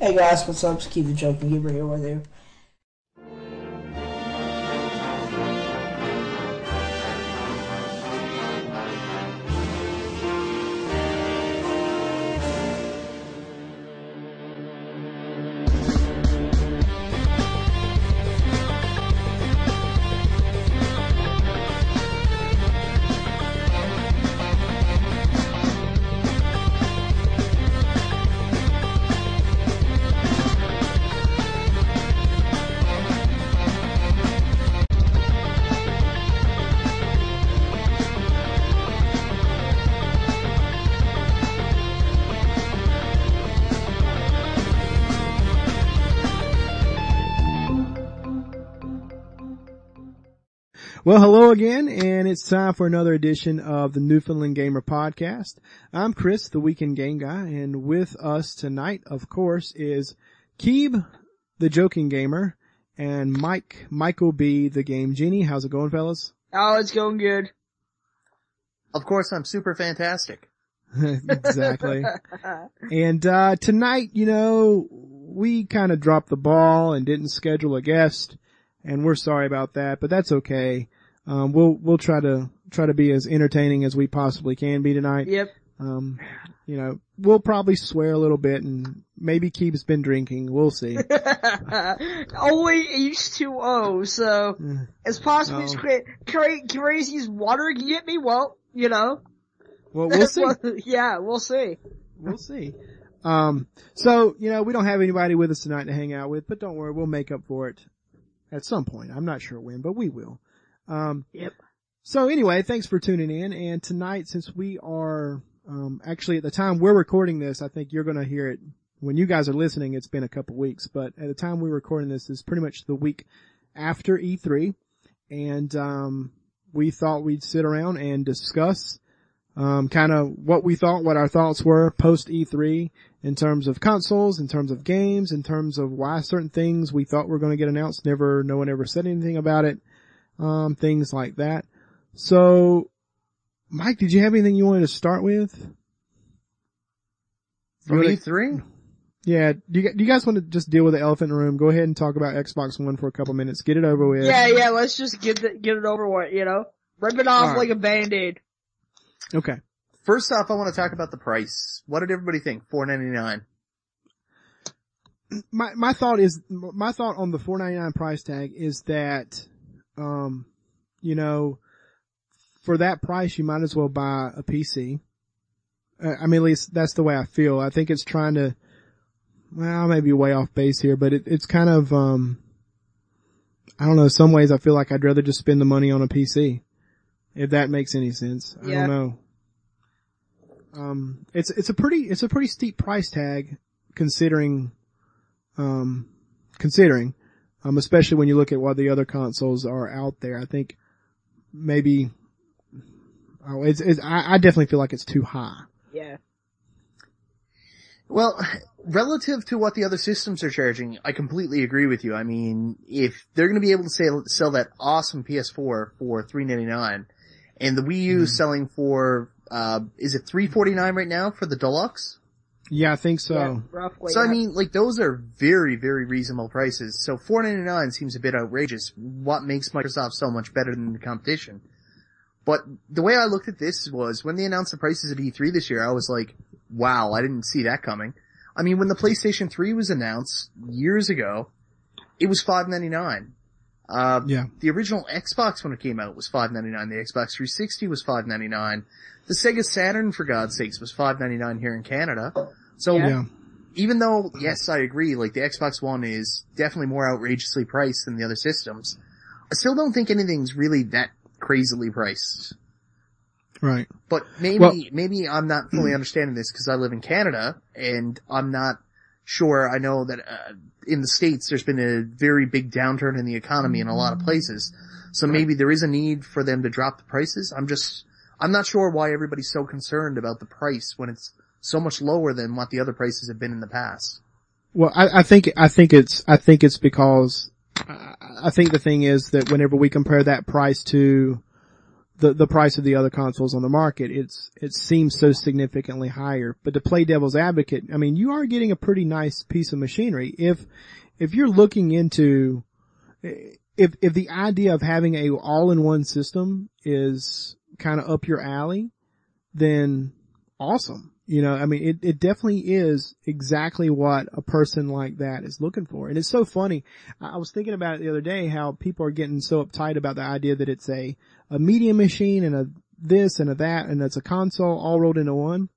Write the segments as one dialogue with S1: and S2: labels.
S1: Hey guys, what's up? Keeb the Joking Giver here with you.
S2: Well, hello again, and it's time for another edition of the Newfoundland Gamer Podcast. I'm Chris, the Weekend Game Guy, and with us tonight, of course, is Keeb, the Joking Gamer, and Mike, Michael B, the Game Genie. How's it going, fellas?
S3: Oh, it's going good.
S4: Of course, I'm super fantastic.
S2: exactly. and, uh, tonight, you know, we kind of dropped the ball and didn't schedule a guest, and we're sorry about that, but that's okay. Um, we'll, we'll try to, try to be as entertaining as we possibly can be tonight.
S3: Yep.
S2: Um, you know, we'll probably swear a little bit and maybe Keeb's been drinking. We'll see.
S3: Only H2O, so as possibly as
S2: Oh.
S3: cra- cra- crazy as water can get me, well, you know.
S2: Well, we'll see.
S3: Well, yeah, we'll see.
S2: We'll see. Um, so, you know, we don't have anybody with us tonight to hang out with, but don't worry, we'll make up for it at some point. I'm not sure when, but we will. Um,
S3: Yep.
S2: so anyway, thanks for tuning in. And tonight, since we are, um, actually at the time we're recording this, I think you're going to hear it when you guys are listening. It's been a couple weeks, but at the time we're recording this is pretty much the week after E3. And, um, we thought we'd sit around and discuss, um, kind of what we thought, what our thoughts were post E3 in terms of consoles, in terms of games, in terms of why certain things we thought were going to get announced, never, no one ever said anything about it, um, things like that. So, Mike, did you have anything you wanted to start with?
S4: From
S2: You
S4: E3?
S2: Yeah, do you, do you guys want to just deal with the elephant in the room? Go ahead and talk about Xbox One for a couple minutes. Get it over with.
S3: Yeah, yeah, let's just get the, get it over with, you know? Rip it off
S2: Alright.
S3: like a band-aid.
S2: Okay.
S4: First off, I want to talk about the price. What did everybody think? Four ninety nine.
S2: my my thought is my thought on the 499 price tag is that um you know for that price you might as well buy a PC. Uh, I mean at least that's the way I feel. I think it's trying to well, I may be way off base here, but it, it's kind of um I don't know, some ways I feel like I'd rather just spend the money on a PC. If that makes any sense. I don't know. Um it's it's a pretty it's a pretty steep price tag considering um, considering, um, especially when you look at what the other consoles are out there. I think maybe, oh, it's, it's I, I definitely feel like it's too high.
S3: Yeah.
S4: Well, relative to what the other systems are charging, I completely agree with you. I mean, if they're going to be able to sell, sell that awesome PS4 for three ninety nine, and the Wii U is selling for uh, is it three forty nine right now for the deluxe?
S2: Yeah, I think so.
S3: yeah, roughly.
S4: So I mean, like those are very, very reasonable prices. So four ninety nine seems a bit outrageous. What makes Microsoft so much better than the competition? But the way I looked at this was when they announced the prices at E3 this year, I was like, wow, I didn't see that coming. I mean, when the PlayStation 3 was announced years ago, it was five ninety nine. Uh,
S2: Yeah.
S4: the original Xbox when it came out was five ninety nine. The Xbox 360 was five ninety nine. The Sega Saturn, for God's sakes, was five ninety nine here in Canada. So
S3: Yeah.
S4: Even though, yes, I agree, like the Xbox One is definitely more outrageously priced than the other systems, I still don't think anything's really that crazily priced.
S2: Right.
S4: But maybe,
S2: Well-
S4: maybe I'm not fully understanding this because I live in Canada and I'm not sure. I know that uh, in the States there's been a very big downturn in the economy in a lot of places. So maybe there is a need for them to drop the prices. I'm just, I'm not sure why everybody's so concerned about the price when it's so much lower than what the other prices have been in the past.
S2: Well, I, I think, I think it's, I think it's because, I, I think the thing is that whenever we compare that price to the, the price of the other consoles on the market, it's, it seems so significantly higher. But to play devil's advocate, I mean, you are getting a pretty nice piece of machinery. If, if you're looking into, if, if the idea of having a all-in-one system is kind of up your alley, then awesome. You know, I mean, it, it definitely is exactly what a person like that is looking for. And it's so funny. I was thinking about it the other day, how people are getting so uptight about the idea that it's a, a media machine and a this and a that and it's a console all rolled into one.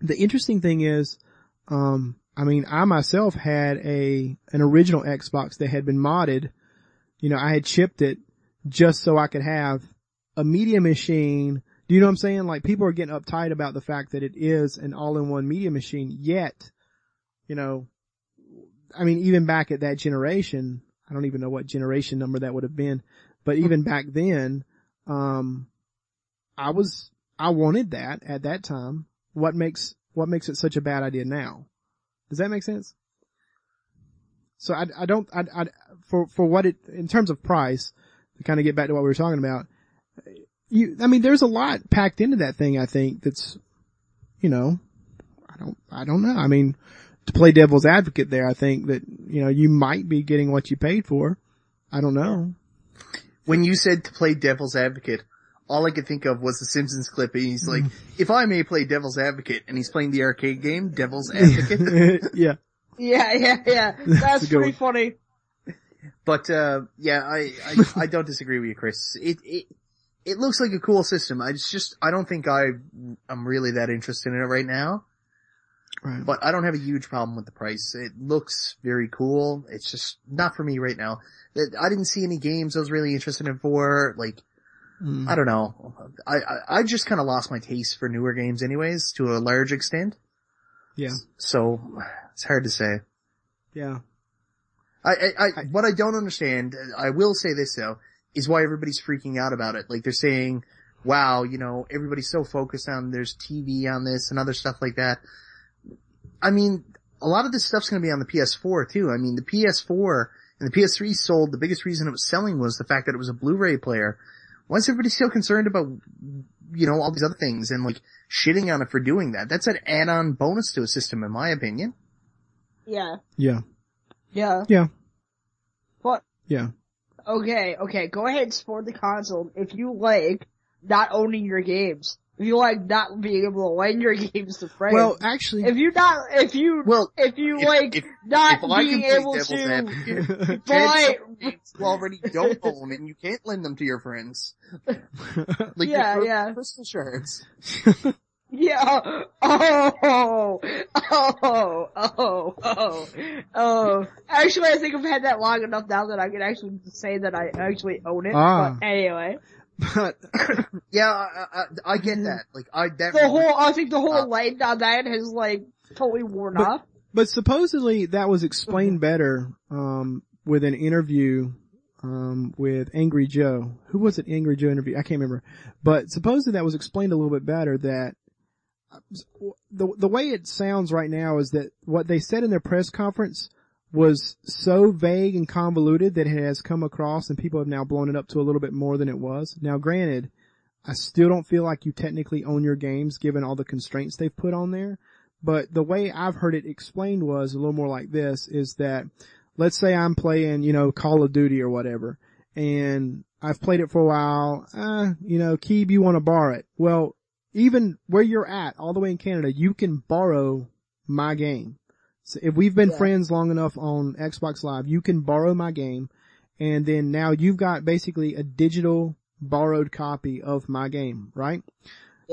S2: The interesting thing is, um, I mean, I myself had a, an original Xbox that had been modded. You know, I had chipped it just so I could have a media machine. You know what I'm saying? Like people are getting uptight about the fact that it is an all-in-one media machine, yet, you know, I mean, even back at that generation, I don't even know what generation number that would have been, but even back then, um, I was, I wanted that at that time. What makes, what makes it such a bad idea now? Does that make sense? So I, I don't, I, I, for, for what it, in terms of price, to kind of get back to what we were talking about, you, I mean, there's a lot packed into that thing, I think, that's, you know, I don't, I don't know. I mean, to play devil's advocate there, I think that, you know, you might be getting what you paid for. I don't know.
S4: When you said to play devil's advocate, all I could think of was the Simpsons clip and he's like,
S2: Mm-hmm.
S4: if I may play devil's advocate and he's playing the arcade game, devil's advocate.
S2: yeah.
S3: Yeah, yeah, yeah. That's
S2: a good
S3: pretty funny.
S4: But uh yeah, I, I I don't disagree with you, Chris. It it it looks like a cool system. I just I don't think I I'm really that interested in it right now.
S2: Right.
S4: But I don't have a huge problem with the price. It looks very cool. It's just not for me right now. I didn't see any games I was really interested in for. Like
S2: Mm.
S4: I don't know. I I, I just kind of lost my taste for newer games, anyways, to a large extent.
S2: Yeah.
S4: So it's hard to say.
S2: Yeah.
S4: I, I, I, what I don't understand, I will say this though, is why everybody's freaking out about it. Like they're saying, wow, you know, everybody's so focused on there's TV on this and other stuff like that. I mean, a lot of this stuff's gonna be on the PS4 too. I mean, the PS4 and the PS3 sold, the biggest reason it was selling was the fact that it was a Blu-ray player. Why is everybody still concerned about, you know, all these other things and like shitting on it for doing that? That's an add-on bonus to a system in my opinion.
S3: Yeah,
S2: Yeah.
S3: yeah.
S2: Yeah.
S3: What?
S2: Yeah.
S3: Okay, okay, go ahead and support the console if you like not owning your games. If you like not being able to lend your games to friends.
S2: Well, actually,
S3: if you not, if you,
S4: Well,
S3: if you
S4: if-
S3: like
S4: if-
S3: not
S4: if
S3: being able to
S4: advocate,
S3: buy,
S4: games you already don't own and you can't lend them to your friends. Like
S3: Yeah,
S4: your
S3: yeah.
S4: crystal shards.
S3: Yeah, oh, oh, oh, oh, oh. Actually, I think I've had that long enough now that I can actually say that I actually own it.
S2: Ah.
S3: But anyway,
S2: but
S4: Yeah, I, I, I get that. Like I, that
S3: the whole, I think the whole
S4: Uh,
S3: light on that has like totally worn
S2: But-
S3: off.
S2: But supposedly that was explained better um, with an interview um, with Angry Joe. Who was it? Angry Joe interview? I can't remember. But supposedly that was explained a little bit better. That the the way it sounds right now is that what they said in their press conference was so vague and convoluted that it has come across, and people have now blown it up to a little bit more than it was. Now, granted, I still don't feel like you technically own your games given all the constraints they've put on there. But the way I've heard it explained was a little more like this is that let's say I'm playing, you know, Call of Duty or whatever and I've played it for a while. Uh, you know, Keeb, you want to borrow it. Well, even where you're at, all the way in Canada, you can borrow my game. So if we've been
S3: Yeah.
S2: friends long enough on Xbox Live, you can borrow my game and then now you've got basically a digital borrowed copy of my game, right?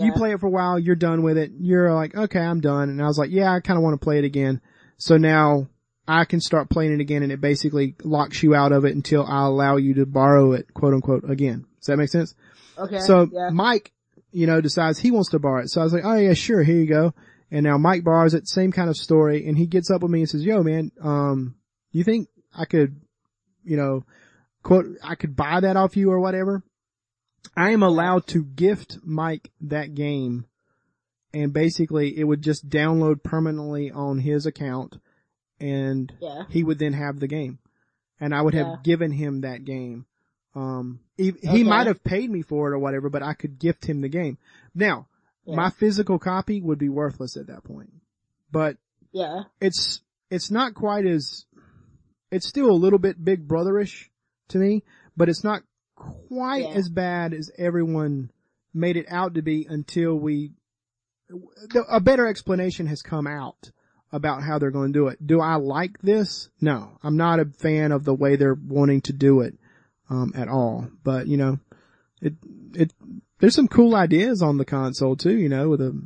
S2: You play it for a while, you're done with it. You're like, okay, I'm done. And I was like, yeah, I kind of want to play it again. So now I can start playing it again and it basically locks you out of it until I allow you to borrow it, quote unquote, again. Does that make sense?
S3: Okay.
S2: So
S3: yeah.
S2: Mike, you know, decides he wants to borrow it. So I was like, oh yeah, sure, here you go. And now Mike borrows it, same kind of story. And he gets up with me and says, yo man, um, you think I could, you know, quote, I could buy that off you or whatever? I am allowed to gift Mike that game and basically it would just download permanently on his account and
S3: Yeah.
S2: he would then have the game. And I would have
S3: Yeah.
S2: given him that game Um, he, he
S3: Okay.
S2: might have paid me for it or whatever, but I could gift him the game. Now,
S3: Yeah.
S2: my physical copy would be worthless at that point, but
S3: Yeah.
S2: it's, it's not quite as, it's still a little bit big brotherish to me, but it's not quite
S3: Yeah.
S2: as bad as everyone made it out to be until we, a better explanation has come out about how they're going to do it. Do I like this? No, I'm not a fan of the way they're wanting to do it, um, at all. But, you know, it, it, there's some cool ideas on the console too, you know, with a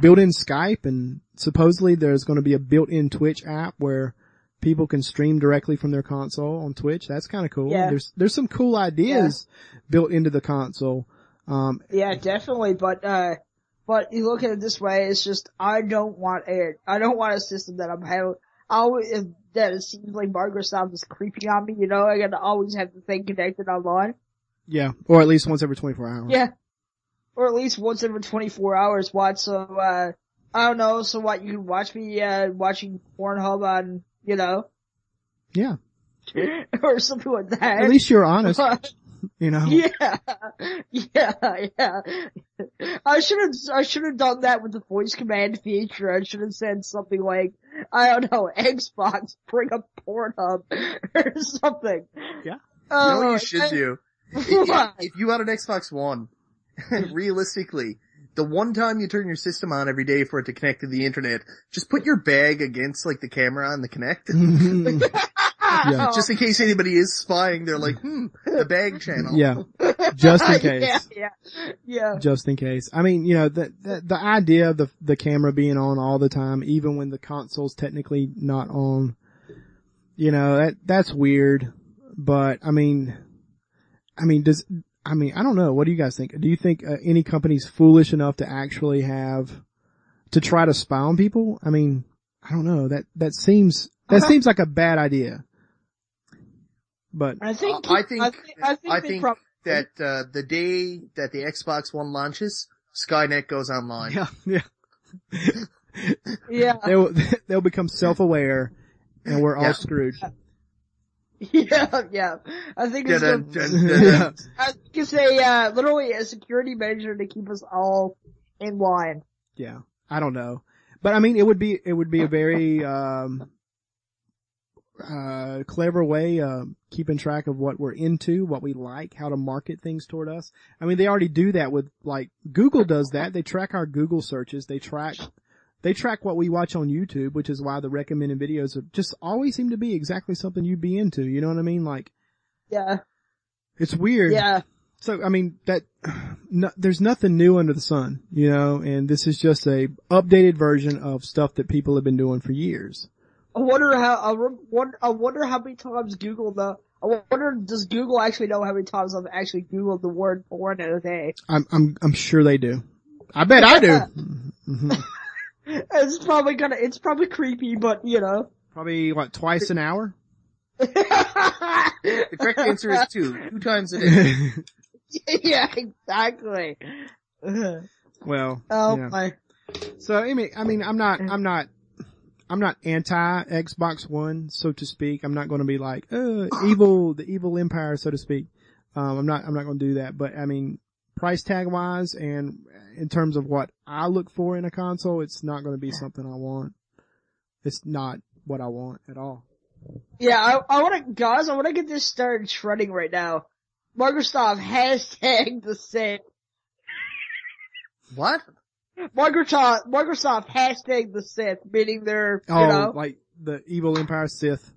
S2: built-in Skype and supposedly there's going to be a built-in Twitch app where people can stream directly from their console on Twitch. That's kind of cool.
S3: Yeah.
S2: There's, there's some cool ideas built into the console. Um,
S3: Yeah, definitely, but, uh, but you look at it this way, it's just, I don't want a, I don't want a system that I'm having, I always, that it seems like Margaret Microsoft is creeping on me, you know, I gotta always have the thing connected online.
S2: yeah, or at least once every 24 hours.
S3: Yeah. Or at least once every 24 hours watch, so, uh, I don't know, so what, you can watch me, uh, watching Pornhub on, you know,
S2: Yeah.
S3: or something like that.
S2: At least you're honest, you know.
S3: Yeah, yeah, yeah. I should have, I should have done that with the voice command feature. I should have said something like, I don't know, Xbox, bring up Pornhub, or something.
S2: Yeah.
S4: Oh, you know what you should
S3: I-
S4: do? If, if you had an Xbox One, realistically, the one time you turn your system on every day for it to connect to the internet, just put your bag against like the camera on the Kinect.
S2: Yeah.
S4: Just in case anybody is spying, they're like, hmm, the bag channel.
S2: yeah. Just in case.
S3: Yeah, yeah, yeah.
S2: just in case. I mean, you know, the, the, the idea of the, the camera being on all the time, even when the console's technically not on, you know, that, that's weird. But I mean, I mean, does, I mean, I don't know. What do you guys think? Do you think uh, any company's foolish enough to actually have, to try to spy on people? I mean, I don't know. That, that seems, that
S3: Uh-huh.
S2: seems like a bad idea. But,
S3: I think,
S4: I think-
S3: I think, I think,
S4: I think
S3: prob-
S4: That, uh, the day that the Xbox One launches, Skynet goes online.
S2: yeah, yeah.
S3: yeah,
S2: they'll, they'll become self-aware and we're all
S4: Yeah.
S2: screwed.
S3: yeah, yeah. I think it's
S4: Dun,
S3: gonna,
S4: dun, dun,
S2: Yeah.
S4: dun.
S3: I think it's a, uh, literally a security measure to keep us all in line.
S2: Yeah, I don't know, but I mean, it would be it would be a very um, uh, clever way uh, keeping track of what we're into, what we like, how to market things toward us. I mean, they already do that with like Google does that. They track our Google searches. They track they track what we watch on YouTube, which is why the recommended videos just always seem to be exactly something you'd be into. You know what I mean? Like
S3: Yeah,
S2: it's weird.
S3: yeah.
S2: So I mean that no, there's nothing new under the sun, you know, and this is just a updated version of stuff that people have been doing for years.
S3: I wonder how, I wonder, I wonder how many times Google the, I wonder, does Google actually know how many times I've actually Googled the word porn in a day?
S2: I'm I'm I'm sure they do. I bet I do. Mhm.
S3: It's probably gonna, it's probably creepy, but you know.
S2: Probably what twice an hour.
S4: The correct answer is two. Two times a day.
S3: yeah, exactly.
S2: well,
S3: Oh
S2: yeah.
S3: my.
S2: So I mean, I mean, I'm not, I'm not, I'm not anti Xbox One, so to speak. I'm not going to be like, uh, evil, the evil empire, so to speak. Um, I'm not, I'm not going to do that. But I mean, price tag wise and in terms of what I look for in a console, it's not going to be something I want. It's not what I want at all.
S3: Yeah, I, I wanna, guys, I wanna get this started shredding right now. Microsoft hashtag the same.
S4: What?
S3: Microsoft, Microsoft hashtag the Sith, meaning they're, you
S2: Oh,
S3: know,
S2: like the evil empire Sith.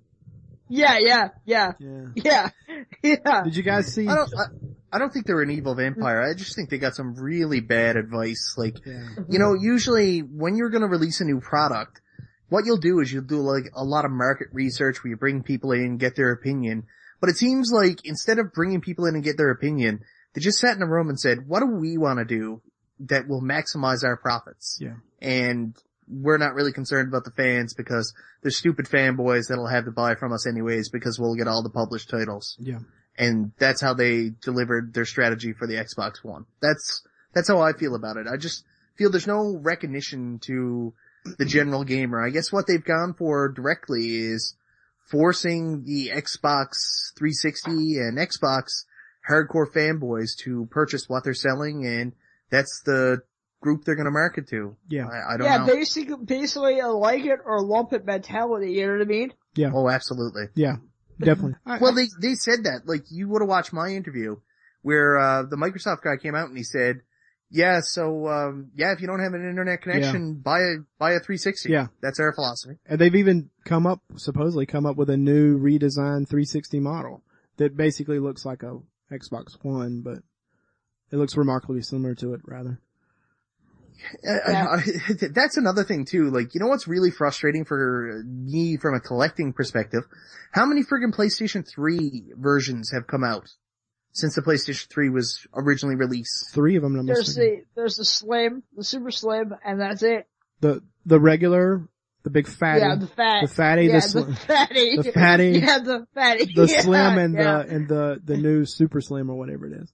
S3: yeah, yeah, yeah,
S2: Yeah.
S3: yeah, yeah.
S2: Did you guys see?
S4: I don't, I, I don't think they're an evil vampire. I just think they got some really bad advice. Like,
S2: Yeah.
S4: you know, usually when you're gonna release a new product, what you'll do is you'll do like a lot of market research where you bring people in and get their opinion. But it seems like instead of bringing people in and get their opinion, they just sat in a room and said, what do we want to do that will maximize our profits?
S2: Yeah.
S4: And we're not really concerned about the fans because they're stupid fanboys that'll have to buy from us anyways because we'll get all the published titles.
S2: Yeah.
S4: And that's how they delivered their strategy for the Xbox One. That's, that's how I feel about it. I just feel there's no recognition to the general gamer. I guess what they've gone for directly is forcing the Xbox 360 and Xbox hardcore fanboys to purchase what they're selling and that's the group they're gonna market to.
S2: Yeah.
S4: I, I don't
S3: yeah,
S4: know.
S3: basically, basically a like it or lump it mentality, you know what I mean? Yeah.
S4: Oh, absolutely.
S2: Yeah. Definitely.
S4: Well, they, they said that, like, you would have watched my interview where, uh, the Microsoft guy came out and he said, yeah, so, um, yeah, if you don't have an internet connection, buy a, buy a 360.
S2: Yeah.
S4: That's our philosophy.
S2: And they've even come up, supposedly come up with a new redesigned 360 model that basically looks like a Xbox One, but it looks remarkably similar to it rather.
S4: Uh, that's another thing too. Like, you know what's really frustrating for me from a collecting perspective? How many friggin' PlayStation 3 versions have come out since the PlayStation 3 was originally released?
S2: Three of them. I'm
S3: There's
S2: mistaken.
S3: the, there's the slim, the super slim, and that's it.
S2: The, the regular, the big fatty,
S3: Yeah, the fat.
S2: the fatty,
S3: yeah,
S2: the, slim,
S3: fatty.
S2: the fatty,
S3: Yeah, the fatty.
S2: the
S3: yeah,
S2: slim and
S3: yeah.
S2: the, and the, the new super slim or whatever it is.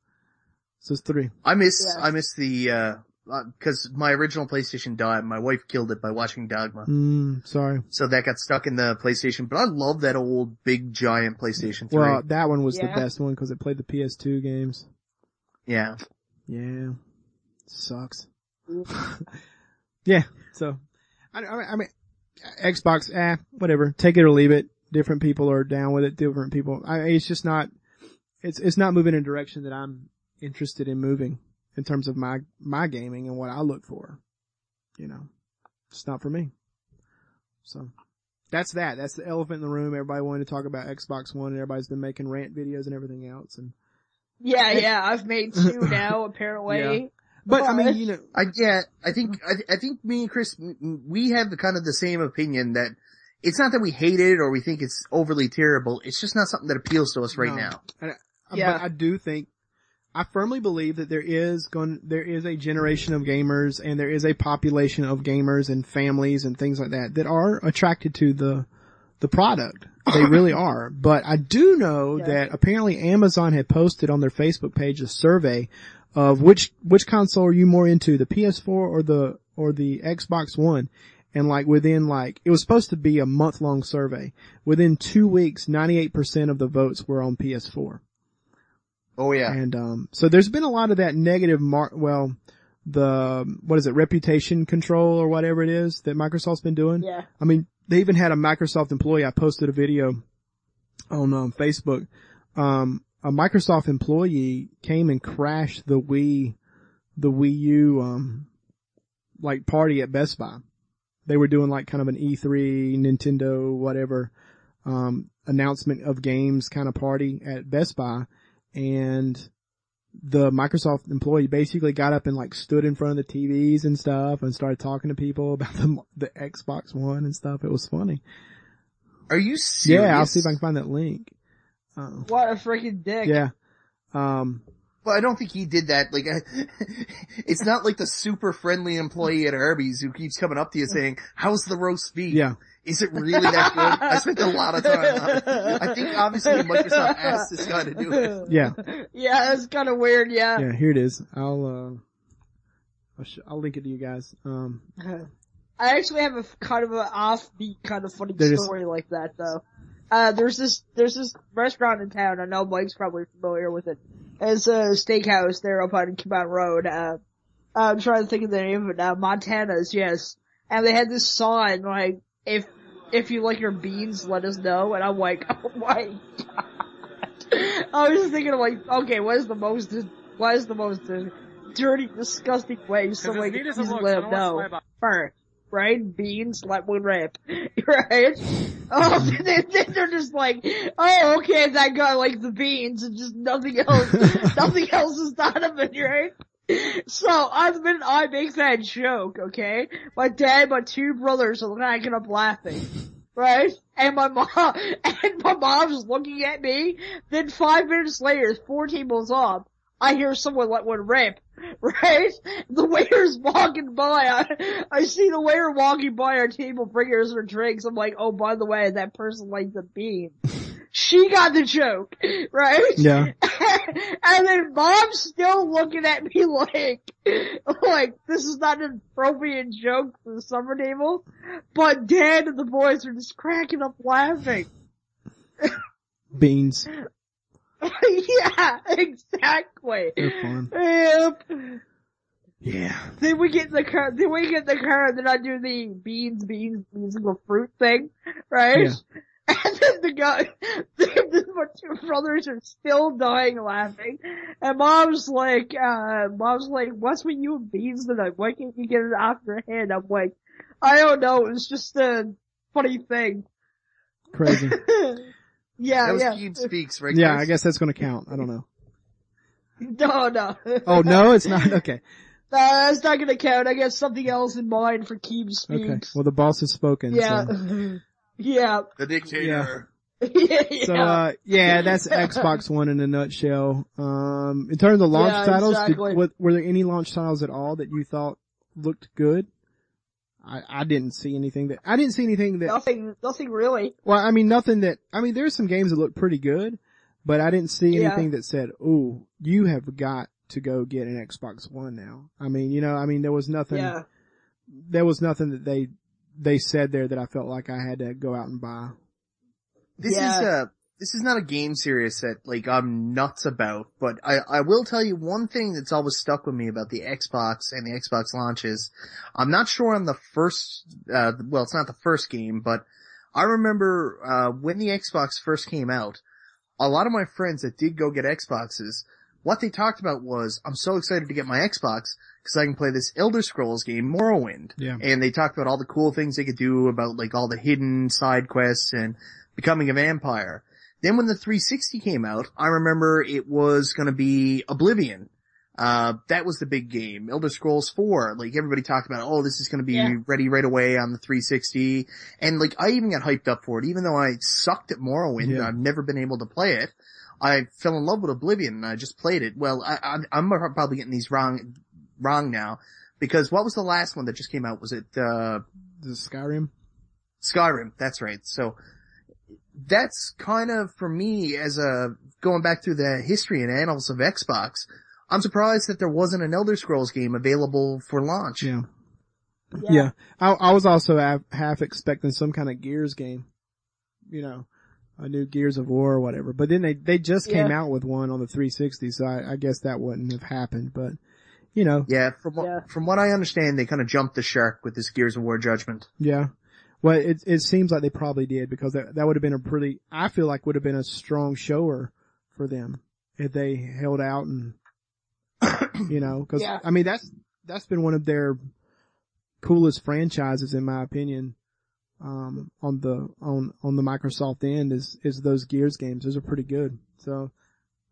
S2: So it's three.
S4: I miss,
S3: Yeah.
S4: I miss the, uh, uh 'cause my original PlayStation died. My wife killed it by watching Dogma.
S2: Mm, sorry.
S4: So that got stuck in the PlayStation, but I love that old big giant PlayStation 3.
S2: Well, that one was the best one because it played the PS2 games.
S4: yeah.
S2: Yeah. Sucks. yeah. So, I, I I mean, Xbox, eh, whatever. Take it or leave it. Different people are down with it. Different people. I, it's just not, it's, it's not moving in a direction that I'm interested in moving in terms of my, my gaming and what I look for. You know, it's not for me. So. That's that. That's the elephant in the room. Everybody wanted to talk about Xbox One and everybody's been making rant videos and everything else. And,
S3: Yeah, yeah, I've made two now, apparently.
S2: but I mean, you know,
S4: I, yeah, I think, I, I think me and Chris, m- m- we have the kind of the same opinion that it's not that we hate it or we think it's overly terrible. It's just not something that appeals to us right
S2: No.
S4: now.
S2: And I-
S3: Yeah.
S2: But I do think, I firmly believe that there is going, there is a generation of gamers and there is a population of gamers and families and things like that that are attracted to the, the product. They really are. But I do know
S3: Yeah.
S2: that apparently Amazon had posted on their Facebook page a survey of which, which console are you more into, the PS4 or the, or the Xbox One? And like within like, it was supposed to be a month long survey. Within two weeks, 98% of the votes were on PS4.
S4: Oh yeah.
S2: And um, so there's been a lot of that negative mar- well, the what is it, reputation control or whatever it is that Microsoft's been doing.
S3: Yeah.
S2: I mean, they even had a Microsoft employee. I posted a video on um, Facebook. Um, a Microsoft employee came and crashed the Wii, the Wii U, um, like party at Best Buy. They were doing like kind of an E3 Nintendo whatever um, announcement of games kind of party at Best Buy, and the Microsoft employee basically got up and like stood in front of the TVs and stuff and started talking to people about the the Xbox One and stuff. It was funny.
S4: Are you serious?
S2: Yeah, I'll see if I can find that link. Uh,
S3: What a freaking dick.
S2: yeah. Um,
S4: Well, I don't think he did that. Like, it's not like the super friendly employee at Arby's who keeps coming up to you saying, how's the roast beef?
S2: yeah.
S4: Is it really that good? I spent a lot of time on it. I think obviously Microsoft asked this guy to do it.
S2: Yeah.
S3: Yeah, that's kind of weird, yeah.
S2: Yeah, here it is. I'll, uh, I'll, sh- I'll link it to you guys. Um,
S3: I actually have a kind of an offbeat kind of funny
S2: They're just-
S3: story like that though. Uh, there's this, there's this restaurant in town, I know Mike's probably familiar with it. It's a steakhouse there up on Cabot Road, uh, I'm trying to think of the name of it now, Montana's, yes. And they had this sign like, if, if you like your beans, let us know, and I'm like, oh my god. I was just thinking like, okay, what is the most, what is the most dirty, disgusting way someone can
S5: neat as it
S3: please
S5: looks,
S3: let
S5: I
S3: them
S5: don't wanna
S3: know?
S5: slap
S3: First, right? Beans, let one rip. Right? Oh, then, then they're just like, oh, okay, that guy likes the beans and just nothing else, nothing else is done of it, right? So, I've been, I make that joke, okay? My dad, my two brothers are cracking up laughing. Right? And my mom, and my mom's looking at me, then five minutes later, four tables up, I hear someone let one rip, right? The waiter's walking by, I, I see the waiter walking by our table bringing us our drinks, I'm like, oh by the way, that person likes the bean. She got the joke, right?
S2: yeah.
S3: and then mom's still looking at me like, like, this is not an appropriate joke for the summer table, but dad and the boys are just cracking up laughing.
S2: Beans.
S3: yeah, exactly. Yep.
S2: Yeah.
S3: Then we get in the car, then we get in the car and then I do the beans, beans, the fruit thing, right?
S2: Yeah.
S3: And then the guy, the, two brothers are still dying laughing. And mom's like, uh, mom's like, what's with you and beans tonight? Why can't you get it off your head? I'm like, I don't know, it's just a funny thing.
S2: Crazy.
S3: Yeah,
S4: that was
S3: yeah.
S4: Keeb Speaks, right?
S2: Yeah,
S4: Chris?
S2: I guess that's gonna count. I don't know.
S3: No, no.
S2: Oh no, it's not. Okay.
S3: No, that's not gonna count. I got something else in mind for Keeb
S2: Okay. Well, the boss has spoken.
S3: yeah.
S2: So,
S3: yeah.
S4: The dictator.
S3: yeah. yeah.
S2: so uh, yeah, that's Xbox One in a nutshell. Um, in terms of launch
S3: Yeah,
S2: titles, did, what, were there any launch titles at all that you thought looked good? I, I didn't see anything that, I didn't see anything that,
S3: nothing, nothing really.
S2: well, I mean, nothing that, I mean, there's some games that look pretty good, but I didn't see
S3: Yeah.
S2: anything that said, ooh, you have got to go get an Xbox One now. I mean, you know, I mean, there was nothing,
S3: Yeah.
S2: there was nothing that they, they said there that I felt like I had to go out and buy.
S4: This
S3: Yeah.
S4: is uh this is not a game series that like I'm nuts about, but I, I will tell you one thing that's always stuck with me about the Xbox and the Xbox launches. I'm not sure on the first uh well it's not the first game, but I remember uh when the Xbox first came out, a lot of my friends that did go get Xboxes, what they talked about was I'm so excited to get my Xbox because I can play this Elder Scrolls game, Morrowind.
S2: Yeah.
S4: And they talked about all the cool things they could do about like all the hidden side quests and becoming a vampire. Then when the 360 came out, I remember it was gonna be Oblivion. Uh, that was the big game. Elder Scrolls 4, like everybody talked about, oh, this is gonna be
S3: Yeah.
S4: ready right away on the 360. And like I even got hyped up for it, even though I sucked at Morrowind,
S2: Yeah.
S4: I've never been able to play it. I fell in love with Oblivion and I just played it. Well, I, I'm, I'm probably getting these wrong, wrong now. Because what was the last one that just came out? Was it, uh,
S2: Is Skyrim?
S4: Skyrim, that's right. So that's kind of for me as a going back through the history and annals of Xbox. I'm surprised that there wasn't an Elder Scrolls game available for launch.
S2: Yeah.
S3: Yeah.
S2: Yeah. I, I was also half, half expecting some kind of Gears game. You know, a new Gears of War or whatever. But then they, they just came
S3: Yeah.
S2: out with one on the 360, so I, I guess that wouldn't have happened. But, you know,
S4: Yeah, from what,
S3: Yeah.
S4: from what I understand, they kind of jumped the shark with this Gears of War Judgment.
S2: yeah. Well, it, it seems like they probably did because that, that would have been a pretty, I feel like would have been a strong shower for them if they held out and, you know, cause
S3: Yeah.
S2: I mean, that's, that's been one of their coolest franchises in my opinion. Um, on the, on, on the Microsoft end is, is those Gears games. Those are pretty good. So,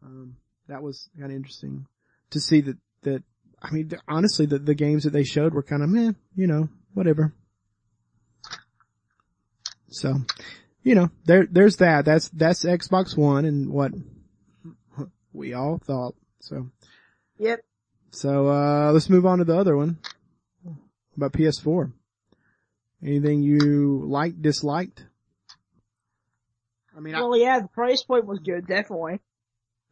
S2: um, that was kind of interesting to see that, that, I mean, honestly, the, the games that they showed were kind of meh, you know, whatever. So, you know, there, there's that. That's, that's Xbox One and what we all thought. So,
S3: Yep.
S2: so, uh, let's move on to the other one about PS4. Anything you liked, disliked? I mean, I,
S3: Well, yeah, the price point was good, definitely.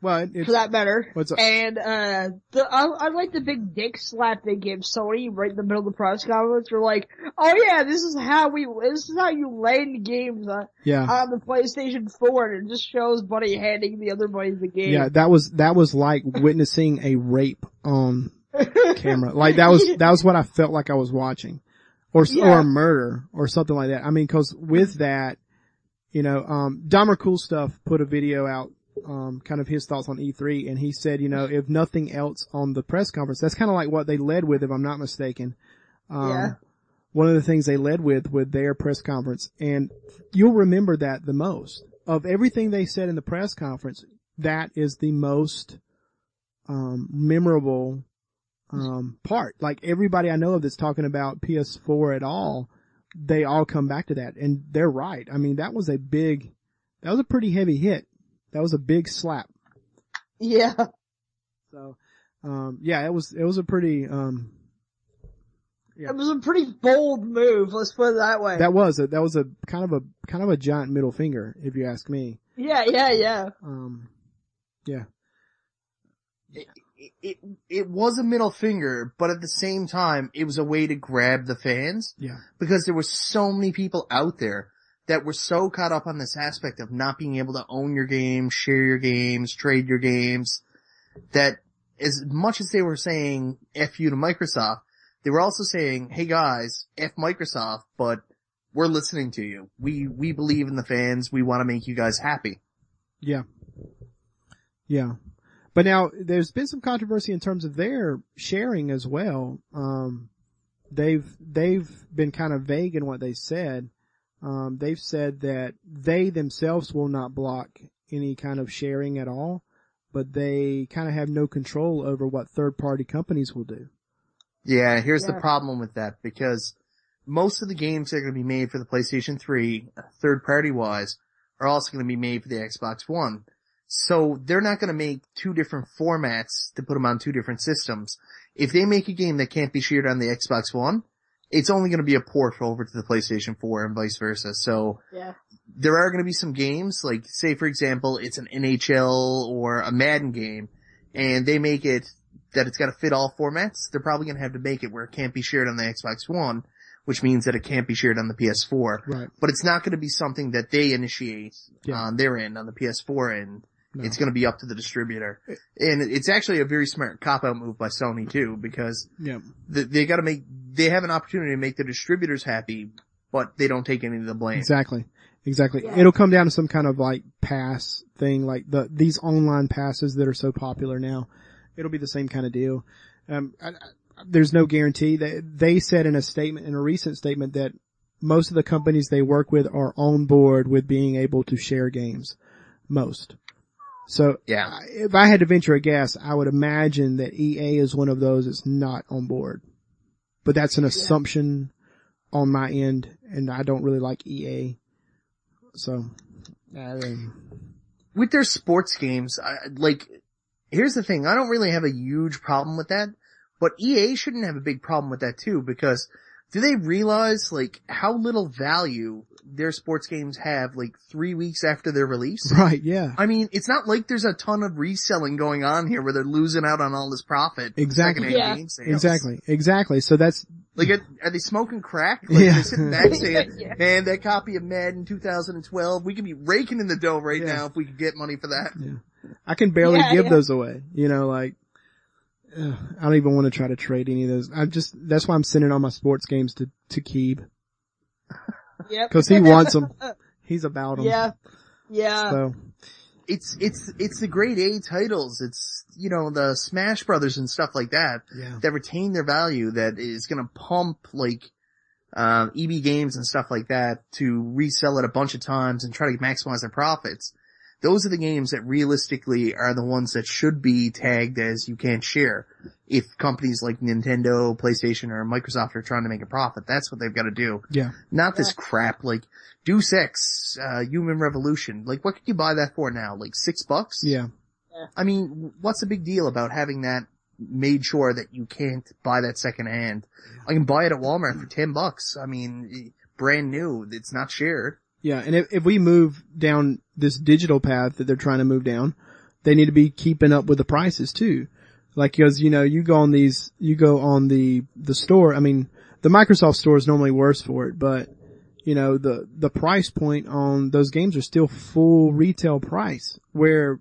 S2: Well, it's,
S3: For that matter.
S2: what's up?
S3: And, uh, the, I, I like the big dick slap they gave Sony right in the middle of the press conference. They're like, oh yeah, this is how we, this is how you land games on,
S2: yeah.
S3: on the PlayStation 4 and it just shows Buddy handing the other buddy the game.
S2: Yeah, that was, that was like witnessing a rape on camera. Like that was, that was what I felt like I was watching. Or, s or a murder or something like that. I mean, cause with that, you know, um, Dahmer Cool Stuff put a video out, um, kind of his thoughts on E3 and he said, you know, if nothing else on the press conference, that's kind of like what they led with if I'm not mistaken. Um,
S3: Yeah.
S2: one of the things they led with with their press conference and you'll remember that the most of everything they said in the press conference. That is the most, um, memorable, um, part. Like everybody I know of that's talking about PS4 at all, they all come back to that and they're right. I mean, that was a big, that was a pretty heavy hit. That was a big slap.
S3: Yeah.
S2: So, um, yeah, it was, it was a pretty, um, Yeah.
S3: It was a pretty bold move, let's put it that way.
S2: that was a, that was a kind of a, kind of a giant middle finger, if you ask me.
S3: yeah, yeah, yeah.
S2: Um, yeah.
S4: It, it, it was a middle finger, but at the same time, it was a way to grab the fans
S2: Yeah.
S4: because there were so many people out there that we're so caught up on this aspect of not being able to own your games, share your games, trade your games, that as much as they were saying F you to Microsoft, they were also saying, hey guys, F Microsoft, but we're listening to you. We, we believe in the fans. We want to make you guys happy.
S2: Yeah. Yeah. But now there's been some controversy in terms of their sharing as well. Um, they've, they've been kind of vague in what they said. Um, they've said that they themselves will not block any kind of sharing at all, but they kind of have no control over what third party companies will do.
S4: Yeah, here's
S3: Yeah.
S4: the problem with that because most of the games that are going to be made for the PlayStation 3, third party wise, are also going to be made for the Xbox One. So they're not going to make two different formats to put them on two different systems. If they make a game that can't be shared on the Xbox One, it's only going to be a port over to the PlayStation 4 and vice versa. So
S3: Yeah.
S4: there are going to be some games, like say for example, it's an NHL or a Madden game, and they make it that it's got to fit all formats. They're probably going to have to make it where it can't be shared on the Xbox One, which means that it can't be shared on the PS4.
S2: Right.
S4: But it's not going to be something that they initiate
S2: Yeah.
S4: on their end, on the PS4 end.
S2: No.
S4: It's going to be up to the distributor. And it's actually a very smart cop-out move by Sony too, because
S2: Yeah.
S4: th- they got to make, they have an opportunity to make the distributors happy, but they don't take any of the blame.
S2: Exactly. Exactly.
S3: Yeah.
S2: It'll come down to some kind of like pass thing, like the, these online passes that are so popular now. It'll be the same kind of deal. Um, I, I, there's no guarantee that they said in a statement, in a recent statement that most of the companies they work with are on board with being able to share games. Most. So
S4: Yeah.
S2: If I had to venture a guess, I would imagine that EA is one of those that's not on board. But that's an assumption on my end, and I don't really like EA. So, I mean,
S4: with their sports games, I, like, here's the thing, I don't really have a huge problem with that, but EA shouldn't have a big problem with that too, because do they realize, like, how little value their sports games have, like, three weeks after their release?
S2: right, yeah.
S4: I mean, it's not like there's a ton of reselling going on here where they're losing out on all this profit.
S2: Exactly.
S3: Yeah.
S4: game sales.
S2: Exactly, exactly. So that's,
S4: Like, are, are they smoking crack? Like,
S2: Yeah.
S4: they're sitting back saying,
S3: Yeah.
S4: man, that copy of Madden 2012, we could be raking in the dough right
S2: Yeah.
S4: now if we could get money for that. Yeah.
S2: I can barely
S3: Yeah,
S2: give
S3: yeah.
S2: those away. You know, like, ugh, I don't even want to try to trade any of those. I'm just, that's why I'm sending all my sports games to, to Keeb.
S3: Yep.
S2: Cause he wants them. He's about them.
S3: Yeah. Yeah.
S2: So,
S4: it's it's it's the grade A titles. It's you know the Smash Brothers and stuff like that
S2: yeah.
S4: that retain their value. That is going to pump like um, EB games and stuff like that to resell it a bunch of times and try to maximize their profits. Those are the games that realistically are the ones that should be tagged as you can't share. If companies like Nintendo, PlayStation, or Microsoft are trying to make a profit, that's what they've got to do.
S2: Yeah.
S4: Not this crap like Deus Ex, uh, Human Revolution. Like what could you buy that for now? Like six bucks?
S2: Yeah.
S4: I mean, what's the big deal about having that made sure that you can't buy that second hand? I can buy it at Walmart for 10 bucks. I mean, brand new. It's not shared.
S2: Yeah, and if, if we move down this digital path that they're trying to move down, they need to be keeping up with the prices too. Like, cause you know, you go on these, you go on the, the store, I mean, the Microsoft store is normally worse for it, but, you know, the, the price point on those games are still full retail price where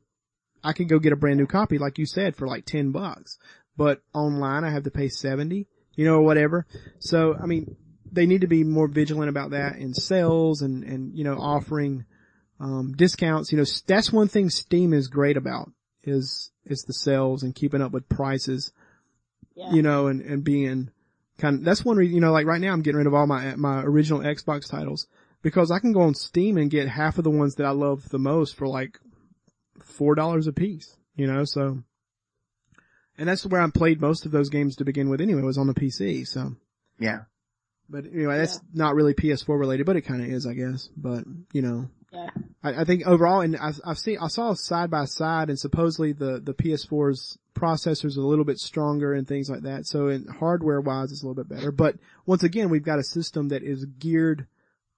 S2: I can go get a brand new copy, like you said, for like 10 bucks, but online I have to pay 70, you know, or whatever. So, I mean, they need to be more vigilant about that in sales and, and, you know, offering, um, discounts. You know, that's one thing Steam is great about is, is the sales and keeping up with prices,
S3: Yeah.
S2: you know, and, and being kind of, that's one reason, you know, like right now I'm getting rid of all my, my original Xbox titles because I can go on Steam and get half of the ones that I love the most for like $4 a piece, you know, so. And that's where I played most of those games to begin with anyway, was on the PC, so.
S4: Yeah.
S2: But anyway, that's not really PS4 related, but it kind of is, I guess. But you know,
S3: Yeah.
S2: I, I think overall, and I, I've seen, I saw side by side, and supposedly the the PS4's processors are a little bit stronger and things like that. So in hardware wise, it's a little bit better. But once again, we've got a system that is geared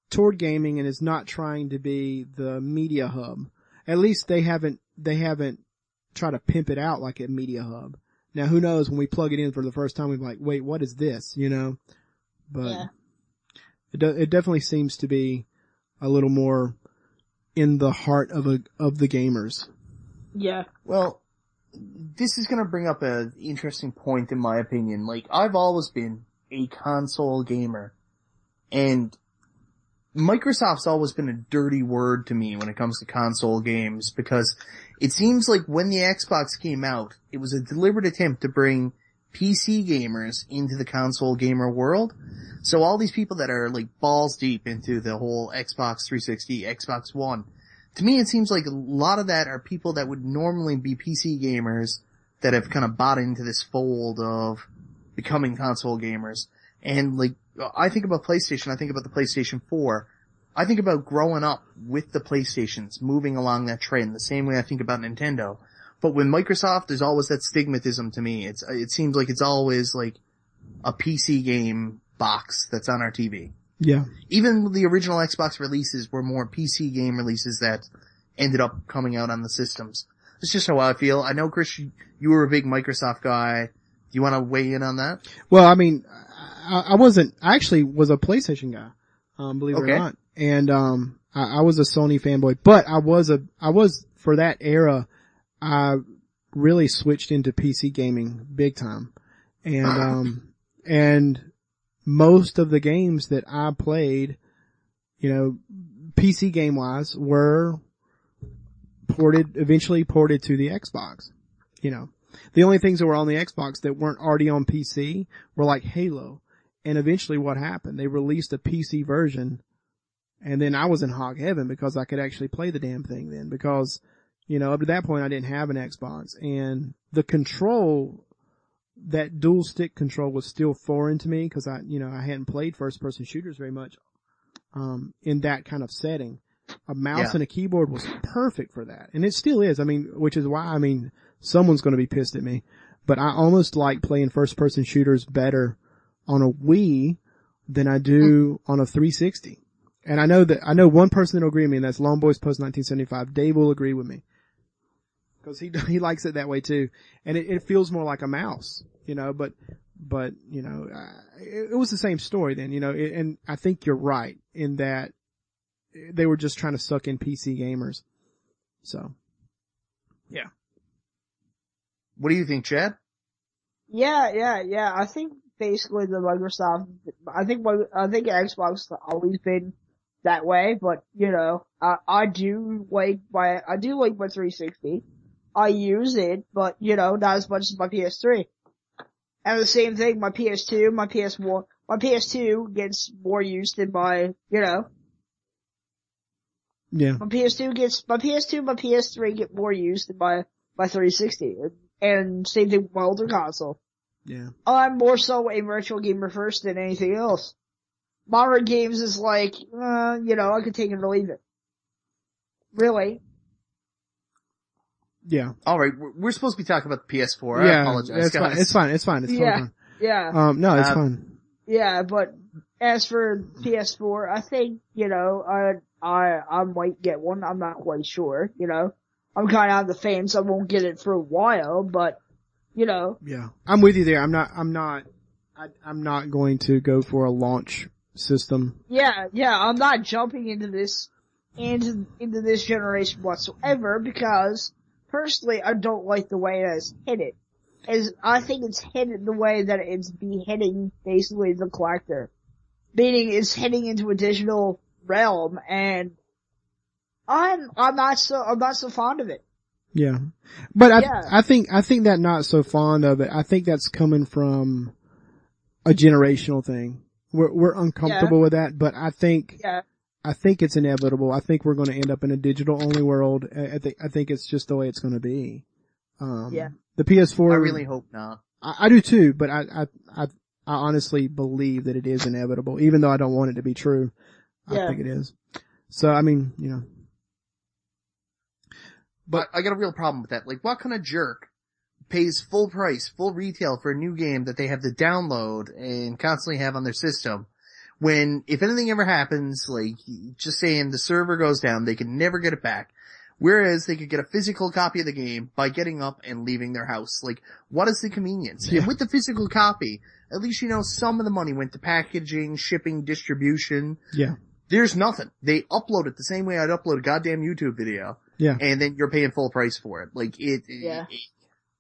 S2: toward gaming and is not trying to be the media hub. At least they haven't they haven't tried to pimp it out like a media hub. Now who knows when we plug it in for the first time, we're like, wait, what is this? You know? But
S3: Yeah.
S2: it, do, it definitely seems to be a little more in the heart of a, of the gamers.
S3: Yeah.
S4: Well, this is gonna bring up an interesting point in my opinion. Like, I've always been a console gamer. And Microsoft's always been a dirty word to me when it comes to console games because it seems like when the Xbox came out, it was a deliberate attempt to bring PC gamers into the console gamer world. So all these people that are like balls deep into the whole Xbox 360, Xbox One, to me it seems like a lot of that are people that would normally be PC gamers that have kind of bought into this fold of becoming console gamers. And like, I think about PlayStation, I think about the PlayStation 4. I think about growing up with the PlayStations, moving along that trend, the same way I think about Nintendo. But with Microsoft, there's always that stigmatism to me. It's, it seems like it's always like a PC game box that's on our TV.
S2: Yeah.
S4: Even the original Xbox releases were more PC game releases that ended up coming out on the systems. It's just how I feel. I know Chris, you, were a big Microsoft guy. Do you want to weigh in on that?
S2: Well, I mean, I, I wasn't, I actually was a PlayStation guy, um, believe it or not. And, um, I, I was a Sony fanboy, but I was a, I was, for that era, I really switched into PC gaming big time. And, um, and most of the games that I played, you know, PC game wise were ported, eventually ported to the Xbox, you know. The only things that were on the Xbox that weren't already on PC were like Halo. And eventually what happened? They released a PC version and then I was in hog heaven because I could actually play the damn thing then because, you know, up to that point I didn't have an Xbox and the control, that dual stick control was still foreign to me because I, you know, I hadn't played first person shooters very much, um, in that kind of setting. A mouse
S4: Yeah.
S2: and a keyboard was perfect for that. And it still is. I mean, which is why, I mean, someone's going to be pissed at me, but I almost like playing first person shooters better on a Wii than I do on a 360. And I know that, I know one person that'll agree with me and that's Longboy's Post 1975. Dave will agree with me. Cause he, he likes it that way too. And it, it feels more like a mouse, you know, but, but, you know, uh, it, it was the same story then, you know, it, and I think you're right in that they were just trying to suck in PC gamers. So. Yeah.
S4: What do you think, Chad?
S3: Yeah, yeah, yeah. I think basically the Microsoft, I think, my- I think Xbox has always been that way, but you know, I, I do like my, I do like my 360. I use it, but you know, not as much as my PS3. And the same thing, my PS2, my PS1, my PS2 gets more use than my, you know,
S2: Yeah.
S3: my PS2 gets, my PS2, my PS3 get more use than my, my 360. And same thing with my older console.
S2: Yeah.
S3: I'm more so a virtual gamer first than anything else. Modern games is like, uh, you know, I could take it or leave it. Really?
S2: Yeah.
S4: Alright, we're, we're supposed to be talking about the PS4. I
S2: yeah.
S4: apologize,
S2: It's
S4: guys.
S2: fine. It's fine. It's fine. It's
S3: Yeah.
S2: totally
S3: Yeah.
S2: Um, no, it's
S4: Uh,
S2: fine.
S3: yeah, but as for PS4, I think, you know, I, I, I might get one. I'm not quite sure, you know. I'm kinda on the fence. I won't get it for a while, but, you know,
S2: Yeah. I'm with you there. I'm not, I'm not, I, I'm not going to go for a launch system.
S3: Yeah, yeah, I'm not jumping into this, into, into this generation whatsoever because personally I don't like the way that it's headed. As I think it's headed the way that it's beheading basically the collector. Meaning it's heading into a digital realm and I'm, I'm not so, I'm not so fond of it.
S2: Yeah. But I,
S3: Yeah.
S2: I think, I think that not so fond of it. I think that's coming from a generational thing. We're, we're uncomfortable with that, but I think,
S3: Yeah.
S2: I think it's inevitable. I think we're going to end up in a digital only world. I, I think, I think it's just the way it's going to be. Um,
S3: Yeah.
S2: the PS4.
S4: I really hope not.
S2: I, I do too, but I, I, I, I honestly believe that it is inevitable, even though I don't want it to be true. I
S3: Yeah.
S2: think it is. So, I mean, you know,
S4: But I got a real problem with that. Like, what kind of jerk pays full price, full retail for a new game that they have to download and constantly have on their system? When, if anything ever happens, like, just saying the server goes down, they can never get it back. Whereas they could get a physical copy of the game by getting up and leaving their house. Like, what is the convenience?
S2: Yeah.
S4: And with the physical copy, at least you know some of the money went to packaging, shipping, distribution.
S2: yeah,
S4: There's nothing. They upload it the same way I'd upload a goddamn YouTube video.
S2: Yeah.
S4: And then you're paying full price for it. Like it,
S3: Yeah.
S4: it-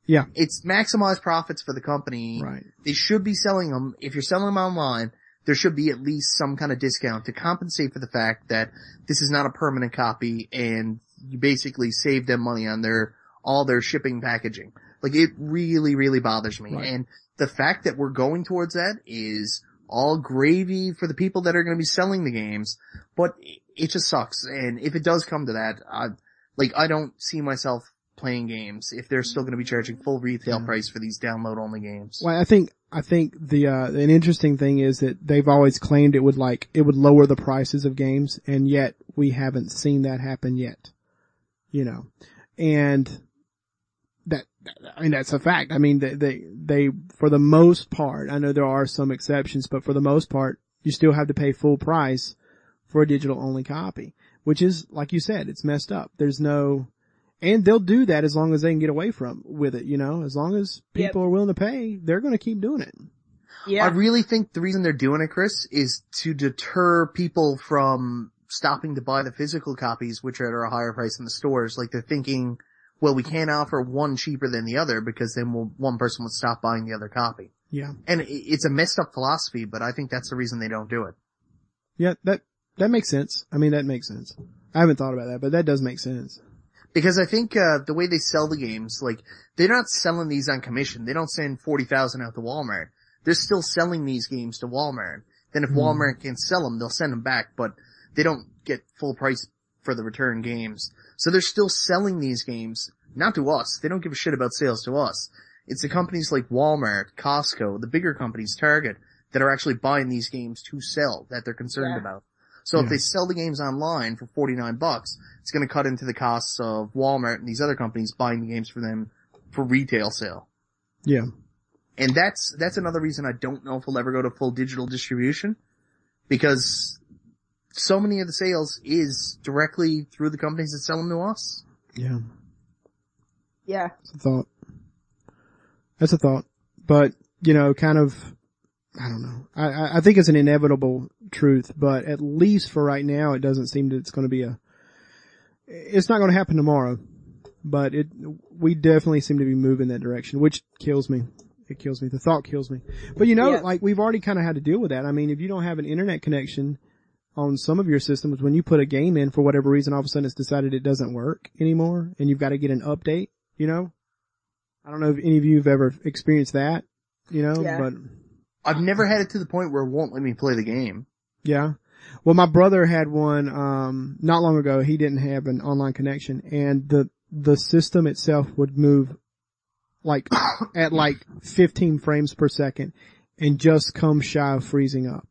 S2: Yeah.
S4: it's maximized profits for the company.
S2: Right.
S4: They should be selling them. If you're selling them online, there should be at least some kind of discount to compensate for the fact that this is not a permanent copy and you basically save them money on their, all their shipping packaging. Like it really, really bothers me.
S2: Right.
S4: And the fact that we're going towards that is all gravy for the people that are going to be selling the games, but it just sucks. And if it does come to that, I, like I don't see myself playing games if they're still going to be charging full retail
S2: Yeah.
S4: price for these download only games.
S2: Well, I think I think the uh, an interesting thing is that they've always claimed it would like it would lower the prices of games, and yet we haven't seen that happen yet. You know, and that I mean that's a fact. I mean they they, they for the most part, I know there are some exceptions, but for the most part, you still have to pay full price for a digital only copy, which is like you said, it's messed up. There's no and they'll do that as long as they can get away from with it, you know, as long as
S3: Yep.
S2: people are willing to pay, they're going to keep doing it.
S3: Yeah.
S4: I really think the reason they're doing it, Chris, is to deter people from stopping to buy the physical copies, which are at a higher price in the stores. Like they're thinking, well, we can't offer one cheaper than the other because then we'll, one person would stop buying the other copy.
S2: Yeah.
S4: And it's a messed up philosophy, but I think that's the reason they don't do it.
S2: Yeah, that, that makes sense. I mean, that makes sense. I haven't thought about that, but that does make sense.
S4: Because I think, uh, the way they sell the games, like, they're not selling these on commission. They don't send 40,000 out to Walmart. They're still selling these games to Walmart. Then if
S2: Hmm.
S4: Walmart can sell them, they'll send them back, but they don't get full price for the return games. So they're still selling these games, not to us. They don't give a shit about sales to us. It's the companies like Walmart, Costco, the bigger companies, Target, that are actually buying these games to sell that they're concerned
S3: Yeah.
S4: about. So if they sell the games online for 49 bucks, it's going to cut into the costs of Walmart and these other companies buying the games for them for retail sale.
S2: Yeah.
S4: And that's, that's another reason I don't know if we'll ever go to full digital distribution because so many of the sales is directly through the companies that sell them to us.
S2: Yeah.
S3: yeah.
S2: That's a thought. That's a thought. But, you know, kind of, I don't know. I, I- think it's an inevitable truth, but at least for right now, it doesn't seem that it's going to be a, it's not going to happen tomorrow, but it, we definitely seem to be moving that direction, which kills me. It kills me. The thought kills me. But you know,
S3: Yeah.
S2: like we've already kind of had to deal with that. I mean, if you don't have an internet connection on some of your systems, when you put a game in for whatever reason, all of a sudden it's decided it doesn't work anymore and you've got to get an update, you know? I don't know if any of you have ever experienced that, you know,
S3: Yeah.
S2: but
S4: I've never had it to the point where it won't let me play the game.
S2: yeah. Well, my brother had one, um, not long ago. He didn't have an online connection and the, the system itself would move like at like 15 frames per second and just come shy of freezing up.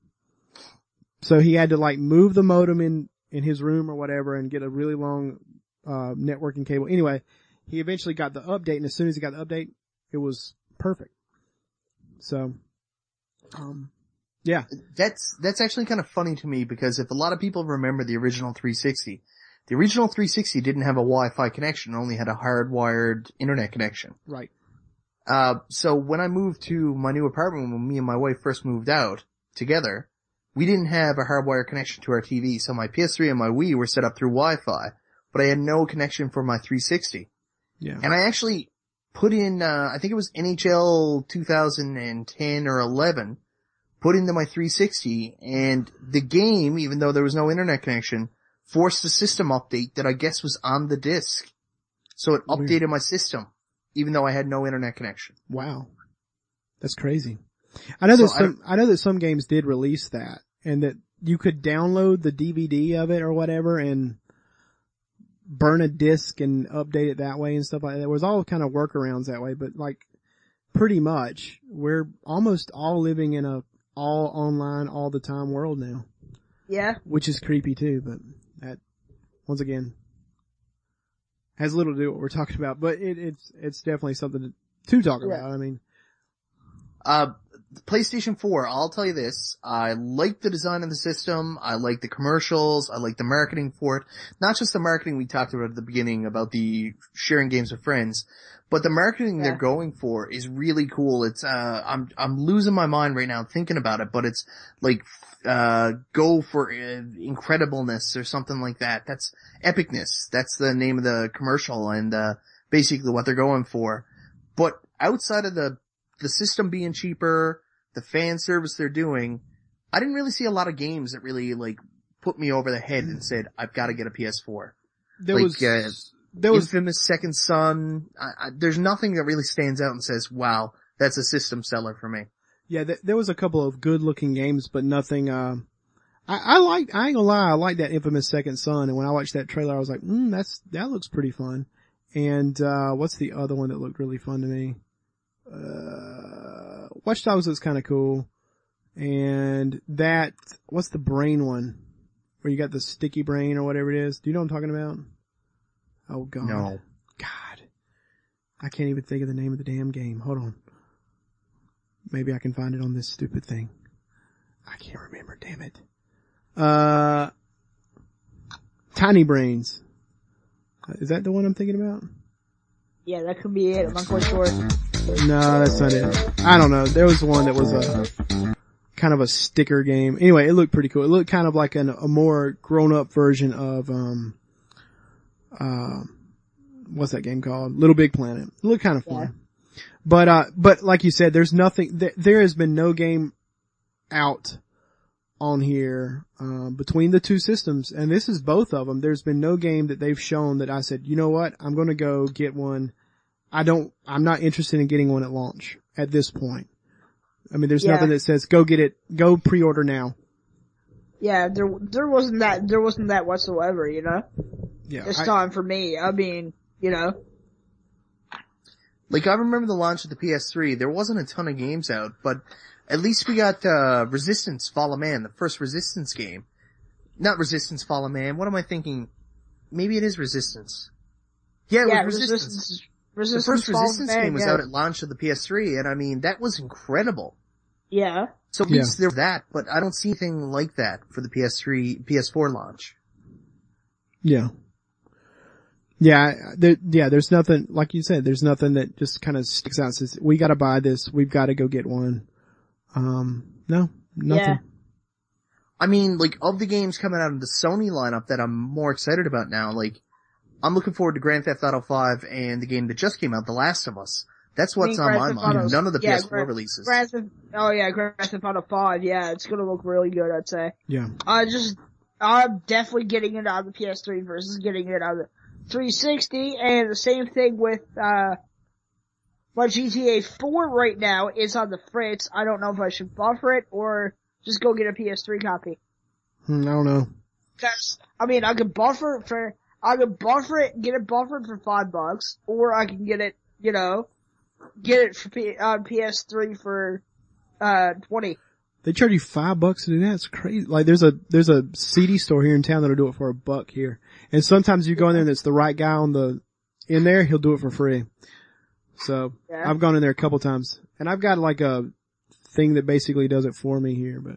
S2: So he had to like move the modem in, in his room or whatever and get a really long, uh, networking cable. Anyway, he eventually got the update and as soon as he got the update, it was perfect. So, um, yeah,
S4: That's, that's actually kind of funny to me because if a lot of people remember the original 360, the original 360 didn't have a Wi-Fi connection, only had a hardwired internet connection.
S2: right.
S4: Uh, so when I moved to my new apartment when me and my wife first moved out together, we didn't have a hardwired connection to our TV, so my PS3 and my Wii were set up through Wi-Fi, but I had no connection for my 360.
S2: Yeah.
S4: And I actually put in, uh, I think it was NHL 2010 or 11, put into my 360, and the game, even though there was no internet connection, forced a system update that I guess was on the disc. So it
S2: Weird.
S4: updated my system, even though I had no internet connection.
S2: Wow. That's crazy. I know that
S4: So I
S2: some, I, know that some games did release that and that you could download the DVD of it or whatever and burn a disc and update it that way and stuff like that. There was all kind of workarounds that way, but like pretty much we're almost all living in a all online all the time world now,
S3: Yeah.
S2: which is creepy too, but that once again has little to do with what we're talking about, but it, it's, it's definitely something to, to talk
S3: Yeah.
S2: about. I mean,
S4: Uh, PlayStation 4, I'll tell you this, I like the design of the system, I like the commercials, I like the marketing for it. Not just the marketing we talked about at the beginning about the sharing games with friends, but the marketing
S3: Yeah.
S4: they're going for is really cool. It's, uh, I'm, I'm losing my mind right now thinking about it, but it's like, uh, go for uh, incredibleness or something like that. That's epicness. That's the name of the commercial and, uh, basically what they're going for. But outside of the the system being cheaper, the fan service they're doing, I didn't really see a lot of games that really like put me over the head and said, I've got to get a PS4.
S2: There
S4: Like,
S2: was,
S4: uh,
S2: there was,
S4: Infamous Second Son, I, I, there's nothing that really stands out and says, wow, that's a system seller for me.
S2: yeah, th- there was a couple of good looking games, but nothing, uh, I, I like, I ain't gonna lie, I like that infamous Second Son, and when I watched that trailer, I was like, mm, that's, that looks pretty fun. And, uh, what's the other one that looked really fun to me? Uh, Watch Dogs looks kinda cool. And that, what's the brain one? Where you got the sticky brain or whatever it is. Do you know what I'm talking about? Oh god.
S4: No.
S2: God. I can't even think of the name of the damn game. Hold on. Maybe I can find it on this stupid thing. I can't remember, damn it. Uh, Tiny Brains. Is that the one I'm thinking about?
S3: Yeah, that could be it. I'm not quite sure.
S2: No, that's not it. I don't know. There was one that was a kind of a sticker game. Anyway, it looked pretty cool. It looked kind of like an, a more grown up version of, um, uh, what's that game called? Little Big Planet. It looked kind of fun. But, uh, but like you said, there's nothing, there, there has been no game out on here, um, between the two systems, and this is both of them. There's been no game that they've shown that I said, you know what, I'm gonna go get one. I don't, I'm not interested in getting one at launch at this point. I mean, there's
S3: Yeah.
S2: nothing that says go get it, go pre-order now.
S3: Yeah, there there wasn't that there wasn't that whatsoever. You know,
S2: Yeah.
S3: this
S2: I-
S3: time for me. I mean, you know,
S4: Like I remember the launch of the PS3, there wasn't a ton of games out, but at least we got, uh, Resistance Fall of Man, the first Resistance game. Not Resistance Fall of Man, what am I thinking? Maybe it is Resistance. Yeah, it
S3: yeah,
S4: was Resistance.
S3: resistance.
S4: The
S3: Resistance
S4: first Resistance game was
S3: yeah.
S4: out at launch of the PS3, and I mean, that was incredible.
S3: Yeah,
S4: So at
S2: Yeah.
S4: there's that, but I don't see anything like that for the PS3, PS4 launch.
S2: Yeah. Yeah, there, yeah, there's nothing, like you said, there's nothing that just kind of sticks out and says, we gotta buy this, we've gotta go get one. Um, no, nothing.
S3: Yeah.
S4: I mean, like, of the games coming out of the Sony lineup that I'm more excited about now, like, I'm looking forward to Grand Theft Auto 5 and the game that just came out, The Last of Us. That's
S3: I
S4: what's
S3: mean,
S4: on
S3: Grand
S4: my
S3: Theft
S4: mind.
S3: Auto's-
S4: None of the
S3: yeah,
S4: PS4
S3: Grand-
S4: releases.
S3: Grand Theft, oh yeah, Grand Theft Auto 5, yeah, it's gonna look really good, I'd say.
S2: Yeah.
S3: I just, I'm definitely getting it on the PS3 versus getting it on the 360, and the same thing with, uh, my GTA 4 right now is on the fritz. I don't know if I should buffer it or just go get a PS3 copy.
S2: Hmm, I don't know.
S3: Cause, I mean, I could buffer it for, I could buffer it, get it buffered for five bucks, or I can get it, you know, get it for P, on PS3 for, uh, 20.
S2: They charge you five bucks to do that. It's crazy. Like there's a, there's a CD store here in town that'll do it for a buck here. And sometimes you go in there and it's the right guy on the, in there, he'll do it for free. So
S3: Yeah.
S2: I've gone in there a couple times and I've got like a thing that basically does it for me here, but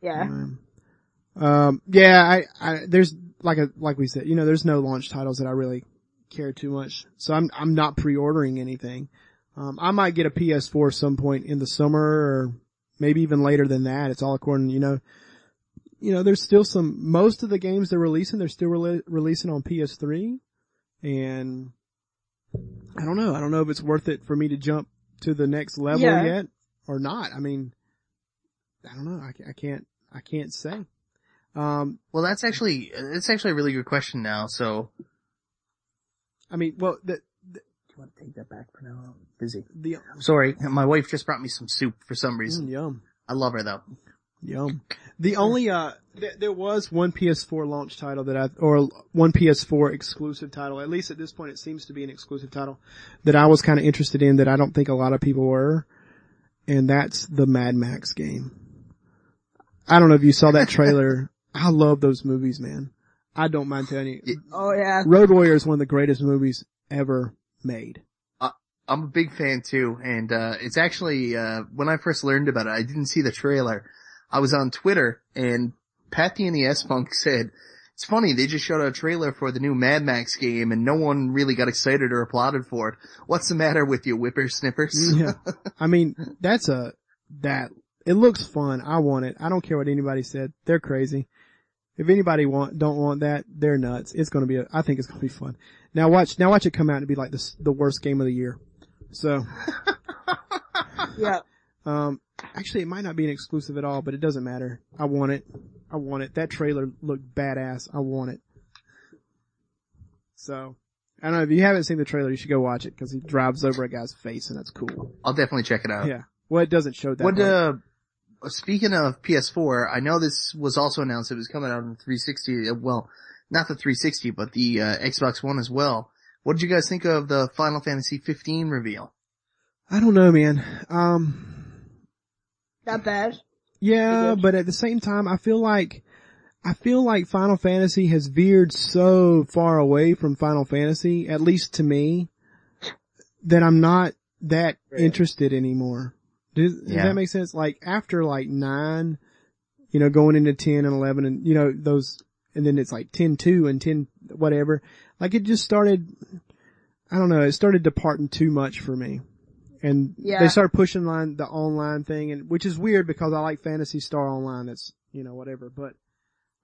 S3: Yeah.
S2: Um, um, yeah, I, I, there's like a, like we said, you know, there's no launch titles that I really care too much. So I'm, I'm not pre-ordering anything. Um, I might get a PS4 some point in the summer or maybe even later than that. It's all according, you know, you know, there's still some, most of the games they're releasing, they're still rele- releasing on PS3 and I don't know. I don't know if it's worth it for me to jump to the next level
S3: Yeah.
S2: yet or not. I mean, I don't know. I, I can't, I can't say. Um,
S4: Well, that's actually, that's actually a really good question now, so.
S2: I mean, well, the,
S4: Do you want to take that back for now? I'm busy.
S2: the,
S4: Sorry, my wife just brought me some soup for some reason.
S2: mm, yum,
S4: I love her though.
S2: yum. The only, uh, th- there was one PS4 launch title that I, or one PS4 exclusive title, at least at this point it seems to be an exclusive title, that I was kind of interested in that I don't think a lot of people were, and that's the Mad Max game. I don't know if you saw that trailer. I love those movies, man. I don't mind telling you.
S4: It-
S3: Oh yeah.
S2: Road Warrior is one of the greatest movies ever made.
S4: I'm a big fan too, and uh, it's actually uh, when I first learned about it, I didn't see the trailer. I was on Twitter, and Pat the NES Punk said, "It's funny they just showed a trailer for the new Mad Max game, and no one really got excited or applauded for it. What's the matter with you, whippersnippers?"
S2: yeah. I mean, that's a, that, it looks fun. I want it. I don't care what anybody said. They're crazy. If anybody want, don't want that, they're nuts. It's gonna be a, I think it's gonna be fun. Now watch, now watch it come out and be like the, the worst game of the year. So,
S3: Yeah.
S2: um, actually it might not be an exclusive at all, but it doesn't matter. I want it. I want it. That trailer looked badass. I want it. So, I don't know, if you haven't seen the trailer, you should go watch it because he drives over a guy's face and that's cool.
S4: I'll definitely check it out.
S2: Yeah. Well, it doesn't show that.
S4: What,
S2: much.
S4: uh, speaking of PS4, I know this was also announced it was coming out on 360, uh, well, not the 360, but the uh, Xbox One as well. What did you guys think of the Final Fantasy 15 reveal?
S2: I don't know, man. Um,
S3: Not bad.
S2: yeah, but at the same time, I feel like, I feel like Final Fantasy has veered so far away from Final Fantasy, at least to me, that I'm not that
S1: Right.
S2: interested anymore. Does, does
S4: Yeah.
S2: that make sense? Like after like nine, you know, going into 10 and 11 and, you know, those, and then it's like 10 2 and 10 whatever. Like it just started, I don't know, it started departing too much for me. And
S3: Yeah.
S2: they started pushing line, the online thing and, which is weird because I like Phantasy Star Online. That's, you know, whatever, but,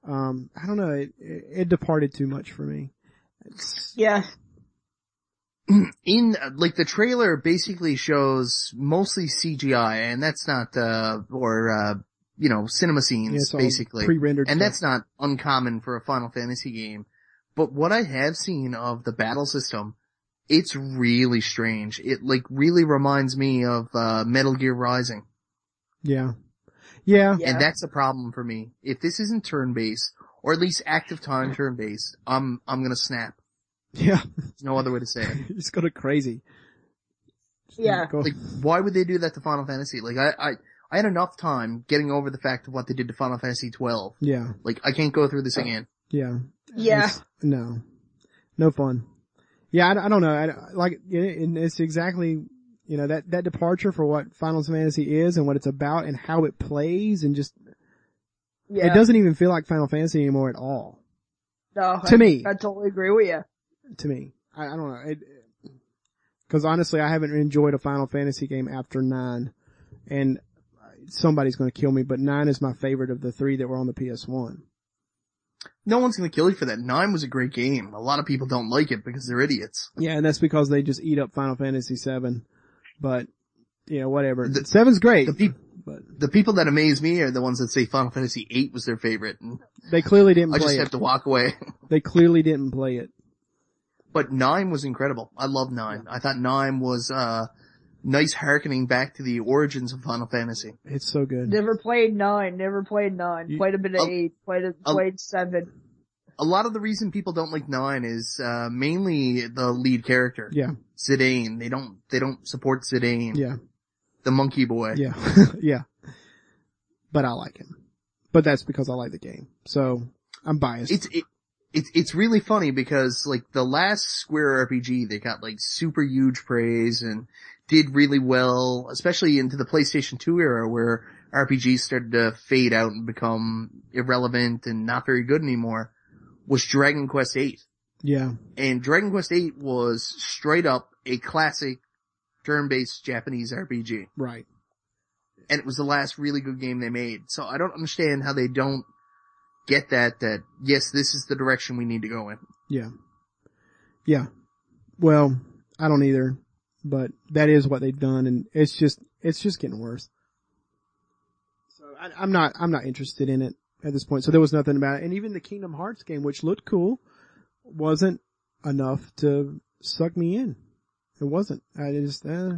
S2: um, I don't know, it, it, it departed too much for me. It's,
S3: Yeah.
S4: in like the trailer basically shows mostly CGI and that's not uh or uh you know cinema
S2: yeah,
S4: scenes
S2: it's all
S4: basically
S2: pre-rendered
S4: and
S2: stuff.
S4: that's not uncommon for a Final Fantasy game but what I have seen of the battle system it's really strange it like really reminds me of uh Metal Gear Rising
S2: yeah. Yeah.
S3: Yeah.
S4: and that's a problem for me if this isn't turn based or at least active time turn based I'm I'm gonna snap
S2: Yeah.
S4: there's no other way to say it
S2: it's go to crazy.
S3: Yeah.
S2: Go-
S4: like why would they do that to Final Fantasy? Like I, I, I had enough time getting over the fact of what they did to Final Fantasy 12.
S2: yeah.
S4: Like I can't go through this again.
S2: Yeah.
S3: Yeah.
S2: It's- no. No fun. Yeah, I, I don't know. I, like, it, it's exactly, you know, that, that departure for what Final Fantasy is and what it's about and how it plays and just,
S3: Yeah.
S2: it doesn't even feel like Final Fantasy anymore at all.
S3: No,
S2: to
S3: I,
S2: me.
S3: I totally agree with you.
S2: To me. I, I don't know. It, cause honestly, I haven't enjoyed a Final Fantasy game after nine and somebody's gonna kill me, but nine is my favorite of the three that were on the PS1.
S4: No one's gonna kill you for that. Nine was a great game. A lot of people don't like it because they're idiots.
S2: Yeah, and that's because they just eat up Final Fantasy Seven. But, you know, whatever.
S4: The-
S2: Seven's great,
S4: The peop
S2: but
S4: the people that amaze me are the ones that say Final Fantasy 8 was their favorite and
S2: they clearly didn't
S4: I just
S2: it.
S4: have to walk away.
S2: They clearly didn't play it.
S4: But nine was incredible. I love nine. I thought nine was, uh, nice harkening back to the origins of Final Fantasy.
S2: It's so good.
S3: Never played nine. Never played nine.
S2: You-
S3: played a bit of
S4: Oh.
S3: eight. Played a,
S4: Oh.
S3: played seven.
S4: A lot of the reason people don't like nine is, uh, mainly the lead character.
S2: Yeah,
S4: Zidane. They don't, they don't support Zidane.
S2: yeah,
S4: The monkey boy.
S2: yeah, yeah. But I like him. But that's because I like the game. So, I'm biased.
S4: It's, it, it's, it's really funny because like the last Square RPG, they got like super huge praise and did really well, especially into the PlayStation 2 era where RPGs started to fade out and become irrelevant and not very good anymore, was Dragon Quest VIII.
S2: yeah,
S4: And Dragon Quest VIII was straight up a classic turn-based Japanese RPG.
S2: right.
S4: and it was the last really good game they made. So I don't understand how they don't get that, that yes, this is the direction we need to go in.
S2: Yeah. Yeah. Well, I don't either, but that is what they've done and it's just, it's just getting worse. So I, I'm not, I'm not interested in it at this point. So there was nothing about it. And even the Kingdom Hearts game, which looked cool, wasn't enough to suck me in. It wasn't. I just, uh,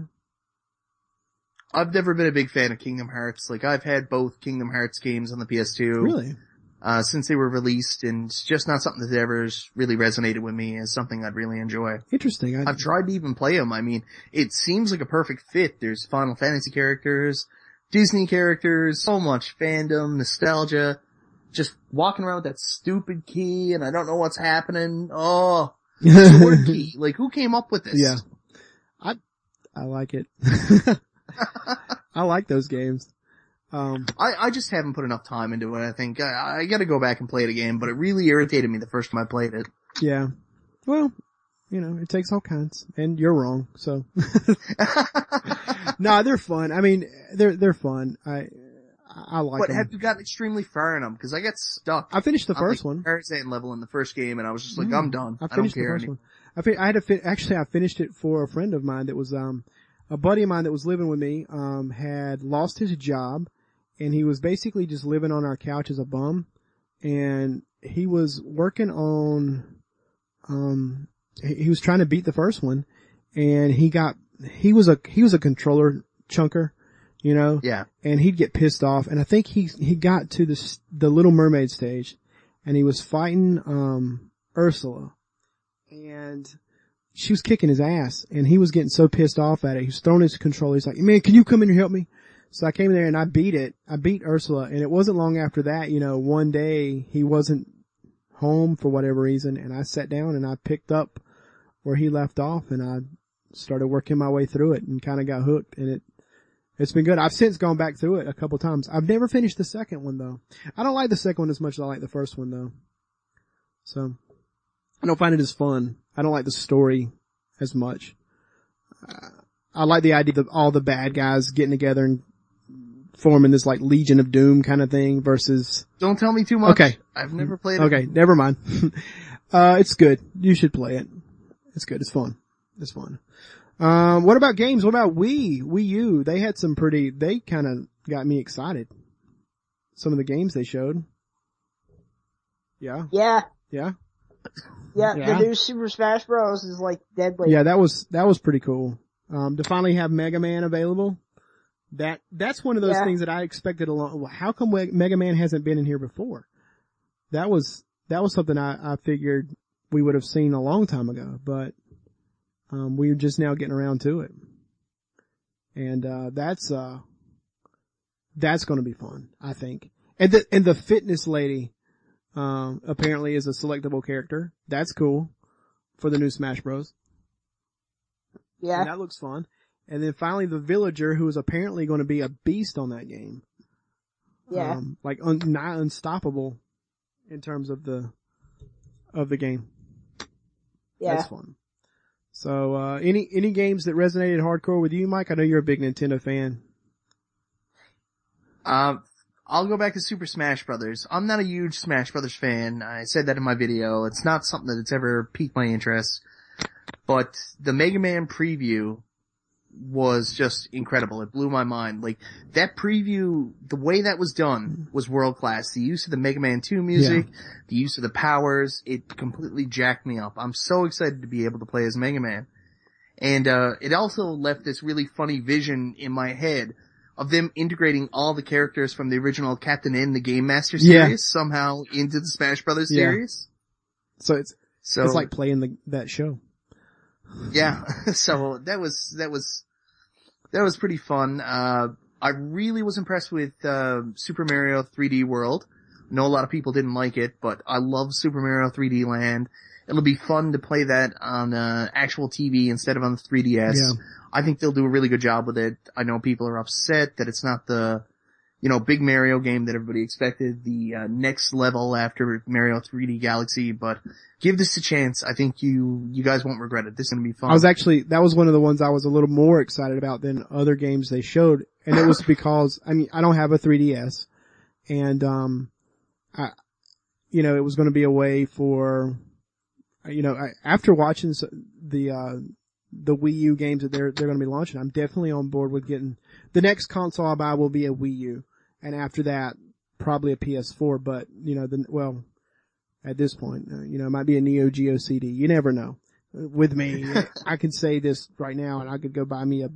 S4: I've never been a big fan of Kingdom Hearts. Like I've had both Kingdom Hearts games on the PS2.
S2: really?
S4: Uh, since they were released and it's just not something that ever really resonated with me as something I'd really enjoy.
S2: Interesting. I,
S4: I've tried to even play them. I mean, it seems like a perfect fit. There's Final Fantasy characters, Disney characters, so much fandom, nostalgia. Just walking around with that stupid key and I don't know what's happening. Oh, sword key. Like who came up with this?
S2: Yeah. I, I like it. I like those games. Um,
S4: I, I just haven't put enough time into it, I think. I, I gotta go back and play it again, but it really irritated me the first time I played it.
S2: yeah. Well, you know, it takes all kinds, and you're wrong. So, no, they're fun. I mean, they're they're fun. I I like
S4: but
S2: them.
S4: have you gotten extremely far in them? Cause I got stuck.
S2: I finished the
S4: on, like,
S2: first one.
S4: Tarzan level in the first game and I was just like,
S2: Mm.
S4: I'm done.
S2: I
S4: I, don't
S2: finished the
S4: care
S2: first one. I, fin- I had to fin- actually I finished it for a friend of mine that was um a buddy of mine that was living with me um had lost his job and he was basically just living on our couch as a bum and he was working on um he, was trying to beat the first one and he got he was a he was a controller chunker you know
S4: Yeah.
S2: and he'd get pissed off. And I think he he got to the the Little Mermaid stage, and he was fighting um Ursula, and she was kicking his ass, and he was getting so pissed off at it. He was throwing his controller. He's like, "Man, can you come in here and help me?" So I came there and I beat it. I beat Ursula, and it wasn't long after that. You know, one day he wasn't home for whatever reason, and I sat down and I picked up where he left off, and I started working my way through it and kind of got hooked, and it it's been good. I've since gone back through it a couple times. I've never finished the second one though. I don't like the second one as much as I like the first one though. So, I don't find it as fun. I don't like the story as much. Uh, I like the idea of all the bad guys getting together and forming this like Legion of Doom kind of thing versus,
S4: Don't tell me too much.
S2: Okay.
S4: I've never played it.
S2: okay, never mind. uh, it's good. You should play it. It's good. It's fun. It's fun. Um, what about games? What about Wii? Wii U? They had some pretty, they kind of got me excited. Some of the games they showed. Yeah,
S3: Yeah,
S2: yeah,
S3: yeah,
S2: Yeah.
S3: The new Super Smash Bros. is like deadly.
S2: yeah. That was that was pretty cool. Um, to finally have Mega Man available. That that's one of those
S3: Yeah.
S2: things that I expected a long. well, How come Mega Man hasn't been in here before? That was that was something I, I figured we would have seen a long time ago, but um, we're just now getting around to it, and uh, that's uh, that's going to be fun, I think. And the and the fitness lady um, apparently is a selectable character. That's cool for the new Smash Bros.
S3: yeah,
S2: And that looks fun. And then finally the villager who is apparently going to be a beast on that game.
S3: yeah.
S2: Um, like un- not unstoppable in terms of the, of the game.
S3: yeah.
S2: That's fun. So, uh, any, any games that resonated hardcore with you, Mike? I know you're a big Nintendo fan.
S4: Um, I'll go back to Super Smash Brothers. I'm not a huge Smash Brothers fan. I said that in my video. It's not something that's ever piqued my interest. But the Mega Man preview was just incredible. It blew my mind. Like that preview, the way that was done was world class. The use of the Mega Man 2 music, the use of the powers, it completely jacked me up. I'm so excited to be able to play as Mega Man. And, uh, it also left this really funny vision in my head of them integrating all the characters from the original Captain N, the Game Master
S2: Yeah.
S4: series, somehow into the Smash Brothers
S2: Yeah.
S4: series.
S2: So it's,
S4: So
S2: it's like playing the, that show.
S4: Yeah, so that was that was that was pretty fun. Uh, I really was impressed with uh, Super Mario 3D World. I know a lot of people didn't like it, but I love Super Mario 3D Land. It'll be fun to play that on uh, actual TV instead of on the 3DS.
S2: Yeah.
S4: I think they'll do a really good job with it. I know people are upset that it's not the, you know, big Mario game that everybody expected, the uh, next level after Mario 3D Galaxy, but give this a chance. I think you, you guys won't regret it. This is gonna be fun.
S2: I was actually, that was one of the ones I was a little more excited about than other games they showed. And it was because, I mean, I don't have a 3DS and, um, I, you know, it was going to be a way for, you know, I, after watching the, uh, the Wii U games that they're, they're going to be launching, I'm definitely on board with getting, the next console I buy will be a Wii U. And after that, probably a PS4, but, you know, the, well, at this point, uh, you know, it might be a Neo Geo CD. You never know with me. I could say this right now and I could go buy me a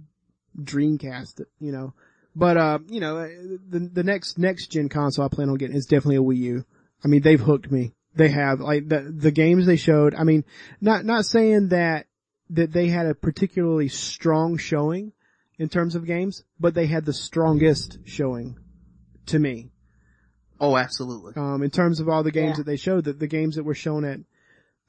S2: Dreamcast, you know. But, uh, you know, uh, the, the next, next gen console I plan on getting is definitely a Wii U. I mean, they've hooked me. They have, like, the, the games they showed, I mean, not, not saying that, that they had a particularly strong showing in terms of games, but they had the strongest showing to me.
S4: oh, absolutely.
S2: Um, in terms of all the games
S3: Yeah.
S2: that they showed, that the games that were shown at,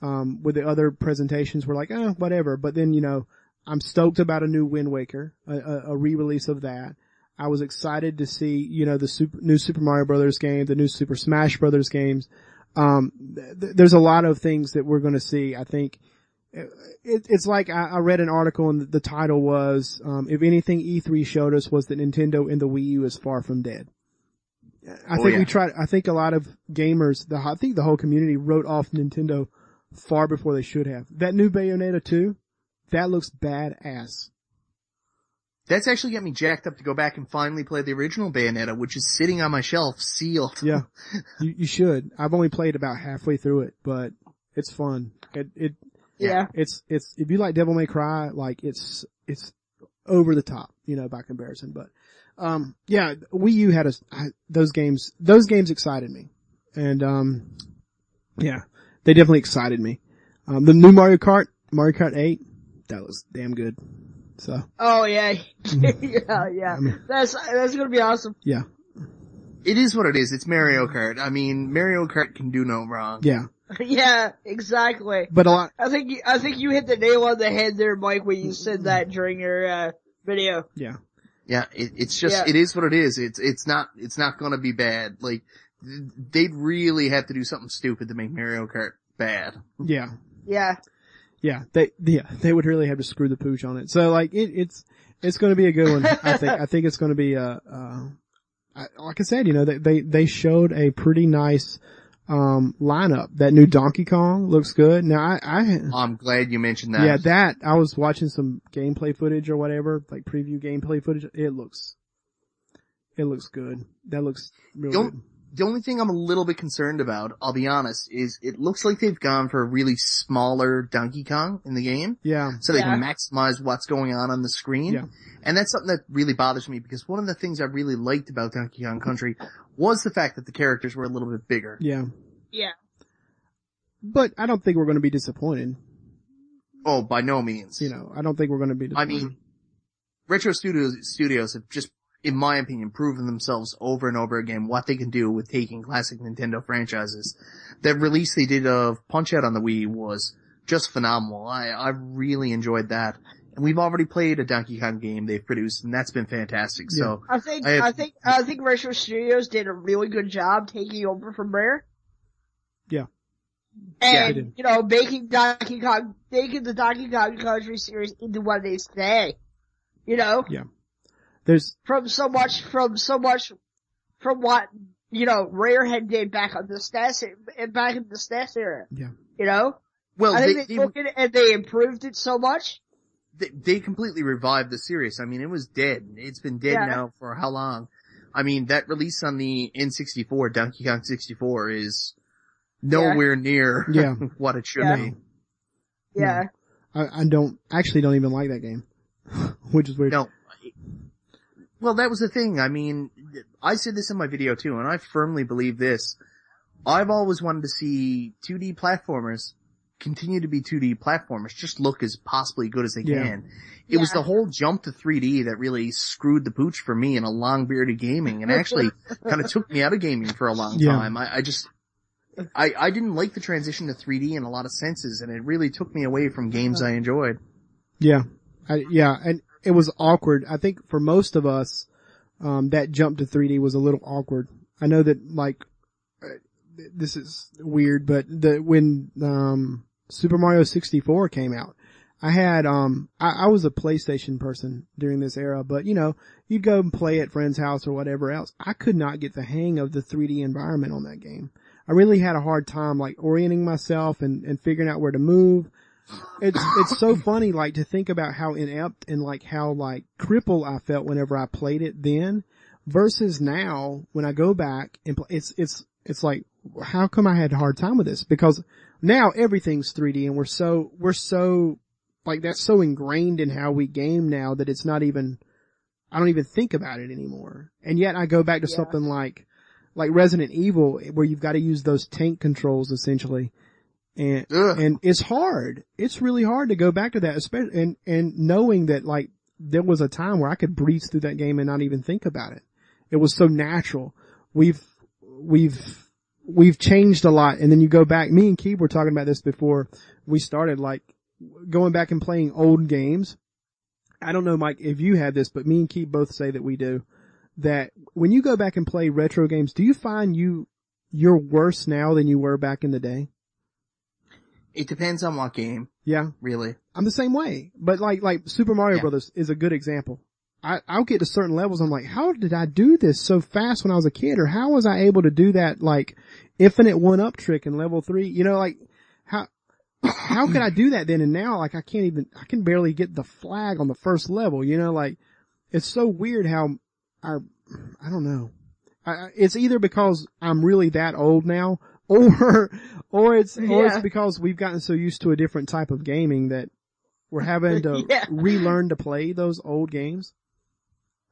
S2: um, with the other presentations were like, oh, whatever. But then, you know, I'm stoked about a new Wind Waker, a, a, a re-release of that. I was excited to see, you know, the super, new Super Mario Brothers game, the new Super Smash Brothers games. Um, th- there's a lot of things that we're going to see. I think it, it's like I, I, read an article and the title was, um, if anything E3 showed us was that Nintendo and the Wii U is far from dead. I
S4: Oh,
S2: think
S4: yeah.
S2: we tried, I think a lot of gamers, the, I think the whole community wrote off Nintendo far before they should have. That new Bayonetta 2, that looks badass.
S4: That's actually got me jacked up to go back and finally play the original Bayonetta, which is sitting on my shelf, sealed.
S2: Yeah. you, you should. I've only played about halfway through it, but it's fun. It, it,
S3: Yeah.
S2: it's, it's, if you like Devil May Cry, like it's, it's over the top, you know, by comparison, but, um, yeah, Wii U had a, I, those games, those games excited me. And, um, yeah, they definitely excited me. Um, the new Mario Kart, Mario Kart 8, that was damn good. So,
S3: Oh yeah.
S2: Mm-hmm.
S3: yeah, yeah.
S2: I mean-
S3: That's, that's gonna be awesome.
S2: yeah,
S4: It is what it is. It's Mario Kart. I mean, Mario Kart can do no wrong.
S2: yeah,
S3: yeah, exactly.
S2: but a lot,
S3: I think you, I think you hit the nail on the head there, Mike, when you said that during your, uh, video.
S2: yeah,
S4: Yeah, it, it's just,
S3: Yeah.
S4: it is what it is. It's, it's not, it's not gonna be bad. Like, they'd really have to do something stupid to make Mario Kart bad.
S2: yeah.
S3: Yeah.
S2: Yeah, they yeah they would really have to screw the pooch on it. So like it, it's it's going to be a good one. I think I think it's going to be uh, uh I, like I said, you know they they they showed a pretty nice um lineup. That new Donkey Kong looks good. Now I I
S4: I'm glad you mentioned that.
S2: yeah that I was watching some gameplay footage or whatever like preview gameplay footage. It looks it looks good. That looks really
S4: Don't-
S2: good.
S4: The only thing I'm a little bit concerned about, I'll be honest, is it looks like they've gone for a really smaller Donkey Kong in the game.
S2: Yeah,
S4: so they can maximize what's going on on the screen.
S2: Yeah.
S4: And that's something that really bothers me because one of the things I really liked about Donkey Kong Country was the fact that the characters were a little bit bigger.
S2: yeah.
S3: Yeah.
S2: But I don't think we're going to be disappointed.
S4: Oh, by no means.
S2: You know, I don't think we're going to be.
S4: I mean, Retro Studios, studios have just, in my opinion, proven themselves over and over again what they can do with taking classic Nintendo franchises. That release they did of Punch Out on the Wii was just phenomenal. I, I really enjoyed that. And we've already played a Donkey Kong game they've produced and that's been fantastic. So,
S3: I think
S4: I have-
S3: I, think I think Retro Studios did a really good job taking over from Rare.
S2: Yeah.
S4: Yeah,
S3: And
S2: they did.
S3: you know, making Donkey Kong making the Donkey Kong Country series into what it is today. You know?
S2: There's
S3: From so much from so much from what you know, Rare had did back on the SNES e- back in the SNES era.
S2: Yeah.
S3: You know?
S4: well,
S3: I think they,
S4: they,
S3: took it and they improved it so much.
S4: they, they completely revived the series. I mean, it was dead. It's been dead
S3: Yeah.
S4: now for how long? I mean, that release on the N64, Donkey Kong 64 is nowhere near
S2: Yeah.
S4: what it should
S3: Yeah.
S4: be.
S3: Yeah.
S2: I, I don't actually don't even like that game, which is weird.
S4: No. Well, that was the thing. I mean, I said this in my video too, and I firmly believe this. I've always wanted to see 2D platformers continue to be 2D platformers, just look as possibly good as they
S2: Yeah.
S4: can. It was the whole jump to 3D that really screwed the pooch for me in a long bearded gaming and actually kind of took me out of gaming for a long
S2: Yeah.
S4: time. I, I just, I, I didn't like the transition to 3D in a lot of senses and it really took me away from games uh-huh. I enjoyed.
S2: Yeah, I, yeah, and it was awkward. I think for most of us, um, that jump to 3D was a little awkward. I know that like uh, this is weird, but the when um Super Mario 64 came out, I had um I, I was a PlayStation person during this era, but you know you'd go and play at friend's house or whatever else. I could not get the hang of the 3D environment on that game. I really had a hard time like orienting myself and, and figuring out where to move. It's, it's so funny like to think about how inept and like how like crippled I felt whenever I played it then versus now when I go back and play, it's, it's, it's like, how come I had a hard time with this? Because now everything's 3D and we're so, we're so, like that's so ingrained in how we game now that it's not even, I don't even think about it anymore. And yet I go back to
S3: Yeah.
S2: something like, like Resident Evil where you've got to use those tank controls essentially. And,
S4: Ugh.
S2: and it's hard. It's really hard to go back to that, especially, and, and knowing that like, there was a time where I could breeze through that game and not even think about it. It was so natural. We've, we've, we've changed a lot. And then you go back, me and Keith were talking about this before we started, like going back and playing old games I don't know, Mike, if you had this, but me and Keith both say that we do. That when you go back and play retro games, do you find you you're worse now than you were back in the day?
S4: It depends on what game,
S2: Yeah,
S4: really.
S2: I'm the same way. But like like Super Mario
S4: Yeah.
S2: Brothers is a good example. I, I'll get to certain levels. I'm like, how did I do this so fast when I was a kid? Or how was I able to do that like infinite one up trick in level three? You know, like how, how could I do that then? And now like I can't even, I can barely get the flag on the first level, you know, like it's so weird how our, I don't know. I, it's either because I'm really that old now or, or it's, or it's because we've gotten so used to a different type of gaming that we're having to
S3: Yeah.
S2: relearn to play those old games.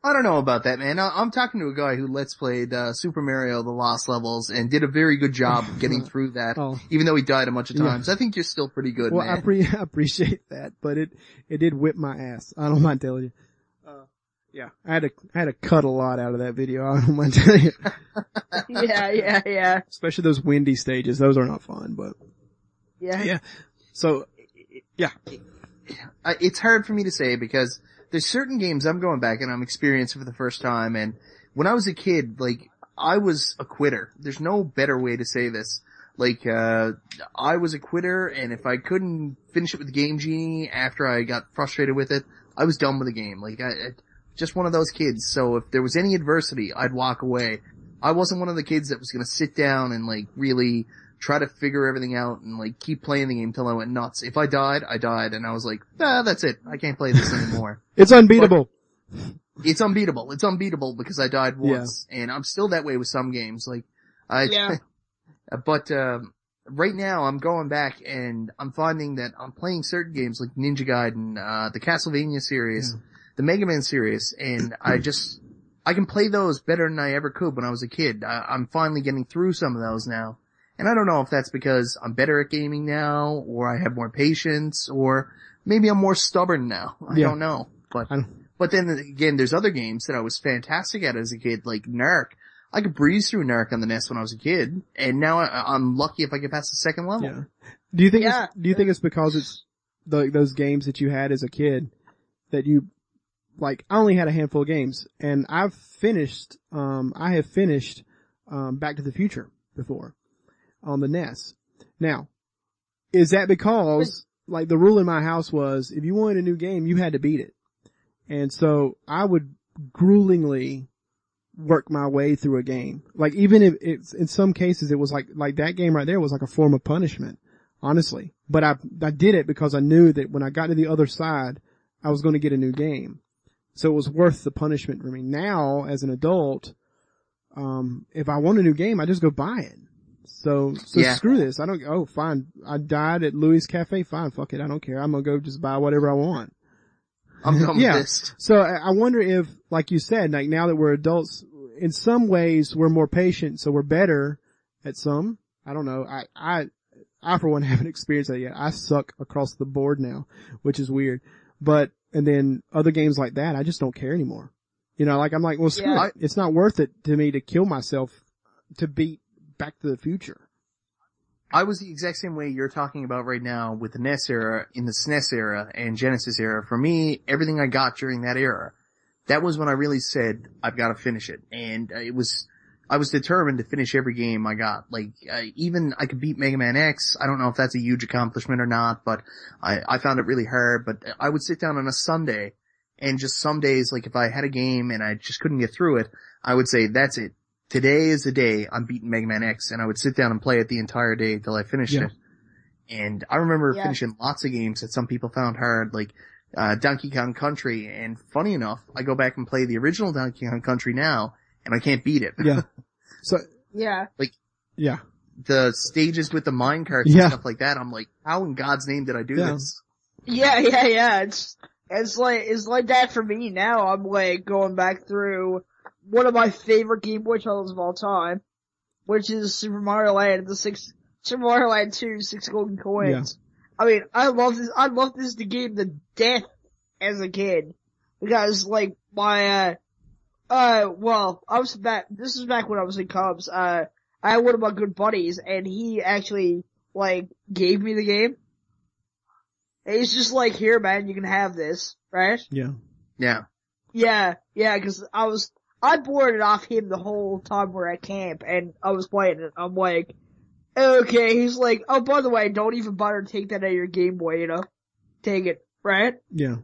S4: I don't know about that, man. I- I'm talking to a guy who let's played uh, Super Mario: The Lost Levels and did a very good job of getting through that,
S2: Oh.
S4: even though he died a bunch of
S2: Yeah.
S4: times. I think you're still pretty good,
S2: Well, I, pre- I appreciate that, but it, it did whip my ass. I don't mind telling you. Yeah, I had to, I had to cut a lot out of that video. I don't mind telling you.
S3: yeah, yeah, yeah,
S2: Especially those windy stages. Those are not fun, but
S3: yeah.
S2: yeah. So, yeah.
S4: It's hard for me to say because there's certain games I'm going back and I'm experiencing for the first time. And when I was a kid, like I was a quitter. There's no better way to say this. Like, uh, I was a quitter and if I couldn't finish it with Game Genie after I got frustrated with it, I was done with the game. Like, I, I just one of those kids. So if there was any adversity, I'd walk away. I wasn't one of the kids that was gonna sit down and like really try to figure everything out and like keep playing the game until I went nuts. If I died, I died and I was like, ah, that's it. I can't play this anymore.
S2: It's unbeatable.
S4: it's unbeatable. It's unbeatable because I died once and I'm still that way with some games. Like I,
S3: Yeah.
S4: but, um, right now I'm going back and I'm finding that I'm playing certain games like Ninja Gaiden, uh, the Castlevania series, the Mega Man series, and I mm-hmm. just, I can play those better than I ever could when I was a kid. I, I'm finally getting through some of those now. And I don't know if that's because I'm better at gaming now, or I have more patience, or maybe I'm more stubborn now. I
S2: Yeah.
S4: don't know. But,
S2: I don't-
S4: but then again, there's other games that I was fantastic at as a kid, like Narc. I could breeze through Narc on the NES when I was a kid, and now I, I'm lucky if I get past the second level.
S2: Yeah. Do you think
S3: Yeah.
S2: it's, do you think it's because it's the, those games that you had as a kid that you, like, I only had a handful of games and I've finished, um, I have finished, um, Back to the Future before on the NES. Now, is that because, like, the rule in my house was if you wanted a new game, you had to beat it. And so I would gruelingly work my way through a game. Like even if it's, in some cases it was like, like that game right there was like a form of punishment, honestly. But I, I did it because I knew that when I got to the other side, I was going to get a new game. So it was worth the punishment for me. Now, as an adult, um, if I want a new game, I just go buy it. So, so
S4: Yeah.
S2: screw this. I don't, oh fine. I died at Louis Cafe. Fine. Fuck it. I don't care. I'm gonna go just buy whatever I want.
S4: I'm done
S2: Yeah. So I I wonder if, like you said, like now that we're adults, in some ways we're more patient, so we're better at some. I don't know. I, I, I for one haven't experienced that yet. I suck across the board now, which is weird. But, and then other games like that, I just don't care anymore. You know, like I'm like, well screw
S3: Yeah.
S2: it. It's not worth it to me to kill myself to beat Back to the Future.
S4: I was the exact same way you're talking about right now with the NES era, in the SNES era and Genesis era. For me, everything I got during that era, that was when I really said, I've got to finish it. And uh, it was, I was determined to finish every game I got. Like, uh, even I could beat Mega Man X. I don't know if that's a huge accomplishment or not, but I, I found it really hard. But I would sit down on a Sunday and just some days, like if I had a game and I just couldn't get through it, I would say, that's it. Today is the day I'm beating Mega Man X and I would sit down and play it the entire day till I finished
S2: Yeah.
S4: it. And I remember
S3: Yeah.
S4: finishing lots of games that some people found hard, like, uh, Donkey Kong Country. And funny enough, I go back and play the original Donkey Kong Country now and I can't beat it.
S2: Yeah. So,
S3: Yeah. Like.
S2: Yeah.
S4: the stages with the mine carts
S2: Yeah.
S4: and stuff like that, I'm like, how in God's name did I do
S2: Yeah.
S4: this?
S3: Yeah, yeah, yeah. It's it's like it's like that for me now. I'm like going back through one of my favorite Game Boy titles of all time, which is Super Mario Land, the six Super Mario Land 2, six golden coins. Yeah. I mean, I love this. I love this the game to death as a kid because like my uh uh well I was back. This is back when I was in Cubs. Uh, I had one of my good buddies, and he actually like gave me the game. And he's just like, here man, you can have this, right?
S2: Yeah.
S4: Yeah.
S3: Yeah, yeah, cause I was, I boarded off him the whole time we're at camp and I was playing it. I'm like, okay, he's like, oh by the way, don't even bother to take that out of your Game Boy, you know? Take it, right?
S2: Yeah.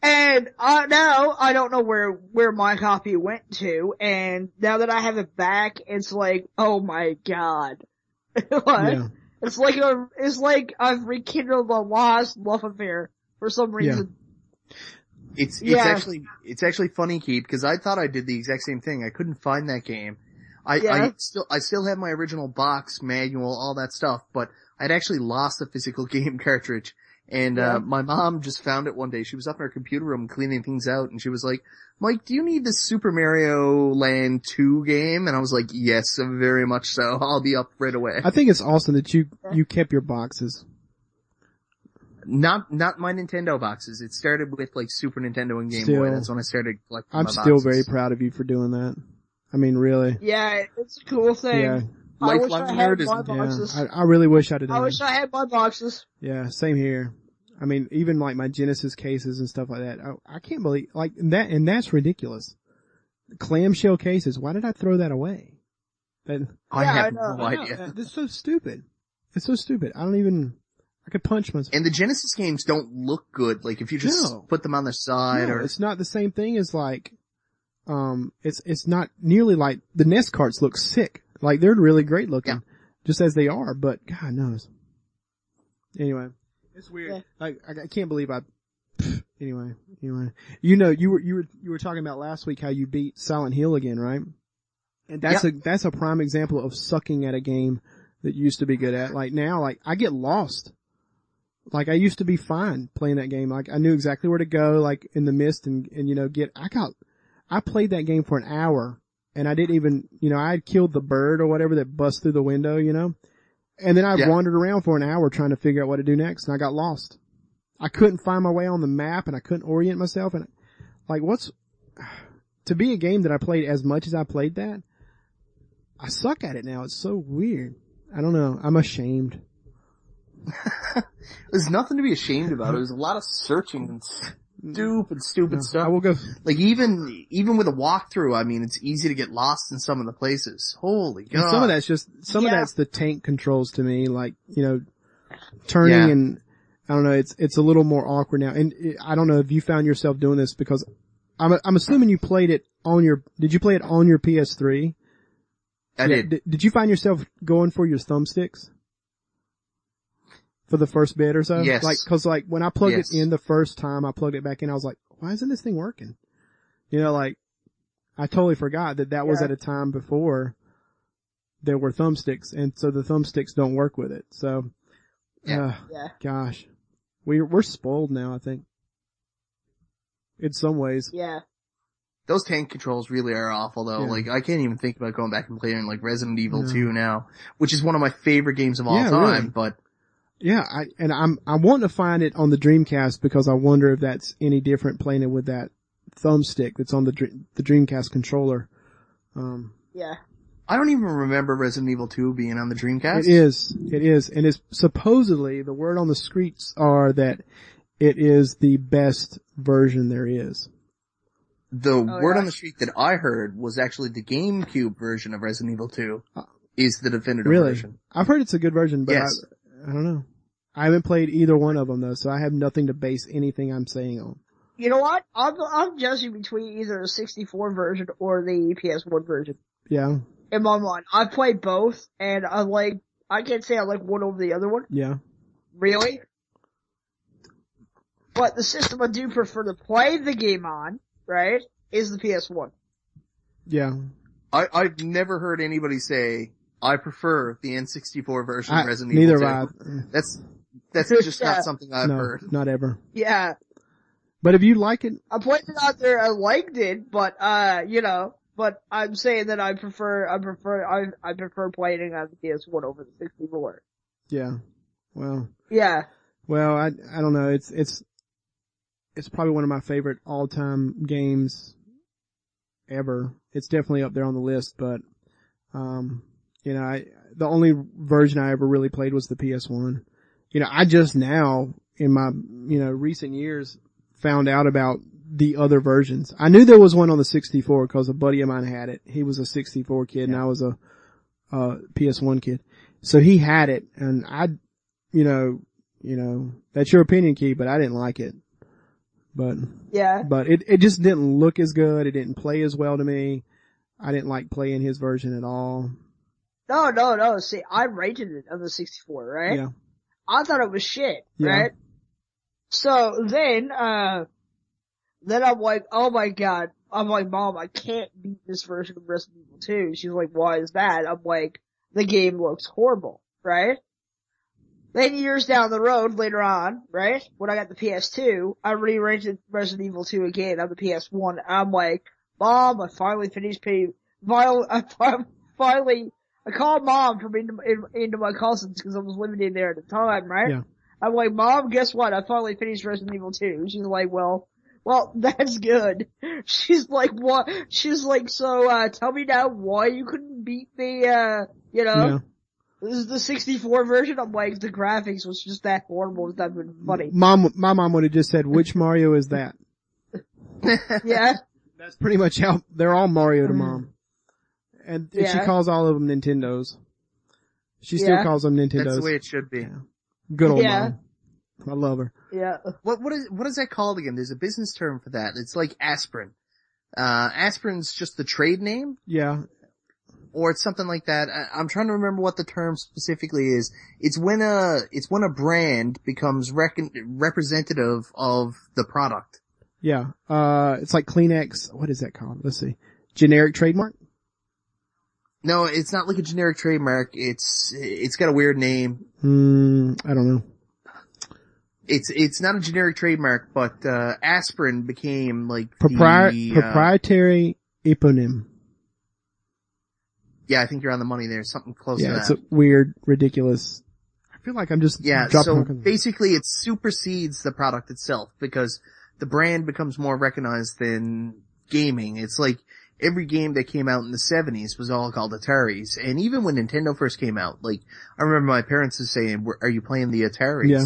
S3: And uh, now I don't know where where my copy went to, and now that I have it back, it's like, oh my god, what?
S2: Yeah.
S3: It's like a, it's like I've rekindled a lost love affair for some reason.
S4: It's it's
S3: Yeah.
S4: actually it's actually funny, Keith, because I thought I did the exact same thing. I couldn't find that game. I, I still I still have my original box manual, all that stuff, but I'd actually lost the physical game cartridge. And
S3: Yeah.
S4: uh my mom just found it one day. She was up in her computer room cleaning things out, and she was like, "Mike, do you need this Super Mario Land 2 game?" And I was like, "Yes, very much so. I'll be up right away."
S2: I think it's awesome that you, you kept your boxes.
S4: Not not my Nintendo boxes. It started with like Super Nintendo and Game Boy. That's when I started collecting.
S2: I'm
S4: my
S2: still
S4: boxes.
S2: very proud of you for doing that. I mean, really.
S3: Yeah, it's a cool thing.
S2: Yeah.
S3: I wish
S4: Lifelong
S3: I had
S4: nerd is-
S3: my
S2: Yeah.
S3: boxes.
S2: I, I really wish I'd have
S3: I
S2: done
S3: wish. I had my boxes.
S2: Yeah, same here. I mean, even like my Genesis cases and stuff like that. I, I can't believe, like, that, and that's ridiculous. Clamshell cases. Why did I throw that away? That,
S4: I
S3: Yeah,
S4: have
S3: I know.
S4: no
S2: I
S4: idea.
S2: that- That's so stupid. It's so stupid. I don't even, I could punch myself.
S4: And the Genesis games don't look good. Like if you just
S2: No.
S4: put them on the side
S2: No,
S4: or
S2: it's not the same thing as like, um, it's, it's not nearly like, the NES carts look sick. Like they're really great looking.
S4: Yeah.
S2: Just as they are, but God knows. Anyway. It's weird.
S3: Yeah.
S2: Like, I, I can't believe I, anyway, anyway. You know, you were, you were, you were talking about last week how you beat Silent Hill again, right? And that's a, that's a prime example of sucking at a game that you used to be good at. Like now, like I get lost. Like I used to be fine playing that game. Like I knew exactly where to go, like in the mist and, and you know, get, I got, I played that game for an hour and I didn't even, you know, I had killed the bird or whatever that bust through the window, you know, and then I
S4: Yeah.
S2: wandered around for an hour trying to figure out what to do next and I got lost. I couldn't find my way on the map and I couldn't orient myself and like what's, to be a game that I played as much as I played that, I suck at it now. It's so weird. I don't know. I'm ashamed.
S4: there's nothing to be ashamed about. It was a lot of searching and stupid, stupid
S2: I
S4: stuff.
S2: will go,
S4: Like even, even with a walkthrough, I mean, it's easy to get lost in some of the places. Holy
S2: And
S4: god.
S2: some of that's just some of that's the tank controls to me, like you know, turning
S4: Yeah.
S2: and I don't know. It's it's a little more awkward now, and it, I don't know if you found yourself doing this because I'm I'm assuming you played it on your. Did you play it on your PS3?
S4: I
S2: Yeah,
S4: did.
S2: Did, did you find yourself going for your thumbsticks for the first bit or so?
S4: Yes.
S2: Like, cause like when I plugged
S4: Yes.
S2: it in the first time, I plugged it back in. I was like, why isn't this thing working? You know, like I totally forgot that that was at a time before there were thumbsticks, and so the thumbsticks don't work with it. So,
S4: Yeah.
S2: uh,
S3: Yeah.
S2: gosh, we we're spoiled now. I think in some ways.
S3: Yeah.
S4: Those tank controls really are awful though.
S2: Yeah.
S4: Like I can't even think about going back and playing like Resident Evil
S2: No.
S4: 2 now, which is one of my favorite games of all
S2: Yeah,
S4: time,
S2: really.
S4: but
S2: Yeah, I, and I'm, I want to find it on the Dreamcast because I wonder if that's any different playing it with that thumbstick that's on the the Dreamcast controller. Um,
S3: Yeah.
S4: I don't even remember Resident Evil 2 being on the Dreamcast.
S2: it is, it is, and it's supposedly the word on the streets are that it is the best version there is.
S4: The
S3: Oh,
S4: word
S3: yeah.
S4: on the street that I heard was actually the GameCube version of Resident Evil 2
S2: Uh,
S4: is the definitive
S2: Really,
S4: version.
S2: I've heard it's a good version, but
S4: Yes.
S2: I, I don't know. I haven't played either one of them though, so I have nothing to base anything I'm saying on.
S3: You know what? I'm I'm judging between either the 64 version or the PS1 version.
S2: Yeah,
S3: In my mind, I've played both, and I like. I can't say I like one over the other one.
S2: yeah,
S3: Really? But the system I do prefer to play the game on, right, is the PS1.
S2: yeah.
S4: I, I've never heard anybody say, I prefer the N64 version
S2: I,
S4: of Resident
S2: neither
S4: Evil 2.
S2: have I.
S4: That's, that's just
S3: Yeah.
S4: not something I've
S2: no,
S4: heard.
S2: not ever.
S3: Yeah.
S2: But if you like it,
S3: I played it out there, I liked it, but, uh, you know, but I'm saying that I prefer, I prefer, I, I prefer playing it on the PS1 over the 64.
S2: yeah. Well,
S3: Yeah.
S2: Well, I I don't know. It's it's it's probably one of my favorite all time games ever. It's definitely up there on the list, but um you know, I the only version I ever really played was the PS1. You know, I just now in my, you know, recent years found out about the other versions. I knew there was one on the 64 because a buddy of mine had it. He was a 64 kid and I was a, uh, PS1 kid. So he had it and I, you know, you know, that's your opinion, Key, but I didn't like it. But,
S3: Yeah.
S2: but it, it just didn't look as good. It didn't play as well to me. I didn't like playing his version at all.
S3: No, no, no. See, I rated it on the 64, right?
S2: Yeah.
S3: I thought it was shit,
S2: Yeah.
S3: right? So then, uh, then I'm like, oh my god. I'm like, mom, I can't beat this version of Resident Evil 2. She's like, why is that? I'm like, the game looks horrible, right? Then years down the road, later on, right? When I got the PS2, I re-rated Resident Evil 2 again on the PS1. I'm like, mom, I finally finished finally, I finally, I called mom from into, in, into my cousins because I was living in there at the time, right?
S2: Yeah.
S3: I'm like, mom, guess what? I finally finished Resident Evil 2. She's like, well, well, that's good. She's like, what? She's like, so, uh, tell me now why you couldn't beat the, uh, you know,
S2: Yeah.
S3: this is the 64 version. I'm like, the graphics was just that horrible. It's not even funny.
S2: Mom, my mom would have just said, which Mario is that?
S3: Yeah.
S2: That's pretty much how, they're all Mario to mom. And, and she calls all of them Nintendos. She still
S3: Yeah.
S2: calls them Nintendos.
S4: That's the way it should be.
S2: Good old
S3: Yeah.
S2: mom. I love her.
S3: Yeah.
S4: What what is what is that called again? There's a business term for that. It's like aspirin. Uh, aspirin's just the trade name,
S2: Yeah.
S4: or it's something like that. I, I'm trying to remember what the term specifically is. It's when a it's when a brand becomes recon, representative of the product.
S2: Yeah. Uh, it's like Kleenex. What is that called? Let's see. Generic trademark?
S4: No, it's not like a generic trademark. It's it's got a weird name.
S2: Hmm, I don't know.
S4: It's it's not a generic trademark, but uh, aspirin became like
S2: Propri-
S4: the, uh,
S2: proprietary eponym.
S4: yeah, I think you're on the money there. Something close
S2: Yeah,
S4: to
S2: it's
S4: that.
S2: a weird, ridiculous. I feel like I'm just
S4: Yeah, so basically it supersedes the product itself because the brand becomes more recognized than gaming. It's like every game that came out in the 70s was all called Ataris. And even when Nintendo first came out, like, I remember my parents was saying, are you playing the Ataris?
S2: Yeah.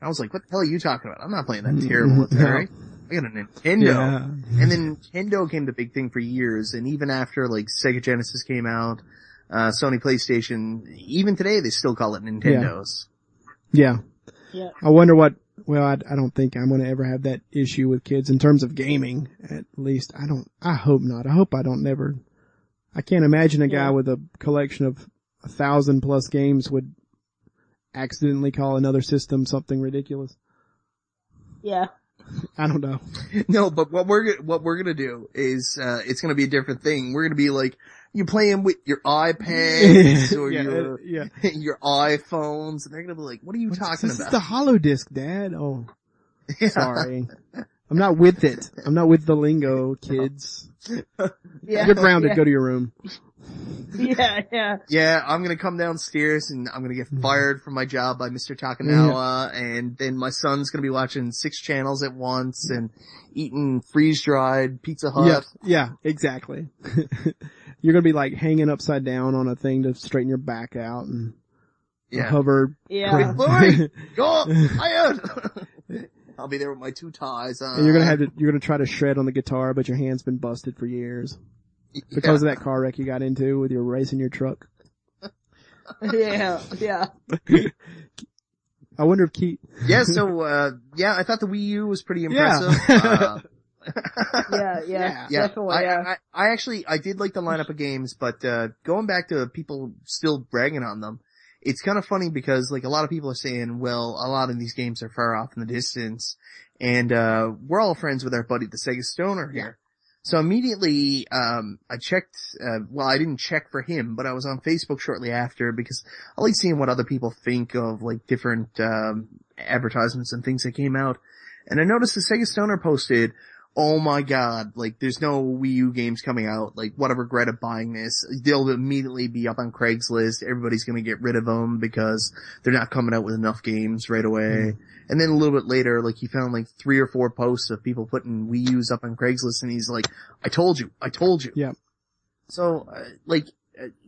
S4: I was like, what the hell are you talking about? I'm not playing that
S2: Mm,
S4: terrible Atari. I got a Nintendo.
S2: Yeah.
S4: And then Nintendo came the big thing for years, and even after like Sega Genesis came out, uh, Sony PlayStation, even today they still call it Nintendos.
S2: Yeah.
S3: Yeah.
S2: I wonder what, well, I, I don't think I'm going to ever have that issue with kids in terms of gaming, at least. I don't, I hope not. I hope I don't never, I can't imagine a guy
S3: Yeah.
S2: with a collection of a thousand plus games would accidentally call another system something ridiculous.
S3: Yeah.
S2: I don't know.
S4: No, but what we're what we're gonna do is uh it's gonna be a different thing. We're gonna be like you playing with your iPads or
S2: yeah,
S4: your
S2: uh, yeah.
S4: your iPhones, and they're gonna be like, "What are you talking
S2: this
S4: about?"
S2: is the hollow disc, Dad. Oh,
S4: Yeah.
S2: sorry. I'm not with it. I'm not with the lingo, kids.
S3: Yeah.
S2: You're grounded.
S3: Yeah.
S2: Go to your room.
S3: Yeah. Yeah.
S4: Yeah, I'm gonna come downstairs and I'm gonna get fired from my job by Mr. Takanawa, and then my son's gonna be watching six channels at once and eating freeze-dried Pizza Hut.
S2: Yeah, yeah, exactly. You're gonna be like hanging upside down on a thing to straighten your back out and
S4: Yeah.
S2: hover.
S3: Yeah.
S2: crouch.
S4: Boy, go tired. I'll be there with my two ties on.
S2: and you're gonna have to, you're gonna try to shred on the guitar, but your hand's been busted for years because of that car wreck you got into with your racing your truck.
S3: Yeah. Yeah.
S2: I wonder if Keith,
S4: yeah, so, uh, yeah, I thought the Wii U was pretty
S2: Yeah.
S4: impressive. uh,
S3: Yeah. Yeah.
S2: Yeah.
S4: yeah,
S3: Definitely.
S4: I,
S3: Yeah.
S4: I, I actually, I did like the lineup of games, but, uh, going back to people still bragging on them, it's kind of funny because like a lot of people are saying, well, a lot of these games are far off in the distance and, uh, we're all friends with our buddy, the Sega Stoner here. So immediately, um, I checked, uh, well, I didn't check for him, but I was on Facebook shortly after because I like seeing what other people think of like different, um, advertisements and things that came out. And I noticed the Sega Stoner posted, oh my god, like there's no Wii U games coming out, like what a regret of buying this. They'll immediately be up on Craigslist, everybody's gonna get rid of them because they're not coming out with enough games right away. And then a little bit later, like he found like three or four posts of people putting Wii U's up on Craigslist and he's like, I told you, I told you.
S2: Yeah.
S4: So, uh, like,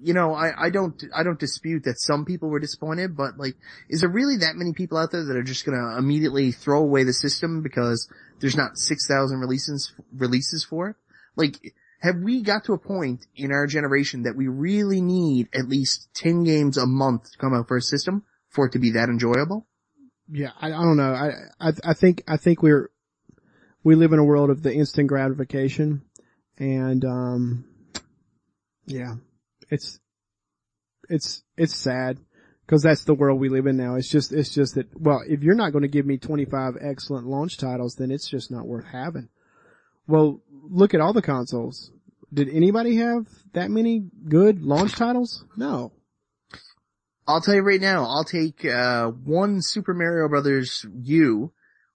S4: you know, I, I don't, I don't dispute that some people were disappointed, but like, is there really that many people out there that are just gonna immediately throw away the system because there's not 6,000 releases, releases for it? Like, have we got to a point in our generation that we really need at least 10 games a month to come out for a system for it to be that enjoyable?
S2: Yeah, I, I don't know. I, I, I think, I think we're, we live in a world of the instant gratification and, um, yeah, it's, it's, it's sad because that's the world we live in now. It's just, it's just that, well, if you're not going to give me 25 excellent launch titles, then it's just not worth having. Well, look at all the consoles. Did anybody have that many good launch titles? No.
S4: I'll tell you right now, I'll take, uh, one Super Mario Brothers U,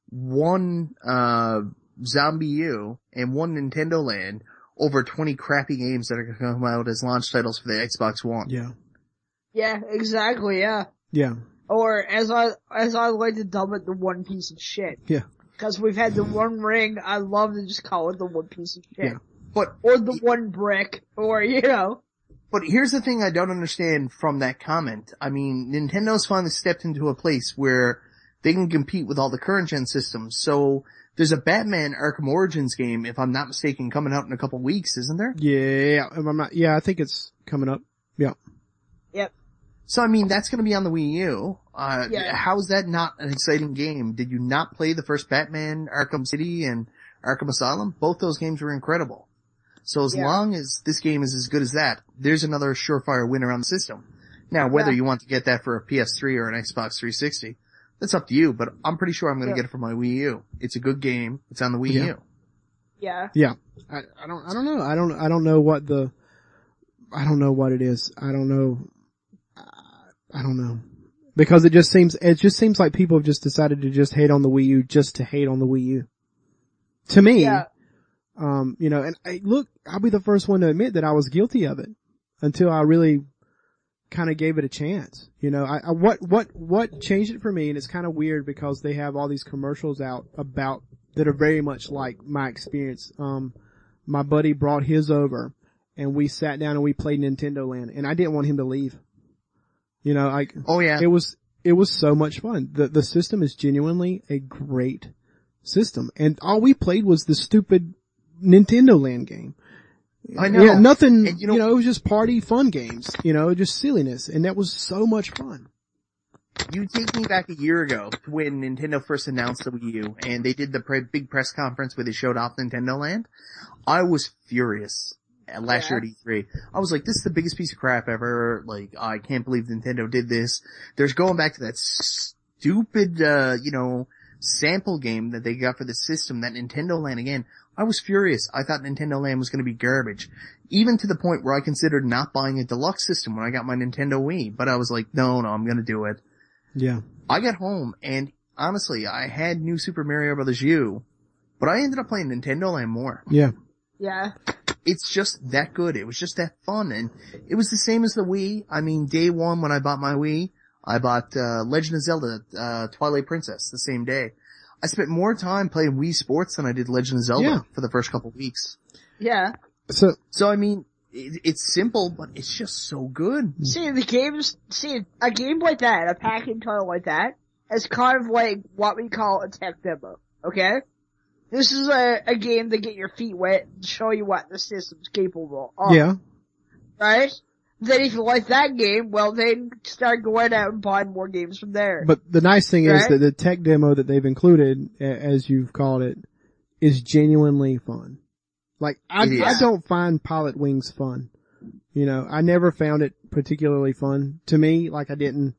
S4: one, uh, U, and one Nintendo Land over 20 crappy games that are going to come out as launch titles for the Xbox One.
S2: Yeah.
S3: Yeah, exactly, yeah.
S2: Yeah.
S3: Or as I, as I like to dub it, the one piece of shit.
S2: Yeah.
S3: Cause we've had the one ring, I love to just call it the one piece of shit.
S2: Yeah.
S4: But,
S3: Or the one brick, or you know.
S4: but here's the thing I don't understand from that comment. I mean, Nintendo's finally stepped into a place where they can compete with all the current gen systems. So there's a Batman Arkham Origins game, if I'm not mistaken, coming out in a couple weeks, isn't there?
S2: Yeah. If I'm not, yeah, I think it's coming up. Yeah.
S3: Yep.
S4: So I mean, that's gonna be on the Wii U. Uh,
S3: Yeah.
S4: how is that not an exciting game? Did you not play the first Batman, Arkham City, and Arkham Asylum? Both those games were incredible. So as
S3: Yeah.
S4: long as this game is as good as that, there's another surefire winner on the system. Now, whether
S3: Yeah.
S4: you want to get that for a PS3 or an Xbox 360, that's up to you, but I'm pretty sure I'm gonna
S3: Yeah.
S4: get it for my Wii U. It's a good game. It's on the Wii
S2: Yeah.
S4: U.
S3: Yeah.
S2: Yeah. I, I don't, I don't know. I don't, I don't know what the, I don't know what it is. I don't know. I don't know. Because it just seems, it just seems like people have just decided to just hate on the Wii U just to hate on the Wii U. To me,
S3: Yeah.
S2: um, you know, and I, look, I'll be the first one to admit that I was guilty of it until I really kind of gave it a chance. You know, I, I what what what changed it for me, and it's kind of weird because they have all these commercials out about that are very much like my experience. Um, my buddy brought his over, and we sat down and we played Nintendo Land, and I didn't want him to leave. You know, like
S4: Oh yeah.
S2: it was it was so much fun. The the system is genuinely a great system, and all we played was the stupid Nintendo Land game.
S4: I know.
S2: Yeah, nothing.
S4: And
S2: you,
S4: you
S2: know,
S4: know-
S2: it was just party fun games. You know, just silliness, and that was so much fun.
S4: You take me back a year ago to when Nintendo first announced the Wii U and they did the pre- big press conference where they showed off Nintendo Land. I was furious at last year at E3. I was like, this is the biggest piece of crap ever. Like, I can't believe Nintendo did this. There's going back to that stupid, uh, you know, sample game that they got for the system, that Nintendo Land again. I was furious. I thought Nintendo Land was going to be garbage. Even to the point where I considered not buying a deluxe system when I got my Nintendo Wii. But I was like, no, no, I'm going to do it.
S2: Yeah,
S4: I got home and honestly, I had New Super Mario Bros. U, but I ended up playing Nintendo Land more.
S2: yeah,
S3: Yeah.
S4: It's just that good. It was just that fun and it was the same as the Wii. I mean, day one when I bought my Wii, I bought, uh, Legend of Zelda, uh, Twilight Princess the same day. I spent more time playing Wii Sports than I did Legend of Zelda
S2: Yeah.
S4: for the first couple of weeks.
S3: Yeah.
S2: So
S4: So I mean, it, it's simple, but it's just so good.
S3: See, the games, see, a game like that, a pack-in title like that, is kind of like what we call a tech demo, okay? This is a, a game to get your feet wet and show you what the system's capable of,
S2: yeah,
S3: right? Then if you like that game, well then start going out and buying more games from there.
S2: but the nice thing is that the tech demo that they've included, as you've called it, is genuinely fun. Like I,
S4: It is.
S2: I don't find Pilotwings fun. You know, I never found it particularly fun to me. Like I didn't.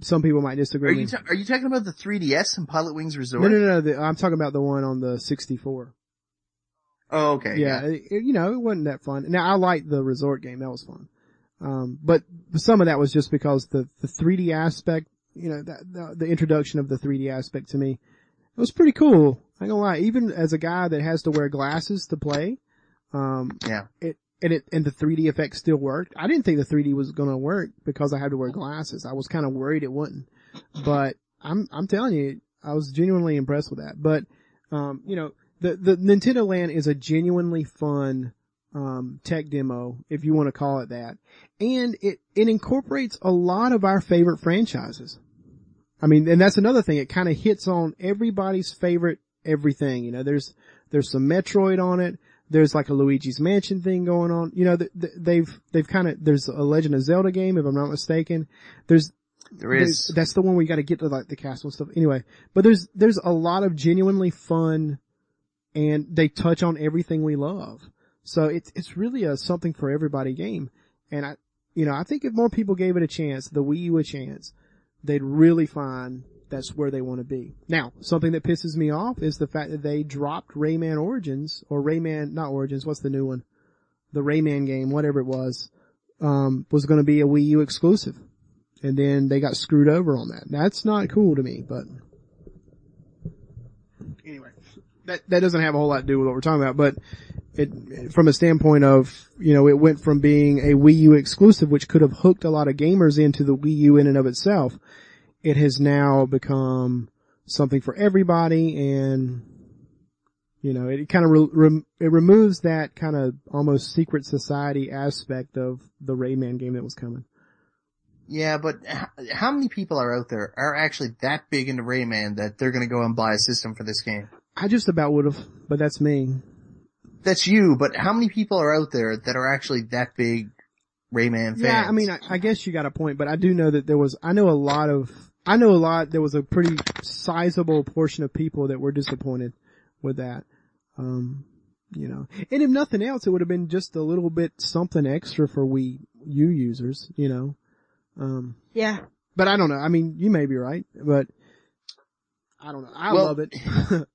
S2: Some people might disagree.
S4: Are you, ta- are you talking about the 3DS and Pilotwings Resort?
S2: no, no, no. The, I'm talking about the one on the 64.
S4: Oh, okay.
S2: yeah, it- it- you know, it wasn't that fun. Now I liked the resort game; that was fun. Um, but some of that was just because the the 3D aspect, you know, that, the, the introduction of the 3D aspect to me, it was pretty cool. I ain't gonna lie. Even as a guy that has to wear glasses to play, um,
S4: Yeah.
S2: it and it and the 3D effect still worked. I didn't think the 3D was gonna work because I had to wear glasses. I was kind of worried it wouldn't, but I'm I'm telling you, I was genuinely impressed with that. But um, you know, the the Nintendo Land is a genuinely fun um, tech demo, if you want to call it that. And it, it incorporates a lot of our favorite franchises. I mean, and that's another thing. It kind of hits on everybody's favorite everything. You know, there's, there's some Metroid on it. There's like a Luigi's Mansion thing going on. You know, th- th- they've, they've kind of, there's a Legend of Zelda game, if I'm not mistaken. There's,
S4: There is.
S2: that's the one we got to get to like the castle and stuff. Anyway, but there's, there's a lot of genuinely fun and they touch on everything we love. So it's, it's really a something for everybody game. And I, you know, I think if more people gave it a chance, the Wii U a chance, they'd really find that's where they want to be. Now, something that pisses me off is the fact that they dropped Rayman Origins or Rayman, not Origins, what's the new one? The Rayman game, whatever it was, um, was going to be a Wii U exclusive. And then they got screwed over on that. That's not cool to me, but anyway, that, that doesn't have a whole lot to do with what we're talking about, but it, from a standpoint of, you know, it went from being a Wii U exclusive, which could have hooked a lot of gamers into the Wii U in and of itself. It has now become something for everybody and, you know, it kind of re- it removes that kind of almost secret society aspect of the Rayman game that was coming.
S4: Yeah, but how many people are out there are actually that big into Rayman that they're gonna go and buy a system for this game?
S2: I just about would have, but that's me.
S4: That's you, but how many people are out there that are actually that big Rayman fans?
S2: Yeah, I mean, I, I guess you got a point, but I do know that there was, I know a lot of, I know a lot, there was a pretty sizable portion of people that were disappointed with that. Um, you know, and if nothing else, it would have been just a little bit something extra for Wii U users, you know. Um,
S3: Yeah.
S2: but I don't know. I mean, you may be right, but I don't know. I
S4: Well,
S2: love it.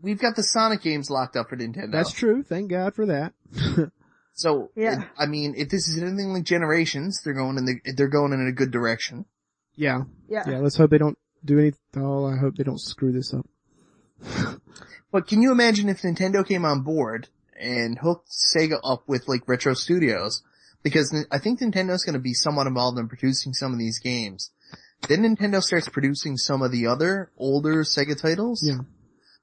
S4: We've got the Sonic games locked up for Nintendo.
S2: That's true. Thank God for that.
S4: So,
S3: Yeah.
S4: it- I mean, if this is anything like Generations, they're going in the, they're going in a good direction.
S2: yeah.
S3: Yeah.
S2: Yeah. Let's hope they don't do any, oh, I hope they don't screw this up.
S4: But can you imagine if Nintendo came on board and hooked Sega up with like Retro Studios? Because I think Nintendo's going to be somewhat involved in producing some of these games. Then Nintendo starts producing some of the other older Sega titles.
S2: Yeah.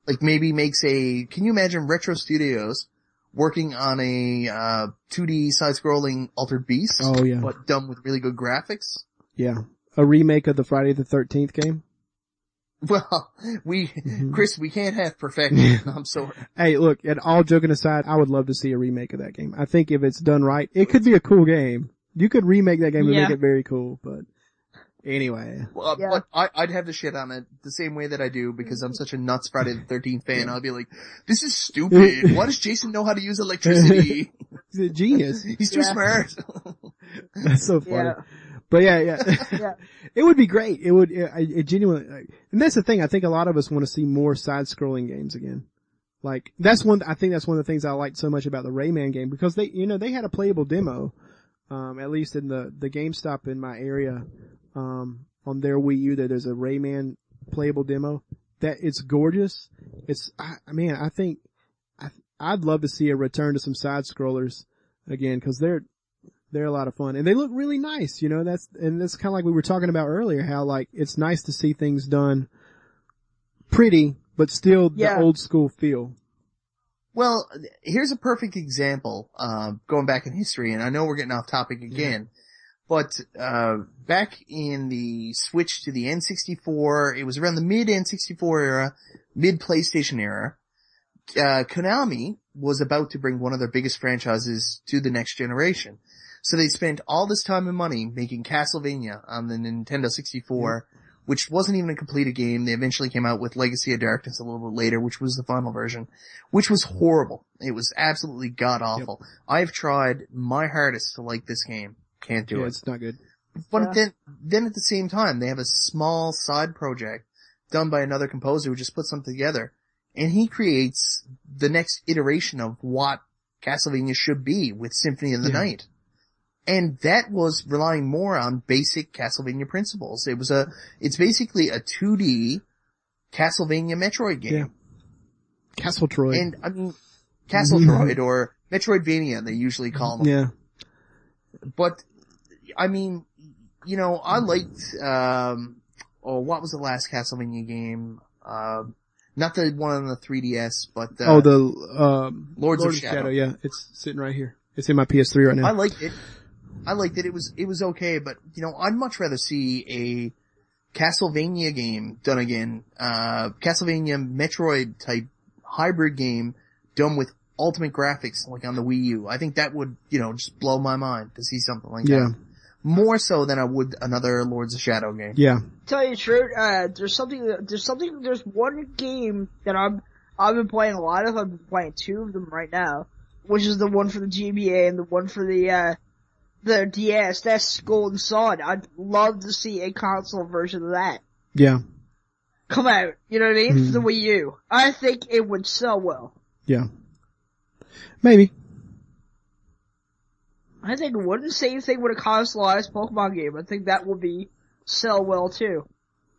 S4: Like maybe makes a, can you imagine Retro Studios working on a, uh, 2D side-scrolling Altered Beast?
S2: Oh yeah.
S4: But done with really good graphics?
S2: Yeah. A remake of the Friday the 13th game.
S4: Well, we,
S2: Mhm.
S4: Chris, we can't have perfection. I'm sorry.
S2: Hey, look, and all joking aside, I would love to see a remake of that game. I think if it's done right, it could be a cool game. You could remake that game and
S3: Yeah.
S2: make it very cool, but anyway.
S4: Well,
S3: Yeah.
S4: but I, I'd have to shit on it the same way that I do because I'm such a nuts Friday the 13th fan. I'll be like, this is stupid. Why does Jason know how to use electricity?
S2: He's a genius.
S4: He's too
S3: Yeah.
S4: smart.
S2: That's so funny.
S3: Yeah.
S2: But yeah, yeah.
S3: Yeah.
S2: it would be great. It would, it, it genuinely, and that's the thing. I think a lot of us want to see more side-scrolling games again. Like, that's one, I think that's one of the things I liked so much about the Rayman game because they, you know, they had a playable demo, um, at least in the, the GameStop in my area, um, on their Wii U there, there's a Rayman playable demo that it's gorgeous. It's, I, I mean, I think, I, I'd love to see a return to some side scrollers again because they're, they're a lot of fun and they look really nice, you know, that's, and that's kind of like we were talking about earlier, how like it's nice to see things done pretty, but still the old school feel.
S4: well, here's a perfect example, uh, going back in history, and I know we're getting off topic again, but, uh, back in the switch to the N64, it was around the mid N64 era, mid PlayStation era, uh, Konami was about to bring one of their biggest franchises to the next generation. So they spent all this time and money making Castlevania on the Nintendo 64, which wasn't even a completed game. They eventually came out with Legacy of Darkness a little bit later, which was the final version, which was horrible. It was absolutely god awful. I've tried my hardest to like this game. Can't do
S2: Yeah,
S4: it.
S2: it's not good.
S4: But
S3: Yeah.
S4: then, then at the same time, they have a small side project done by another composer who just put something together, and he creates the next iteration of what Castlevania should be with Symphony of the
S2: Yeah.
S4: Night. And that was relying more on basic Castlevania principles. It was a, it's basically a 2D Castlevania Metroid game.
S2: Yeah. Castletroid.
S4: And I mean, Castle mm-hmm. Troid or Metroidvania, they usually call them
S2: yeah.
S4: but I mean, you know, I liked um oh what was the last Castlevania game? Uh, Not the one on the 3DS, but uh,
S2: oh, the um,
S4: Lords of
S2: Lord
S4: Shadow.
S2: Yeah, it's sitting right here. It's in my PS3 right now.
S4: I liked it. I liked it. It was it was okay, but you know, I'd much rather see a Castlevania game done again. Uh, Castlevania Metroid type hybrid game done with ultimate graphics like on the Wii U. I think that would, you know, just blow my mind to see something like
S2: yeah,
S4: that. More so than I would another Lords of Shadow game.
S2: yeah.
S3: Tell you the truth, uh, there's something, there's something, there's one game that I'm, I've been playing a lot of, I've been playing two of them right now, which is the one for the GBA and the one for the, uh, the DS, that's Golden Sun. I'd love to see a console version of that
S2: Yeah,
S3: come out, you know what I mean?
S2: Mhm.
S3: For the Wii U. I think it would sell well.
S2: yeah. Maybe.
S3: I think it wouldn't. Same thing with a consoleized Pokemon game. I think that would be sell well too.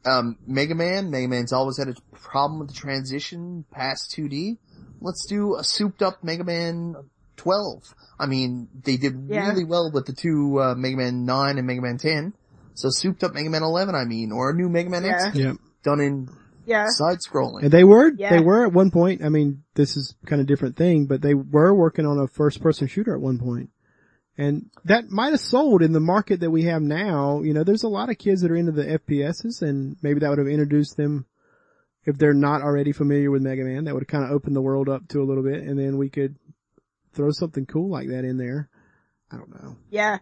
S4: Um, Mega Man, Mega Man's always had a problem with the transition past 2D. Let's do a souped up Mega Man 12. I mean, they did
S3: Yeah.
S4: really well with the two, uh, Mega Man 9 and Mega Man 10. So souped up Mega Man 11, I mean, or a new Mega Man X
S2: Yeah.
S4: done in
S3: Yeah.
S4: side scrolling.
S2: And they were,
S3: Yeah.
S2: they were at one point, I mean, this is kind of different thing, but they were working on a first person shooter at one point. And that might have sold in the market that we have now. You know, there's a lot of kids that are into the FPSs and maybe that would have introduced them if they're not already familiar with Mega Man. That would have kind of opened the world up to a little bit and then we could throw something cool like that in there. I don't know.
S3: Yeah.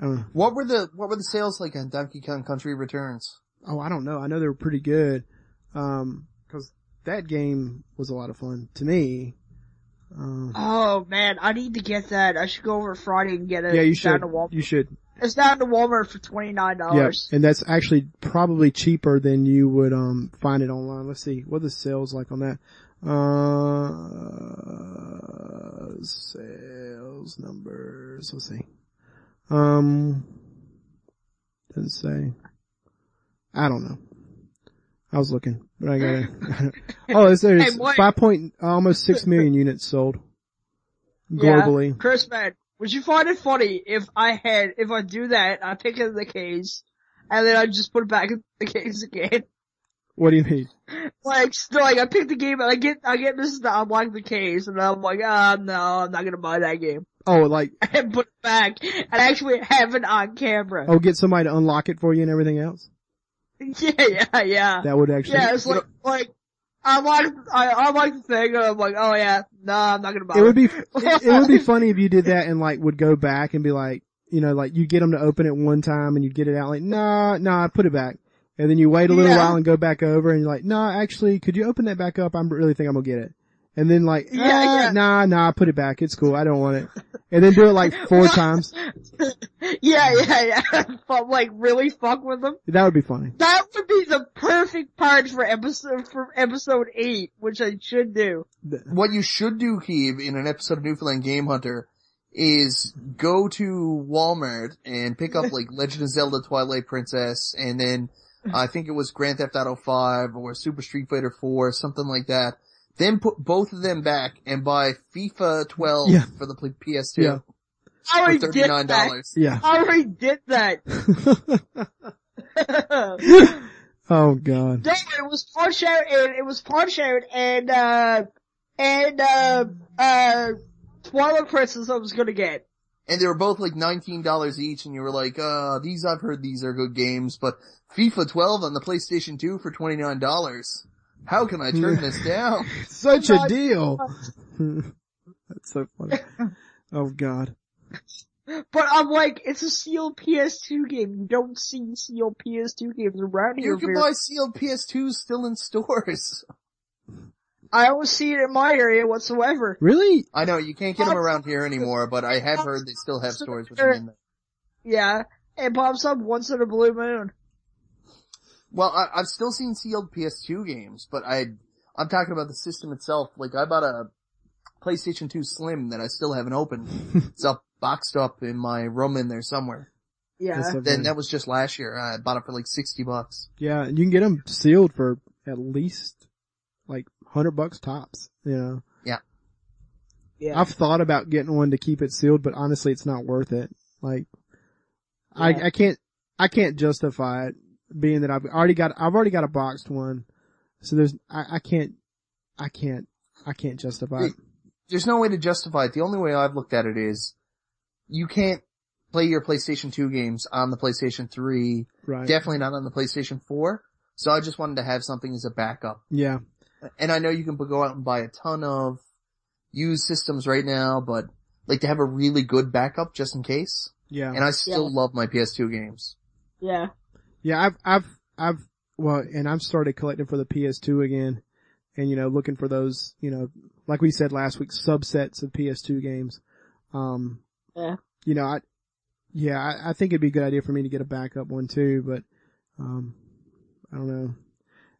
S2: I.
S4: What were the, what were the sales like on Donkey Kong Country Returns?
S2: Oh, I don't know. I know they were pretty good. Um, cause that game was a lot of fun to me. Um,
S3: Oh man, I need to get that. I should go over Friday and get it.
S2: yeah, you
S3: It's
S2: should.
S3: to Walmart.
S2: You should.
S3: It's down to Walmart for twenty nine dollars.
S2: Yeah, and that's actually probably cheaper than you would um find it online. Let's see what are the sales like on that. Uh, sales numbers. Let's see. Um, doesn't say. I don't know. I was looking, but I got it. oh, it's. It's
S3: Hey,
S2: five point almost six million units sold
S3: Yeah.
S2: globally.
S3: Chris, man, would you find it funny if I had, if I do that, I pick up the case, and then I just put it back in the case again?
S2: What do you mean?
S3: Like, still, like, I pick the game and I get, I get this to unlock the case, and I'm like, ah, no, I'm not gonna buy that game.
S2: Oh, like
S3: And put it back, and actually have it on camera.
S2: oh, get somebody to unlock it for you and everything else.
S3: Yeah, yeah, yeah.
S2: That would actually.
S3: Yeah, it's like, like, I like, I, I like the thing, and I'm like, oh yeah, no, I'm not gonna buy
S2: it would be it, it would be funny if you did that and like would go back and be like you know like you get them to open it one time and you get it out like nah nah put it back and then you wait a little
S3: Yeah.
S2: while and go back over and you're like nah actually could you open that back up I really think I'm gonna get it and then like
S3: Yeah,
S2: "Ah,
S3: yeah.
S2: nah nah put it back it's cool I don't want it and then do it like four times
S3: yeah, yeah, yeah. but like, really fuck with them?
S2: that would be funny
S3: That would be the perfect part for episode, for episode 8, which I should do.
S4: What you should do, Keeb, in an episode of Newfoundland Game Hunter is go to Walmart and pick up like Legend of Zelda Twilight Princess and then I think it was Grand Theft Auto 5 or Super Street Fighter 4, something like that. Then put both of them back and buy FIFA 12
S2: Yeah.
S4: for the pl- PS2
S2: Yeah.
S3: I
S4: for
S3: already did
S4: $39.
S3: that.
S2: yeah
S3: I already did that.
S2: oh god
S3: No, it was Punch shared and it was Punch shared and uh and uh uh Twilight Princess I was gonna get.
S4: And they were both like $19 each and you were like, uh, these I've heard these are good games, but FIFA 12 on the PlayStation 2 for $29. How can I turn this down?
S2: such a deal that's so funny oh god
S3: But I'm like, it's a sealed PS2 game. You don't see sealed PS2 games around here.
S4: You can buy sealed PS2s still in stores.
S3: I don't see it in my area whatsoever.
S2: really
S4: I know, you can't get them around here anymore, but I have heard they still have stores with them in there.
S3: Yeah. It pops up once in a blue moon.
S4: Well, I, I've still seen sealed PS2 games, but I, I'm talking about the system itself. Like I bought a PlayStation 2 Slim that I still haven't opened. it's up, boxed up in my room in there somewhere.
S3: Yeah.
S4: Then
S2: funny.
S4: that was just last year. I bought it for like 60 bucks.
S2: Yeah, you can get them sealed for at least like hundred bucks tops. You know,
S3: yeah.
S2: I've thought about getting one to keep it sealed, but honestly, it's not worth it. Like,
S3: Yeah.
S2: I I can't I can't justify it being that I've already got I've already got a boxed one, so there's I, I can't I can't, I can't justify it.
S4: There's no way to justify it. The only way I've looked at it is you can't play your PlayStation 2 games on the PlayStation 3,
S2: Right.
S4: definitely not on the PlayStation 4. So I just wanted to have something as a backup.
S2: Yeah.
S4: And I know you can go out and buy a ton of used systems right now, but like to have a really good backup just in case.
S2: Yeah.
S4: And I still
S3: Yeah.
S4: love my PS2 games.
S3: Yeah.
S2: Yeah, I've, I've, I've, well, and I've started collecting for the PS2 again, and you know, looking for those, you know, like we said last week, subsets of PS2 games. Um,
S3: Yeah.
S2: you know, I, yeah, I, I think it'd be a good idea for me to get a backup one too, but, um, I don't know.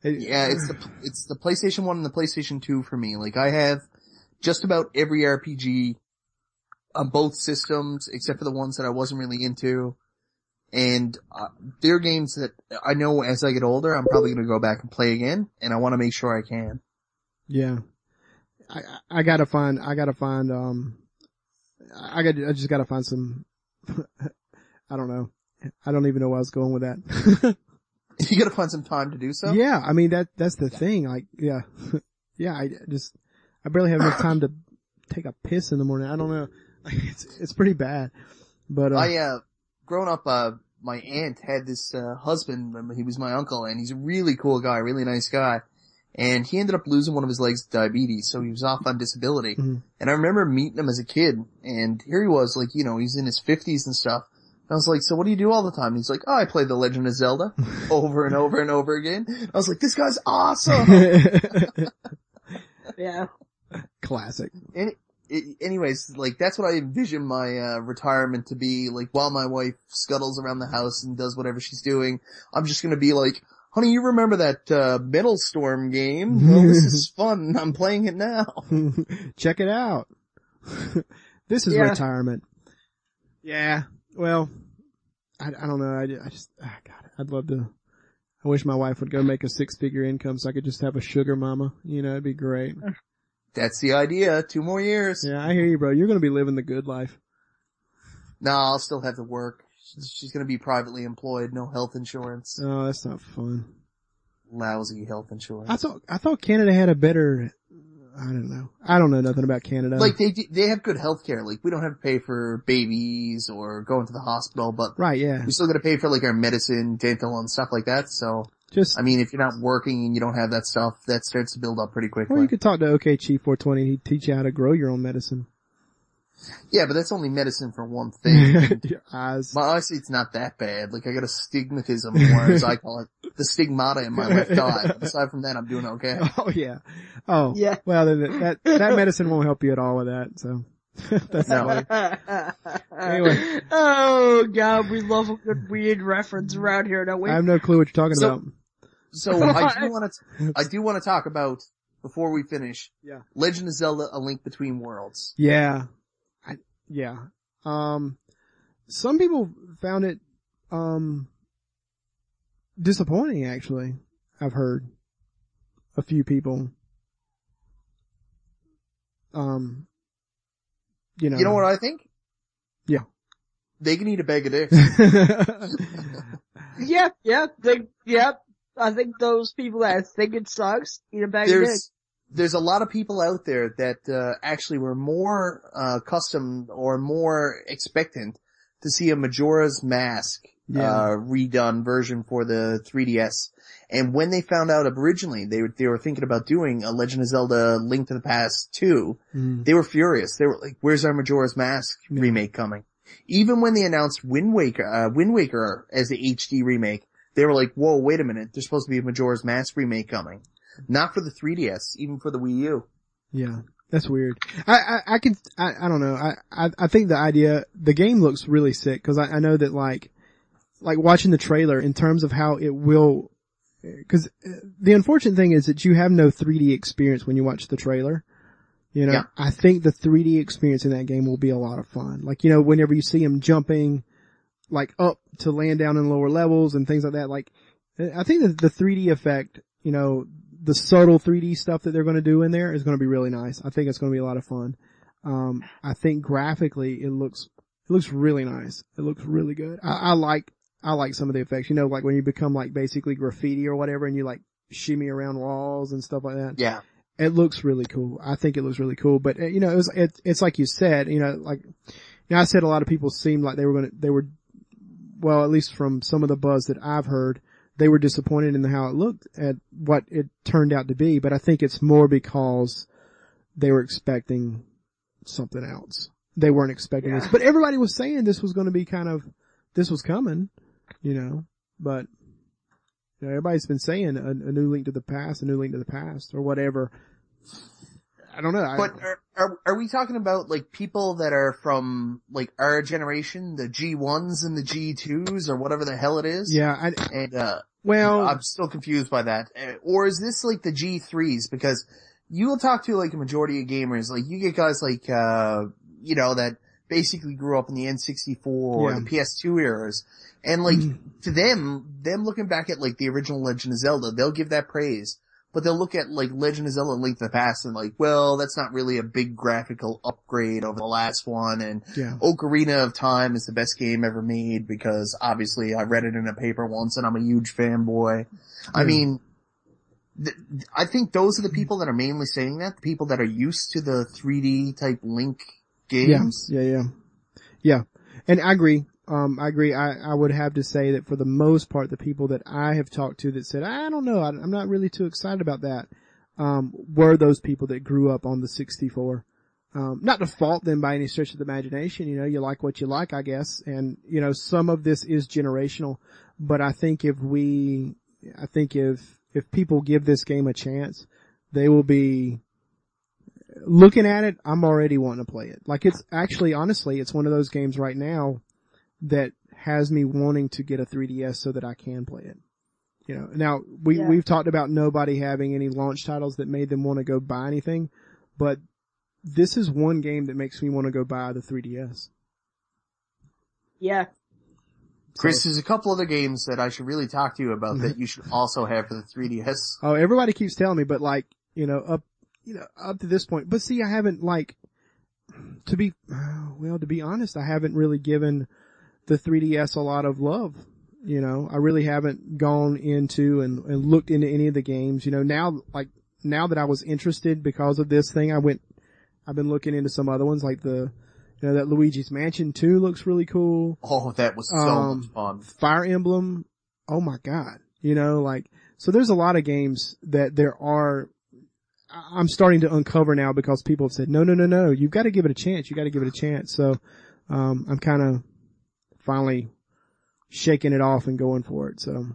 S2: It-
S4: Yeah, it's the, it's the PlayStation 1 and the PlayStation 2 for me. Like I have just about every RPG on both systems except for the ones that I wasn't really into. And uh, they're games that I know as I get older, I'm probably going to go back and play again, and I want to make sure I can.
S2: Yeah. I, I gotta find, I gotta find, um, I got, I just gotta find some, I don't know. I don't even know where I was going with that.
S4: You got to find some time to do so.
S2: Yeah, I mean that that's the thing. Like, yeah, yeah. I just I barely have enough time to take a piss in the morning. I don't know. It's it's pretty bad. But uh,
S4: I, uh, growing up, uh, my aunt had this, uh, husband, he was my uncle, and he's a really cool guy, really nice guy. And he ended up losing one of his legs to diabetes, so he was off on disability.
S2: Mhm.
S4: And I remember meeting him as a kid, and here he was, like, you know, he's in his fifties and stuff. I was like, so what do you do all the time? He's like, oh, I play The Legend of Zelda over and over and over again. I was like, this guy's awesome!
S3: Yeah.
S2: classic.
S4: Any, i- anyways, like that's what I envision my uh, retirement to be. Like while my wife scuttles around the house and does whatever she's doing, I'm just gonna be like, "Honey, you remember that uh, Metal Storm game? Well, this is fun. I'm playing it now."
S2: Check it out. this is
S3: Yeah.
S2: retirement. Yeah. Well, I, I don't know. I, I just, ah, God, I'd love to. I wish my wife would go make a six figure income so I could just have a sugar mama. You know, it'd be great.
S4: That's the idea. Two more years.
S2: Yeah, I hear you, bro. You're gonna be living the good life.
S4: No, I'll still have to work. She's, gonna be privately employed. No health insurance.
S2: Oh, that's not fun.
S4: Lousy health insurance.
S2: I thought I thought Canada had a better. I don't know. I don't know nothing about Canada.
S4: like they they have good health care. Like we don't have to pay for babies or going to the hospital, but
S2: right? Yeah.
S4: we still got to pay for like our medicine, dental, and stuff like that. So
S2: Just
S4: I mean, if you're not working and you don't have that stuff, that starts to build up pretty quickly.
S2: or you could talk to OK Chief 420. He'd teach you how to grow your own medicine.
S4: yeah, but that's only medicine for one thing.
S2: your eyes.
S4: My eyesight's not that bad. Like I got a stigmatism, or as I call it, the stigmata in my left eye. But aside from that, I'm doing okay.
S2: Oh yeah. Oh
S3: Yeah.
S2: Well, then that that medicine won't help you at all with that. So that's
S4: No.
S2: Anyway.
S3: Oh god, we love a good weird reference around here, don't we?
S2: I have no clue what you're talking
S4: So-
S2: about.
S4: So I do want to, I do want to talk about before we finish.
S2: Yeah.
S4: Legend of Zelda: A Link Between Worlds.
S2: Yeah. I, yeah. Um, some people found it, um, disappointing actually. I've heard a few people. Um, you know.
S4: You know what I think?
S2: Yeah.
S4: They can eat a bag of dicks.
S3: yeah, yeah, they, yeah. I think those people that think it sucks eat a bag of dicks.
S4: there's there's a lot of people out there that uh, actually were more uh, accustomed or more expectant to see a Majora's Mask
S2: Yeah.
S4: uh, redone version for the 3DS. And when they found out originally they were, they were thinking about doing a Legend of Zelda Link to the Past 2,
S2: Mm.
S4: they were furious. They were like, where's our Majora's Mask
S2: Yeah.
S4: remake coming? Even when they announced Wind Waker, uh, Wind Waker as the HD remake, they were like, whoa, wait a minute, there's supposed to be a Majora's Mask remake coming. Not for the 3DS, even for the Wii U.
S2: Yeah, that's weird. I, I, I can, I, I don't know. I, I, I think the idea, the game looks really sick because I, I know that like, like watching the trailer in terms of how it will, because uh, the unfortunate thing is that you have no 3D experience when you watch the trailer. You know,
S4: Yeah.
S2: I think the 3D experience in that game will be a lot of fun. Like, you know, whenever you see him jumping, like up to land down in lower levels and things like that, like, I think that the 3D effect, you know, the subtle 3D stuff that they're going to do in there is going to be really nice. I think it's going to be a lot of fun. Um, I think graphically it looks, it looks really nice. It looks really good. I, I like, I like some of the effects, you know, like when you become like basically graffiti or whatever and you like shimmy around walls and stuff like that.
S4: Yeah.
S2: it looks really cool. I think it looks really cool, but uh, you know, it was, it, it's like you said, you know, like, you know, I said a lot of people seemed like they were going to, they were, well, at least from some of the buzz that I've heard, they were disappointed in how it looked at what it turned out to be, but I think it's more because they were expecting something else. They weren't expecting
S3: Yeah.
S2: this, but everybody was saying this was going to be kind of, this was coming, you know, but you know, everybody's been saying a, a new link to the past, a new link to the past, or whatever. I don't know. I-
S4: But are, are are we talking about like people that are from like our generation, the G ones and the G twos or whatever the hell it is?
S2: yeah, I,
S4: And uh,
S2: well,
S4: I'm still confused by that. Uh, Or is this like the G threes? Because you will talk to like a majority of gamers, like you get guys like uh, you know that basically grew up in the N64 or
S2: Yeah.
S4: the PS2 eras, and like
S2: Mm.
S4: to them, them looking back at like the original Legend of Zelda, they'll give that praise. But they'll look at like Legend of Zelda Link to the Past and like, well, that's not really a big graphical upgrade over the last one and
S2: yeah,
S4: Ocarina of Time is the best game ever made because obviously I read it in a paper once and I'm a huge fanboy. I mean, th- I think those are the people that are mainly saying that, the people that are used to the 3D type Link games.
S2: yeah, yeah, yeah, yeah. And I agree. Um, I agree. I, I would have to say that for the most part, the people that I have talked to that said, I don't know, I, I'm not really too excited about that, um, were those people that grew up on the 64. Um, not to fault them by any stretch of the imagination, you know, you like what you like, I guess. And, you know, some of this is generational, but I think if we, I think if, if people give this game a chance, they will be, looking at it, I'm already wanting to play it. Like it's actually, honestly, it's one of those games right now that has me wanting to get a 3DS so that I can play it. You know, now we,
S3: Yeah.
S2: we've talked about nobody having any launch titles that made them want to go buy anything, but this is one game that makes me want to go buy the 3DS.
S3: Yeah.
S4: Chris, there's a couple other games that I should really talk to you about that you should also have for the 3DS.
S2: Oh, everybody keeps telling me, but like, you know, up, you know, up to this point, but see, I haven't like, to be, well, to be honest, I haven't really given the 3DS a lot of love. You know, I really haven't gone into and, and looked into any of the games. You know, now, like, now that I was interested because of this thing, I went, I've been looking into some other ones like the, you know, that Luigi's Mansion 2 looks really cool.
S4: Oh, that was so
S2: Um,
S4: much fun.
S2: Fire Emblem, oh my god. You know, like, so there's a lot of games that there are, I'm starting to uncover now because people have said, no, no, no, no, you've got to give it a chance. You got to give it a chance. So, um, I'm kind of finally shaking it off and going for it. So,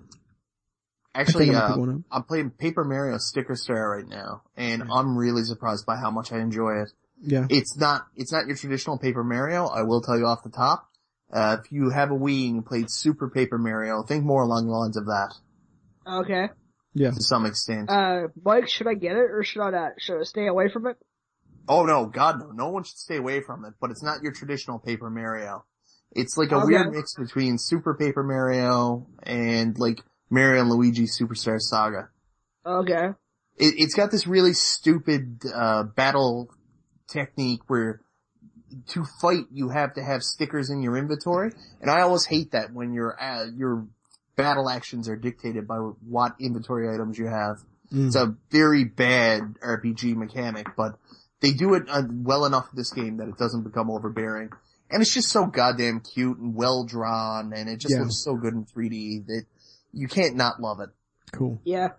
S4: Actually,
S2: I'm
S4: uh,
S2: gonna pick one up.
S4: I'm playing Paper Mario Sticker Star right now, and I'm really surprised by how much I enjoy it.
S2: Yeah.
S4: It's not, it's not your traditional Paper Mario, I will tell you off the top. Uh, if you have a Wii and you played Super Paper Mario, think more along the lines of that,
S3: Okay.
S2: Yeah.
S4: to some extent.
S3: Uh, Mike, should I get it or should I not? Should I stay away from it?
S4: oh no, god no, no one should stay away from it, but it's not your traditional Paper Mario. It's like a
S3: Okay.
S4: weird mix between Super Paper Mario and like Mario and Luigi Superstar Saga.
S3: Okay.
S4: it, it's got this really stupid uh, battle technique where to fight you have to have stickers in your inventory, and I always hate that when your uh, your battle actions are dictated by what inventory items you have.
S2: Mm.
S4: It's a very bad RPG mechanic, but they do it uh, well enough in this game that it doesn't become overbearing. And it's just so goddamn cute and well drawn, and it just
S2: Yeah.
S4: looks so good in 3D that you can't not love it.
S2: Cool.
S3: Yeah.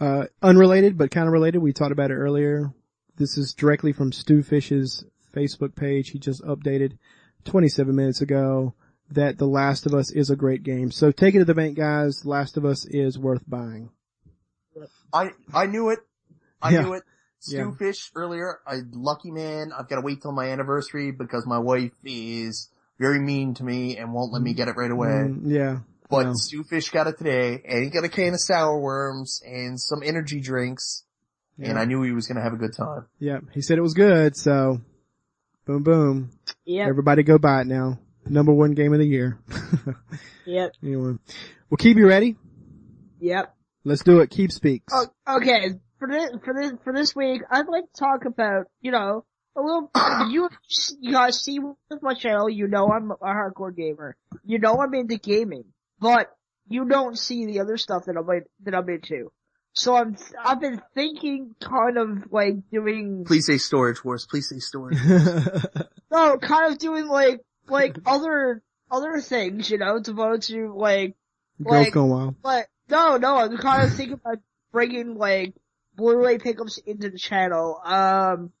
S2: Uh, unrelated, but kind of related. We talked about it earlier. This is directly from Stu Fish's Facebook page. He just updated 27 minutes ago that The Last of Us is a great game. So take it to the bank, guys. The Last of Us is worth buying.
S4: I I knew it. I
S2: Yeah.
S4: knew it. Stu
S2: Yeah.
S4: Earlier. I lucky man. I've got to wait till my anniversary because my wife is very mean to me and won't let me get it right away.
S2: Mm, yeah.
S4: But
S2: no.
S4: Stu Fish got it today, and he got a can of sour worms and some energy drinks, and I knew he was gonna have a good time.
S2: Yeah. He said it was good. So boom, boom.
S3: Yep.
S2: Everybody go buy it now. Number one game of the year.
S3: Yep.
S2: anyway, well, keep you ready.
S3: Yep.
S2: Let's do it. Keeb speaks.
S3: Oh, okay. For this, for this, for this week, I'd like to talk about, you know, a little, you, you guys see with my channel, you know I'm a hardcore gamer. You know I'm into gaming. But, you don't see the other stuff that I'm, that I'm into. So I'm, I've been thinking kind of like doing,
S4: Please say storage wars. Please say storage.
S3: no, kind of doing like, like other, other things, you know, devoted to like,
S2: Girls
S3: Like-
S2: Gone Wild.
S3: but no, no, I'm kind of thinking about bringing like Blu-ray pickups into the channel. Um,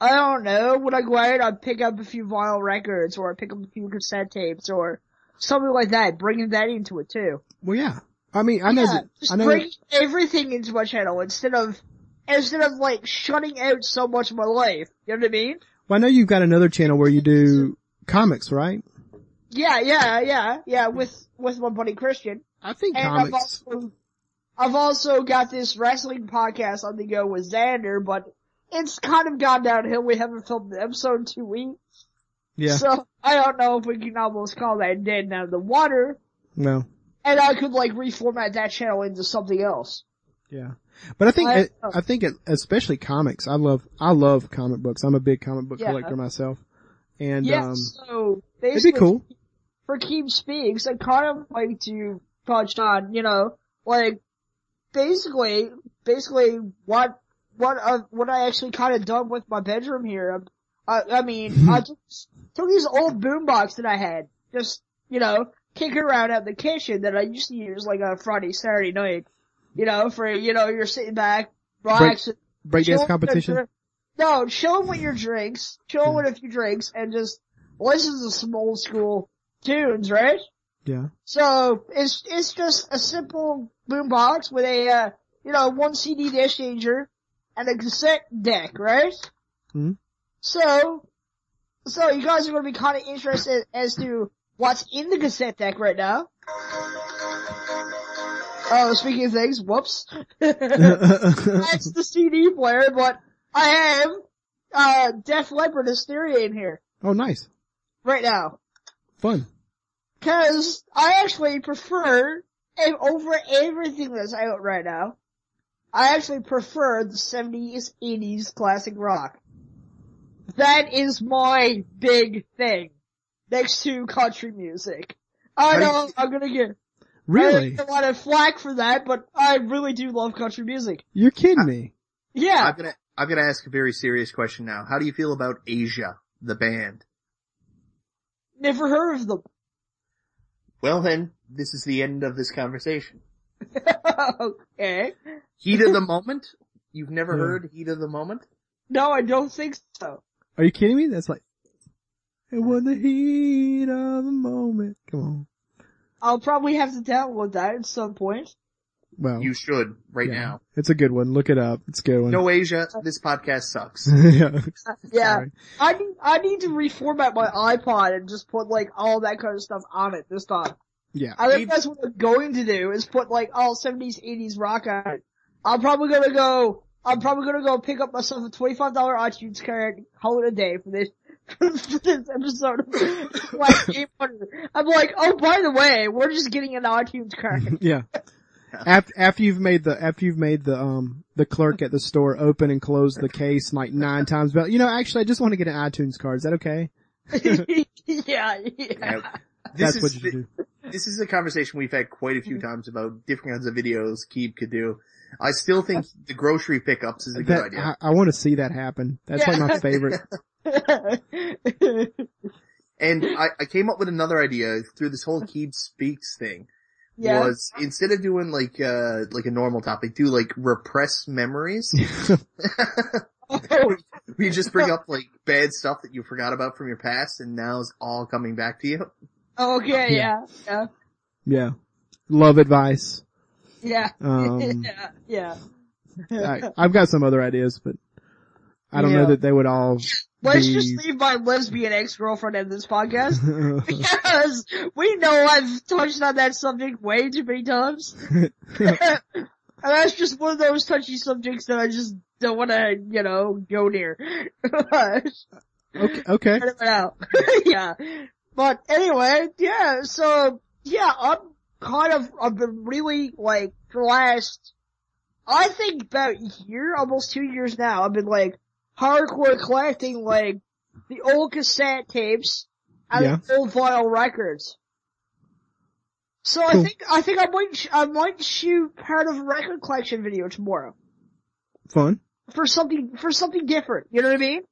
S3: I don't know. When I go out, I pick up a few vinyl records, or I pick up a few cassette tapes, or something like that. Bringing that into it too.
S2: Well, yeah. I mean, I know,
S3: yeah,
S2: that-
S3: just
S2: I know,
S3: bring everything into my channel instead of instead of like shutting out so much of my life. You know what I mean?
S2: well, I know you've got another channel where you do comics, right?
S3: Yeah, yeah, yeah, yeah. With with my buddy Christian.
S2: I think
S3: And I've
S2: comics.
S3: also, I've also got this wrestling podcast on the go with Xander, but it's kind of gone downhill. We haven't filmed the episode in two weeks.
S2: Yeah.
S3: So I don't know if we can almost call that dead now in the water.
S2: Well,
S3: And I could like reformat that channel into something else.
S2: yeah. But I think,
S3: I-
S2: it, I think it, especially comics. I love, I love comic books. I'm a big comic book
S3: Yeah.
S2: collector myself. And,
S3: yeah,
S2: um,
S3: so
S2: it'd
S3: basically
S2: be cool.
S3: for Keeb Speaks, I kind of like to touch on, you know, like basically, basically what what uh, what I actually kind of done with my bedroom here. I, I mean, I just took these old boombox that I had, just you know, kicking around at the kitchen that I used to use like on Friday, Saturday night. You know, for you know, you're sitting back, relaxing,
S2: Breakdance
S3: chilling with
S2: competition.
S3: No, chilling with your drinks, chilling with a few drinks, and just listen to some old school tunes, right?
S2: Yeah.
S3: So it's it's just a simple boombox with a uh, you know one CD disc changer and a cassette deck, right?
S2: Mhm.
S3: So so you guys are going to be kind of interested as to what's in the cassette deck right now. Oh, speaking of things, whoops. That's the CD player, but I have uh Def Leppard Hysteria in here
S2: oh, nice.
S3: right now.
S2: Fun.
S3: Cause I actually prefer, and over everything that's out right now, I actually prefer the 70s, 80s classic rock. That is my big thing. Next to country music. I
S4: How do you-
S3: know I'm gonna get
S2: Really?
S3: a lot of flack for that, but I really do love country music.
S2: You're kidding me.
S3: Yeah.
S4: I'm gonna, I'm gonna ask a very serious question now. How do you feel about Asia, the band?
S3: Never heard of them.
S4: Well then, this is the end of this conversation.
S3: okay.
S4: Heat of the moment? You've never
S2: Yeah.
S4: heard Heat of the moment?
S3: No, I don't think so.
S2: Are you kidding me? That's like, it was the heat of the moment. Come on.
S3: I'll probably have to download that at some point.
S2: Well,
S4: You should, right
S2: yeah.
S4: now.
S2: It's a good one. Look it up. It's a good one.
S4: No Asia, this podcast sucks.
S2: yeah.
S3: Yeah.
S2: Sorry.
S3: I need, I need to reformat my iPod and just put like all that kind of stuff on it this time.
S2: Yeah.
S3: I think that's what I'm going to do is put like all 70s, 80s rock on it. I'm probably gonna go, I'm probably gonna go pick up myself a $25 iTunes card, call it a day for this, for this episode of like Game Wonder. I'm like, oh by the way, we're just getting an iTunes card.
S2: Yeah. After, after you've made the, after you've made the, um, the clerk at the store open and close the case like nine times, but you know, actually I just want to get an iTunes card. Is that okay?
S3: yeah, yeah.
S4: Yeah.
S2: That's
S4: This
S2: what
S4: is,
S2: you should do.
S4: this is a conversation we've had quite a few times about different kinds of videos Keeb could do. I still think the grocery pickups is a good
S2: That,
S4: idea.
S2: I, I want to see that happen. That's like my favorite.
S4: And I, I came up with another idea through this whole Keeb Speaks thing.
S3: Yeah.
S4: Was instead of doing like uh like a normal topic, do like repressed memories. We just bring up like bad stuff that you forgot about from your past and now it's all coming back to you.
S3: okay, yeah, yeah,
S2: yeah. Love advice.
S3: yeah,
S2: Um,
S3: yeah, yeah.
S2: I, I've got some other ideas, but I don't
S3: Yeah.
S2: know that they would all
S3: Let's
S2: be-
S3: just leave my lesbian ex-girlfriend in this podcast. Because we know I've touched on that subject way too many times. and that's just one of those touchy subjects that I just don't want to, you know, go near.
S2: okay, okay.
S3: Cut it out. yeah. But anyway, yeah, so, yeah, I'm kind of, I've been really, like, for the last, I think about a year, almost two years now, I've been like, hardcore collecting, like, the old cassette tapes and
S2: Yeah.
S3: old vinyl records. So I think I think I might sh- I might shoot part of a record collection video tomorrow
S2: Fun.
S3: for something for something different. You know what I mean?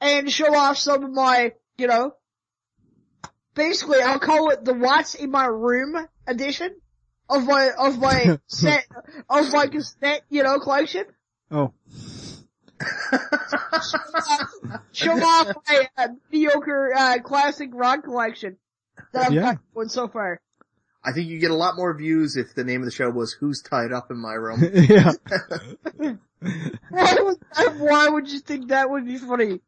S3: And show off some of my you know. Basically, I'll call it the "What's in My Room" edition of my of my set of my cassette you know collection.
S2: Oh,
S3: Show off my uh, mediocre uh, classic rock collection that I've
S2: Yeah.
S3: got going so far.
S4: I think you get a lot more views if the name of the show was "Who's Tied Up in My Room."
S2: yeah.
S3: Why would why would you think that would be funny?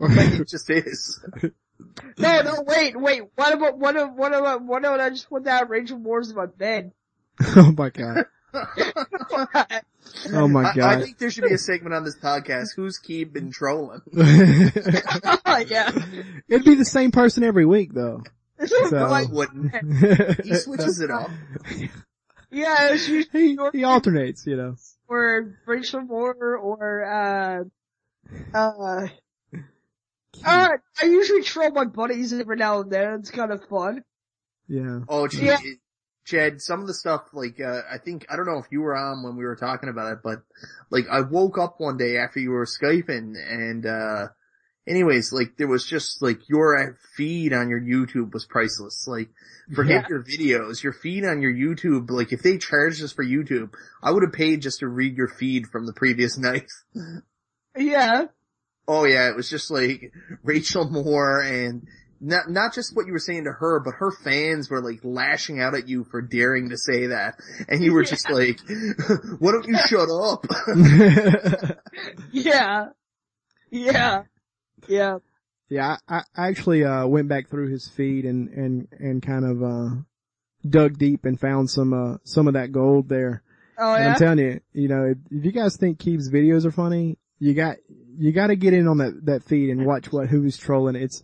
S4: it just is.
S3: No, no, wait, wait. What about what about what about what about I just put that Rachel Moore's in my bed?
S2: oh my god. Oh my
S4: I, I think there should be a segment on this podcast. Who's Keeb been trolling?
S3: yeah.
S2: It'd be the same person every week though. So-
S4: I wouldn't. He switches it up.
S3: Yeah, she
S2: he, he alternates, you know.
S3: or Rachel Moore or uh uh uh I usually troll my buddies every now and then. It's kind of fun.
S2: Yeah.
S4: Oh, gee,
S3: Yeah.
S4: it- Chad, some of the stuff, like, uh, I think, I don't know if you were on when we were talking about it, but, like, I woke up one day after you were Skyping, and, uh, anyways, like, there was just, like, your feed on your YouTube was priceless. Like, forget your videos, your feed on your YouTube, like, if they charged us for YouTube, I would have paid just to read your feed from the previous night.
S3: Yeah.
S4: Oh yeah, it was just like Rachel Moore and not, not just what you were saying to her, but her fans were like lashing out at you for daring to say that. And you were just like, why don't you shut up?
S3: Yeah. Yeah. Yeah.
S2: yeah, I, I actually, uh, went back through his feed and, and, and kind of, uh, dug deep and found some, uh, some of that gold there.
S3: Oh
S2: And
S3: yeah.
S2: I'm telling you, you know, if, if you guys think Keeb's videos are funny, you got, you gotta get in on that, that feed and watch what, who's trolling. It's,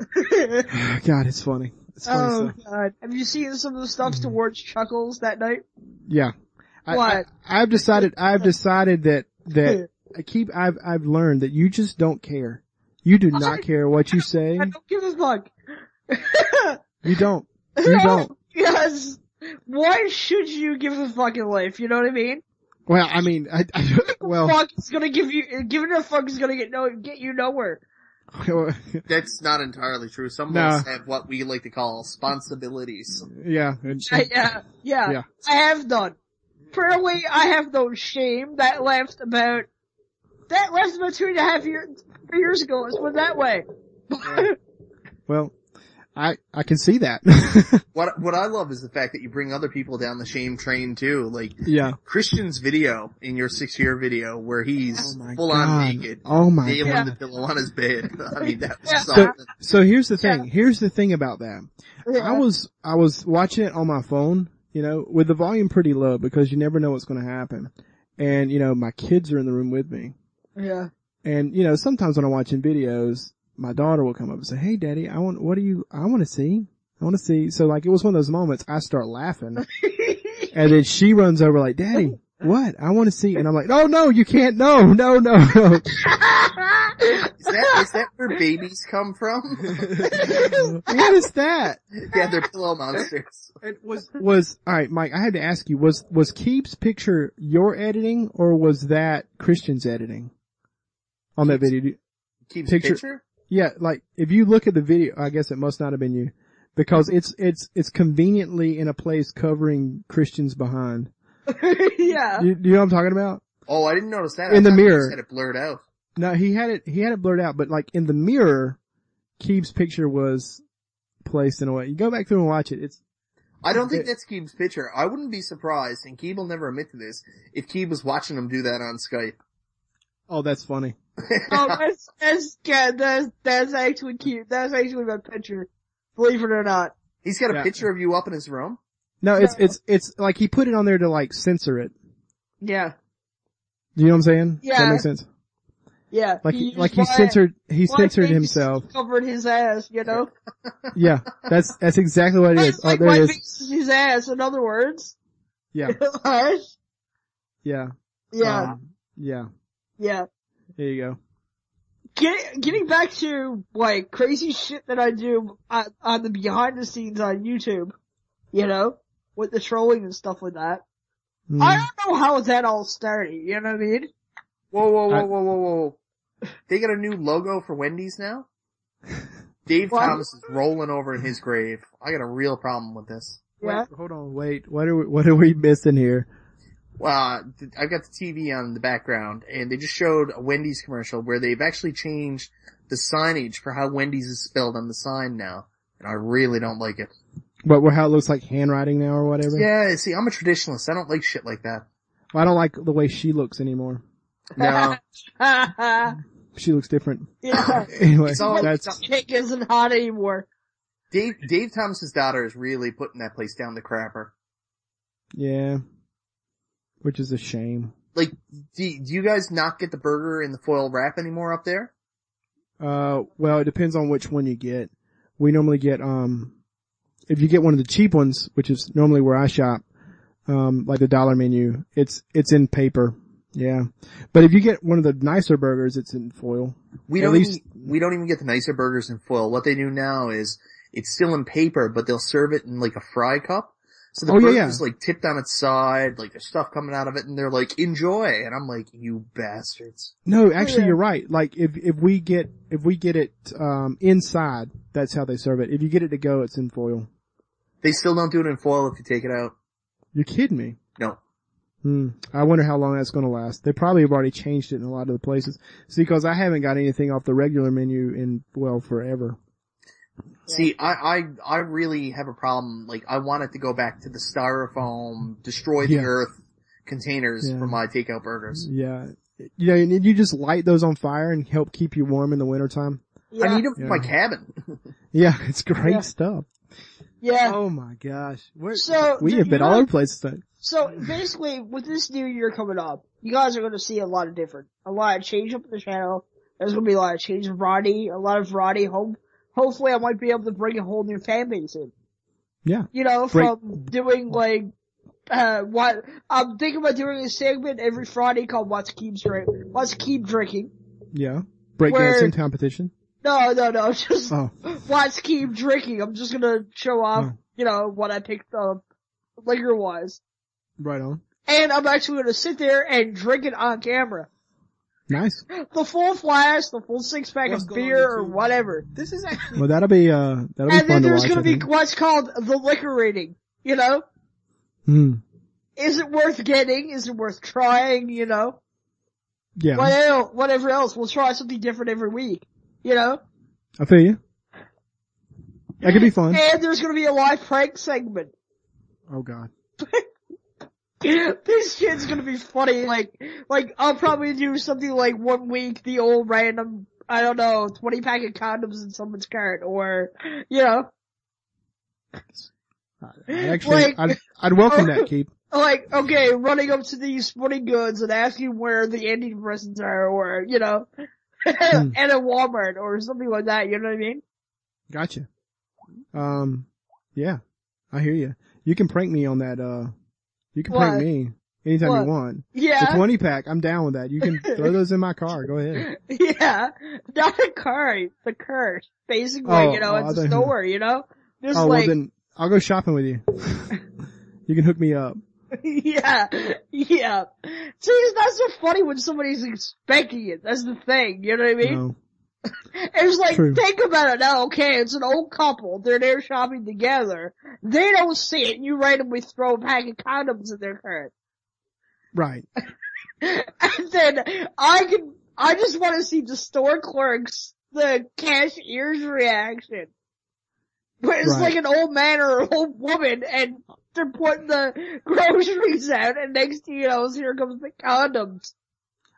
S2: God, it's funny. It's funny
S3: oh
S2: stuff.
S3: god. Have you seen some of the stuff mm-hmm. towards Chuckles that night?
S2: Yeah. I,
S3: What?
S2: I, I've decided, I've decided that, that I keep, I've, I've learned that you just don't care. You do not care what you say.
S3: I don't give a fuck.
S2: You don't. You don't.
S3: Yes. Why should you give a fucking life? You know what I mean?
S2: Well, I mean, I, I well,
S3: fuck is gonna give you, giving a fuck is gonna get no, get you nowhere.
S4: That's not entirely true. Some of us have what we like to call responsibilities.
S2: yeah. and-
S3: I, yeah, yeah,
S2: Yeah.
S3: I have done. Apparently, I have no shame. That left about, that left about two and a half years, three years ago. Let's put that way.
S2: Well, I, I can see that.
S4: What, what I love is the fact that you bring other people down the shame train too. Like,
S2: yeah.
S4: Christian's video in your six year video where he's
S2: Oh
S4: full
S2: God.
S4: on naked.
S2: Oh my
S4: nailing
S3: God.
S4: the pillow on his bed. I mean, that was
S3: Yeah.
S4: something.
S2: So here's the thing. Here's the thing about that. I was, I was watching it on my phone, you know, with the volume pretty low because you never know what's going to happen. And, you know, my kids are in the room with me.
S3: yeah.
S2: And, you know, sometimes when I'm watching videos, my daughter will come up and say, Hey daddy, I want, what do you, I want to see. I want to see. So like it was one of those moments I start laughing and then she runs over like, daddy, what? I want to see. And I'm like, no, no, you can't. No, no, no, no.
S4: Is that, is that where babies come from?
S2: what is that?
S4: yeah, they're pillow monsters.
S2: It was was all right, Mike. I had to ask you: was was Keeb's picture your editing, or was that Christian's editing on that video?
S4: Keeb's
S2: Picture-
S4: picture?
S2: Yeah, like if you look at the video, I guess it must not have been you because it's it's it's conveniently in a place covering Christian's behind.
S3: yeah.
S2: You, you know what I'm talking about?
S4: Oh, I didn't notice that.
S2: In
S4: I
S2: the
S4: thought you
S2: mirror.
S4: just had it blurred out.
S2: No, he had it he had it blurred out, but like in the mirror, Keeb's picture was placed in a way. You go back through and watch it. It's
S4: I don't think that's Keeb's picture. I wouldn't be surprised, and Keeb will never admit to this, if Keeb was watching him do that on Skype.
S2: oh, that's funny.
S3: Oh, that's, that's, yeah, that's, that's actually cute. That's actually my picture. Believe it or not.
S4: He's got a
S2: Yeah.
S4: picture of you up in his room.
S2: No, it's it's it's like he put it on there to like censor it.
S3: Yeah.
S2: Do you know what I'm saying? Does that
S3: Yeah.
S2: make sense?
S3: Yeah.
S2: Like he,
S3: used
S2: like he censored he censored himself.
S3: Covered his ass, you know?
S2: Yeah, that's that's exactly what it is.
S3: It's
S2: Oh, there it is.
S3: his ass, in other words.
S2: Yeah, yeah,
S3: yeah.
S2: um, yeah.
S3: yeah.
S2: There you go.
S3: Get, getting back to, like, crazy shit that I do on, on the behind the scenes on YouTube. You know? With the trolling and stuff like that.
S2: Mm.
S3: I don't know how that all started, you know what I mean?
S4: Whoa, whoa, whoa,
S2: I-
S4: whoa, whoa, whoa. They got a new logo for Wendy's now? Dave
S3: What?
S4: Thomas is rolling over in his grave. I got a real problem with this.
S3: Yeah.
S2: Wait, hold on, wait. What are we, what are we missing here?
S4: Uh, well, I've got the TV on in the background and they just showed a Wendy's commercial where they've actually changed the signage for how Wendy's is spelled on the sign now. And I really don't like it.
S2: What, what how it looks like handwriting now or whatever?
S4: Yeah, see, I'm a traditionalist. I don't like shit like that.
S2: I don't like the way she looks anymore.
S4: No.
S2: She looks different.
S3: yeah.
S2: Anyway,
S4: It's all-
S2: that's,
S4: it's all-
S3: Cake isn't hot anymore.
S4: Dave, Dave Thomas's daughter is really putting that place down the crapper.
S2: yeah. Which is a shame.
S4: Like, do, do you guys not get the burger in the foil wrap anymore up there?
S2: Uh, well, it depends on which one you get. We normally get, um, if you get one of the cheap ones, which is normally where I shop, um, like the dollar menu, it's, it's in paper. Yeah. But if you get one of the nicer burgers, it's in foil.
S4: We
S2: At
S4: don't
S2: least-
S4: even, we don't even get the nicer burgers in foil. What they do now is it's still in paper, but they'll serve it in like a fry cup. So the
S2: Oh, yeah,
S4: burger's
S2: yeah.
S4: is like tipped on its side, like there's stuff coming out of it and they're like, enjoy. And I'm like, you bastards.
S2: No, actually
S3: Yeah.
S2: you're right. Like if, if we get, if we get it, um, inside, that's how they serve it. If you get it to go, it's in foil.
S4: They still don't do it in foil if you take it out.
S2: You're kidding me.
S4: No.
S2: Hmm. I wonder how long that's going to last. They probably have already changed it in a lot of the places. See, because I haven't got anything off the regular menu in well forever.
S4: See, I, I, I really have a problem. Like, I want it to go back to the styrofoam, destroy the
S2: Yeah.
S4: earth containers
S2: Yeah.
S4: for my takeout burgers.
S2: Yeah. You know, and you just light those on fire and help keep you warm in the wintertime.
S3: Yeah.
S4: I need them for my
S2: Yeah.
S4: cabin.
S2: Yeah, it's great
S3: Yeah.
S2: stuff.
S3: yeah.
S2: Oh my gosh. We're,
S3: So,
S2: we
S3: do
S2: have
S3: you
S2: been all
S3: know-
S2: over the place today.
S3: So basically, with this new year coming up, you guys are going to see a lot of different, a lot of change up in the channel. There's going to be a lot of change of Roddy, a lot of Roddy Hope, hopefully, I might be able to bring a whole new fan base in.
S2: Yeah.
S3: You know,
S2: Break-
S3: from doing like, uh, what I'm thinking about doing a segment every Friday called "What's Keeb Drink," "What's Keeb Drinking."
S2: Yeah. Breakdancing competition.
S3: No, no, no, just
S2: Oh,
S3: "What's Keeb Drinking." I'm just gonna show off,
S2: Oh.
S3: you know, what I picked up liquor wise.
S2: right on.
S3: And I'm actually gonna sit there and drink it on camera.
S2: Nice.
S3: The full flask, the full six pack
S5: What's
S3: of beer or whatever.
S5: This is actually
S2: Well, that'll be, uh, that'll be
S3: And
S2: fun
S3: then there's
S2: watch.
S3: gonna
S2: I
S3: be
S2: think.
S3: what's called the liquor rating. You know?
S2: Hmm.
S3: Is it worth getting? Is it worth trying? You know?
S2: Yeah.
S3: What else, whatever else. We'll try something different every week. You know?
S2: I feel you. That could be fun.
S3: And there's gonna be a live prank segment.
S2: Oh god.
S3: this shit's gonna be funny. Like, like I'll probably do something like one week the old random, I don't know, twenty pack of condoms in someone's cart, or you know,
S2: I actually,
S3: Like-
S2: I'd, I'd welcome that, Keeb.
S3: like okay, running up to these sporting goods and asking where the ending presents are, or you know,
S2: Hmm.
S3: at a Walmart or something like that. You know what I mean?
S2: Gotcha. Um, yeah, I hear you. You can prank me on that, uh, you can prank me anytime
S3: What?
S2: you want.
S3: Yeah.
S2: The 20 pack, I'm down with that. You can throw those in my car. Go ahead.
S3: yeah, not a cart, the curse. Basically,
S2: Oh,
S3: you know,
S2: oh,
S3: at
S2: I
S3: the store. You know, just
S2: oh,
S3: like
S2: well then, I'll go shopping with you. you can hook me up.
S3: yeah, yeah. See, it's not so funny when somebody's expecting it. That's the thing. You know what I mean?
S2: No.
S3: It's like,
S2: True.
S3: think about it now. Okay, it's an old couple. They're there shopping together. They don't see it. You randomly throw a pack of condoms in their cart.
S2: Right.
S3: and then I can, I just want to see the store clerks, the cashier's reaction. But it's
S2: Right.
S3: like an old man or an old woman and they're putting the groceries out and next thing you know, here comes the condoms.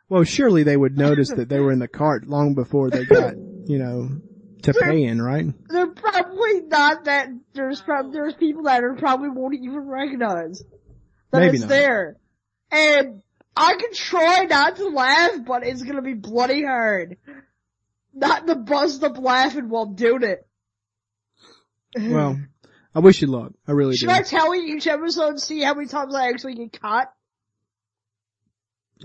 S2: Well, surely they would notice that they were in the cart long before they got, you know, to pay in, right?
S3: They're probably not that, there's prob- there's people that are probably won't even recognize that
S2: Maybe
S3: it's
S2: not.
S3: there. And I can try not to laugh, but it's gonna be bloody hard. Not to bust up laughing while doing it.
S2: Well, I wish you luck. I really
S3: Should
S2: do.
S3: I tell you each episode and see how many times I actually get caught?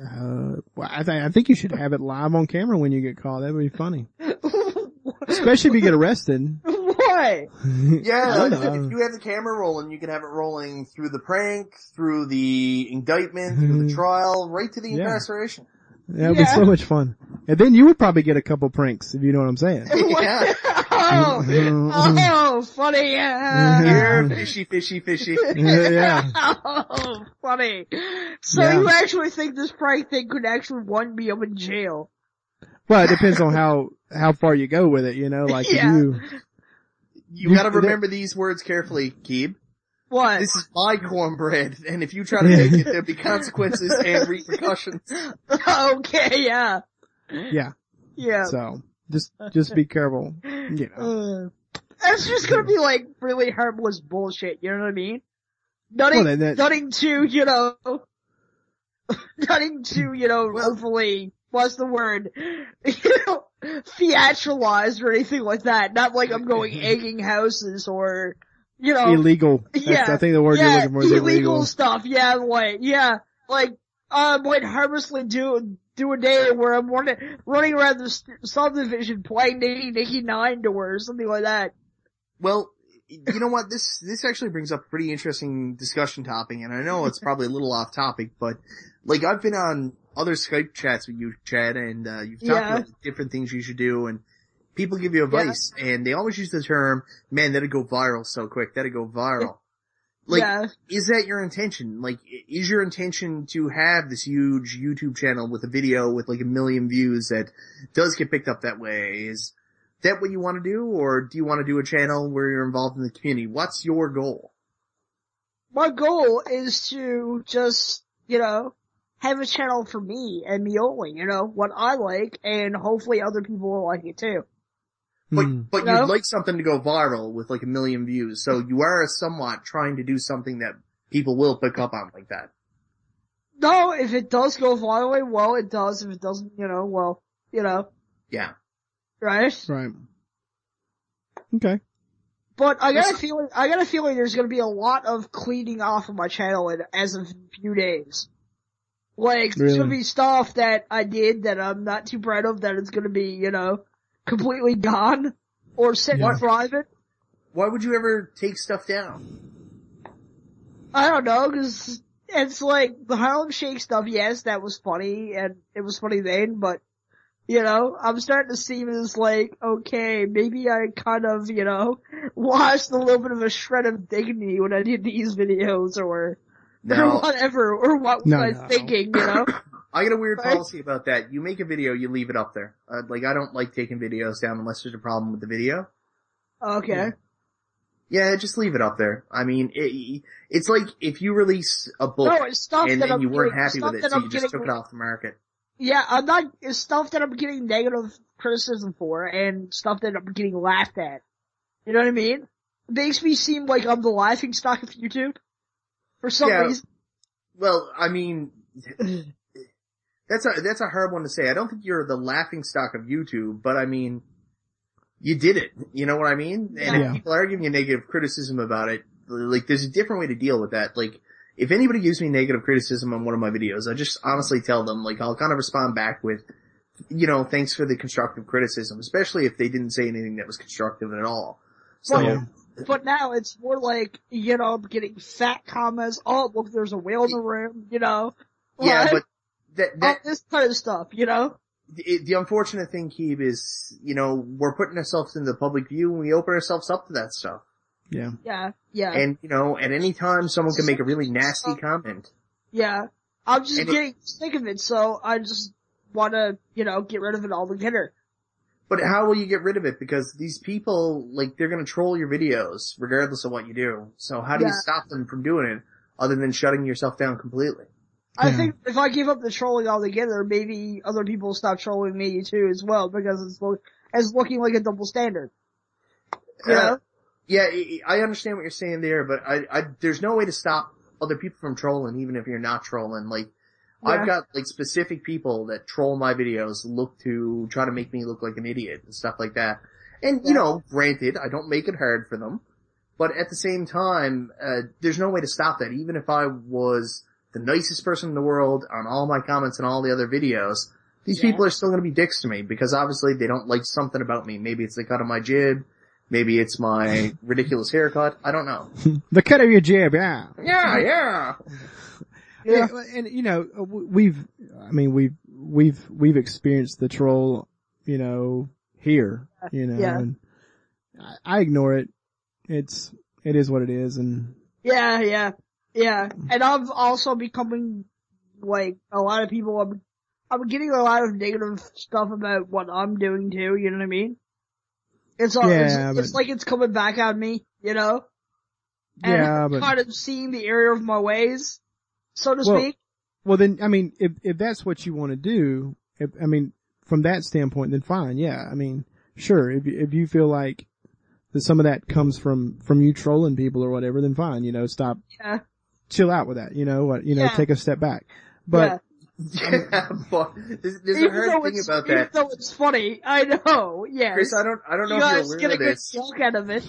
S2: Uh, well, I, th- I think you should have it live on camera when you get caught. That would be funny. Especially if you get arrested.
S3: Why?
S4: Yeah, if, if you have the camera rolling, you can have it rolling through the prank, through the indictment, through the trial, right to the
S2: Yeah.
S4: incarceration.
S2: That would be
S3: Yeah.
S2: so much fun. And then you would probably get a couple pranks, if you know what I'm saying.
S4: yeah.
S3: Oh, oh, funny.
S2: Mm-hmm.
S4: Here, fishy, fishy, fishy.
S2: yeah.
S3: Oh, funny. So
S2: Yeah.
S3: you actually think this prank thing could actually one be up in jail?
S2: Well, it depends on how, how far you go with it, you know, like
S3: Yeah.
S2: you,
S4: You
S2: You-
S4: gotta remember these words carefully, Keeb.
S3: What?
S4: This is my cornbread, and if you try to make it, there'll be consequences and repercussions.
S3: okay, yeah.
S2: yeah.
S3: Yeah.
S2: So, just, just be careful, you know.
S3: Uh, that's just gonna be like really harmless bullshit, you know what I mean? Nothing,
S2: Well, that-
S3: nothing too, you know, nothing too, you know, overly, what's the word, you know, theatralized or anything like that. Not like I'm going egging houses or, you know,
S2: Illegal. That's,
S3: Yeah.
S2: I think the word you're looking for is
S3: illegal
S2: illegal.
S3: stuff. Yeah, like yeah, like might harmlessly do do a day where I'm running running around the subdivision playing Nicky Nicky Nine Door or something like that.
S4: Well, you know what? This this actually brings up a pretty interesting discussion topic, and I know it's probably a little off topic, but like I've been on other Skype chats with you, Chad, and uh, you've talked
S3: Yeah.
S4: about different things you should do, and people give you advice, and they always use the term, "Man, that'd go viral so quick. That'd go viral." Like,
S3: yeah,
S4: is that your intention? Like, is your intention to have this huge YouTube channel with a video with like a million views that does get picked up that way? Is that what you want to do, or do you want to do a channel where you're involved in the community? What's your goal?
S3: my goal is to just you know have a channel for me and me only. You know what I like, and hopefully other people will like it too.
S4: But
S2: Hmm.
S4: but
S3: No.
S4: you'd like something to go viral with like a million views, so you are somewhat trying to do something that people will pick up on like that.
S3: No, if it does go viral, well, it does. If it doesn't, you know, well, you know,
S4: Yeah.
S3: right?
S2: Right. Okay.
S3: But I got a feeling, I got a feeling there's gonna be a lot of cleaning off of my channel in, as of a few days. Like, there's gonna be stuff that I did that I'm not too proud of that is gonna be, you know, completely gone or set
S2: Yeah.
S3: private.
S4: Why would you ever take stuff down?
S3: I don't know, cause it's like the Harlem Shake stuff, yes, that was funny and it was funny then, but you know, I'm starting to see it as like, okay, maybe I kind of, you know, lost a little bit of a shred of dignity when I did these videos or, or whatever, or what was
S2: No,
S3: I
S2: no.
S3: thinking, you know?
S4: I got a weird policy about that. You make a video, you leave it up there. Uh, like I don't like taking videos down unless there's a problem with the video.
S3: Okay.
S4: Yeah, just leave it up there. I mean, it, it's like if you release a book
S3: No, it's stuff
S4: and
S3: that
S4: then
S3: I'm
S4: you weren't
S3: getting,
S4: happy with it, so
S3: I'm
S4: you just
S3: getting,
S4: took it off the market.
S3: yeah, I'm not, it's stuff that I'm getting negative criticism for and stuff that I'm getting laughed at. You know what I mean? It makes me seem like I'm the laughing stock of YouTube. For some
S4: Yeah.
S3: reason.
S4: Well, I mean, that's a that's a hard one to say. I don't think you're the laughing stock of YouTube, but I mean, you did it. You know what I mean? And
S2: Yeah.
S4: if people are giving you negative criticism about it, like there's a different way to deal with that. Like, if anybody gives me negative criticism on one of my videos, I just honestly tell them, like, I'll kind of respond back with, you know, thanks for the constructive criticism, especially if they didn't say anything that was constructive at all. So,
S3: Well,
S2: Yeah.
S3: But now it's more like, you know, I'm getting fat comments, oh look there's a whale in the room, you know?
S4: yeah,
S3: What?
S4: but that,
S3: All this kind of stuff, you know?
S4: the, the unfortunate thing, Keeb, is, you know, we're putting ourselves in the public view and we open ourselves up to that stuff.
S2: Yeah.
S3: Yeah, yeah,
S4: And, you know, at any time someone can make a really nasty comment.
S3: yeah. I'm just
S4: and it-
S3: getting sick of it, so I just wanna, you know, get rid of it altogether.
S4: But how will you get rid of it? Because these people, like, they're gonna troll your videos regardless of what you do. So how do you stop them from doing it other than shutting yourself down completely?
S3: I
S2: Yeah.
S3: think if I give up the trolling altogether, maybe other people will stop trolling me too as well, because it's, it's looking like a double standard. You
S4: Uh. Yeah, I I understand what you're saying there, but I, I, there's no way to stop other people from trolling even if you're not trolling. Like,
S3: Yeah.
S4: I've got like specific people that troll my videos, look to try to make me look like an idiot and stuff like that. And you know, granted, I don't make it hard for them, but at the same time, uh, there's no way to stop that. Even if I was the nicest person in the world on all my comments and all the other videos, these
S3: Yeah.
S4: people are still going to be dicks to me because obviously they don't like something about me. Maybe it's the cut of my jib, Maybe it's my ridiculous haircut. I don't know.
S2: the cut of your jib, yeah.
S4: Yeah, yeah.
S2: Yeah, and you know, uh, we've, I mean, we've, we've, we've experienced the troll, you know, here, you know,
S3: Yeah.
S2: and I, I ignore it. It's, it is what it is, and
S3: Yeah, yeah, yeah. And I'm also becoming like a lot of people. I'm, I'm getting a lot of negative stuff about what I'm doing too. You know what I mean? It's all.
S2: Yeah,
S3: it's, it's like it's coming back at me. You know? And
S2: yeah,
S3: I'm
S2: but
S3: kind of seeing the error of my ways, so to
S2: Well,
S3: speak.
S2: well, then, I mean, if if that's what you want to do, if I mean, from that standpoint, then fine, yeah. I mean, sure, if you, if you feel like that some of that comes from from you trolling people or whatever, then fine, you know, stop,
S3: Yeah.
S2: Chill out with that, you know, what, you know,
S3: Yeah.
S2: take a step back. But
S4: Yeah, but there's, there's a
S3: Even
S4: hard
S3: though
S4: thing
S3: it's,
S4: about
S3: even
S4: that.
S3: though it's funny, I know. Yes.
S4: Chris, I don't, I don't know
S3: you
S4: if
S3: guys
S4: you're
S3: get
S4: aware
S3: a
S4: of
S3: good
S4: this.
S3: joke out of it.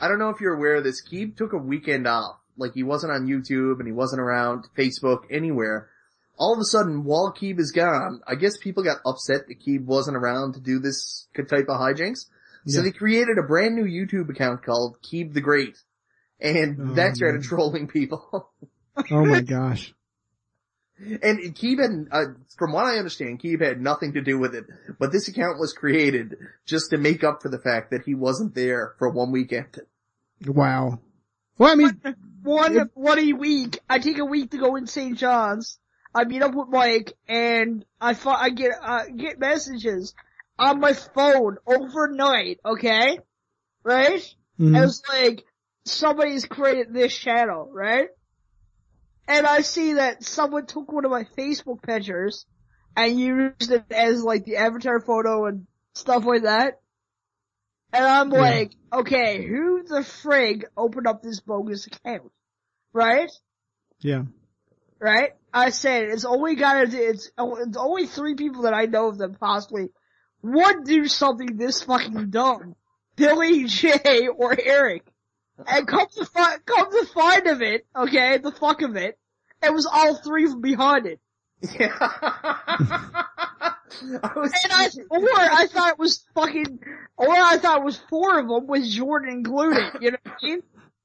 S4: I don't know if you're aware of this. Keeb took a weekend off. Like he wasn't on YouTube and he wasn't around Facebook anywhere. All of a sudden, while Keeb is gone, I guess people got upset that Keeb wasn't around to do this type of hijinks. So
S2: Yeah.
S4: they created a brand new YouTube account called Keeb the Great. And
S2: Oh,
S4: that started
S2: man.
S4: trolling people.
S2: oh my gosh,
S4: and Keeb had, uh, from what I understand, Keeb had nothing to do with it. But this account was created just to make up for the fact that he wasn't there for one weekend.
S2: wow. Well, I mean,
S3: One bloody week. I take a week to go in St. John's. I meet up with Mike and I fi- I get, uh, get messages on my phone overnight, okay? Right?
S2: mhm.
S3: It was like, somebody's created this channel, right? And I see that someone took one of my Facebook pictures and used it as like the avatar photo and stuff like that. And I'm
S2: Yeah.
S3: like, okay, who the frig opened up this bogus account? Right?
S2: yeah,
S3: Right? I said, it's only gotta it's, it's only three people that I know of that possibly would do something this fucking dumb. Billy, Jay, or Eric. And come to find, come to find of it, okay, the fuck of it, it was all three from behind it.
S4: Yeah. I was
S3: And I, or I thought it was fucking, or I thought it was four of them with Jordan included, you know what I mean?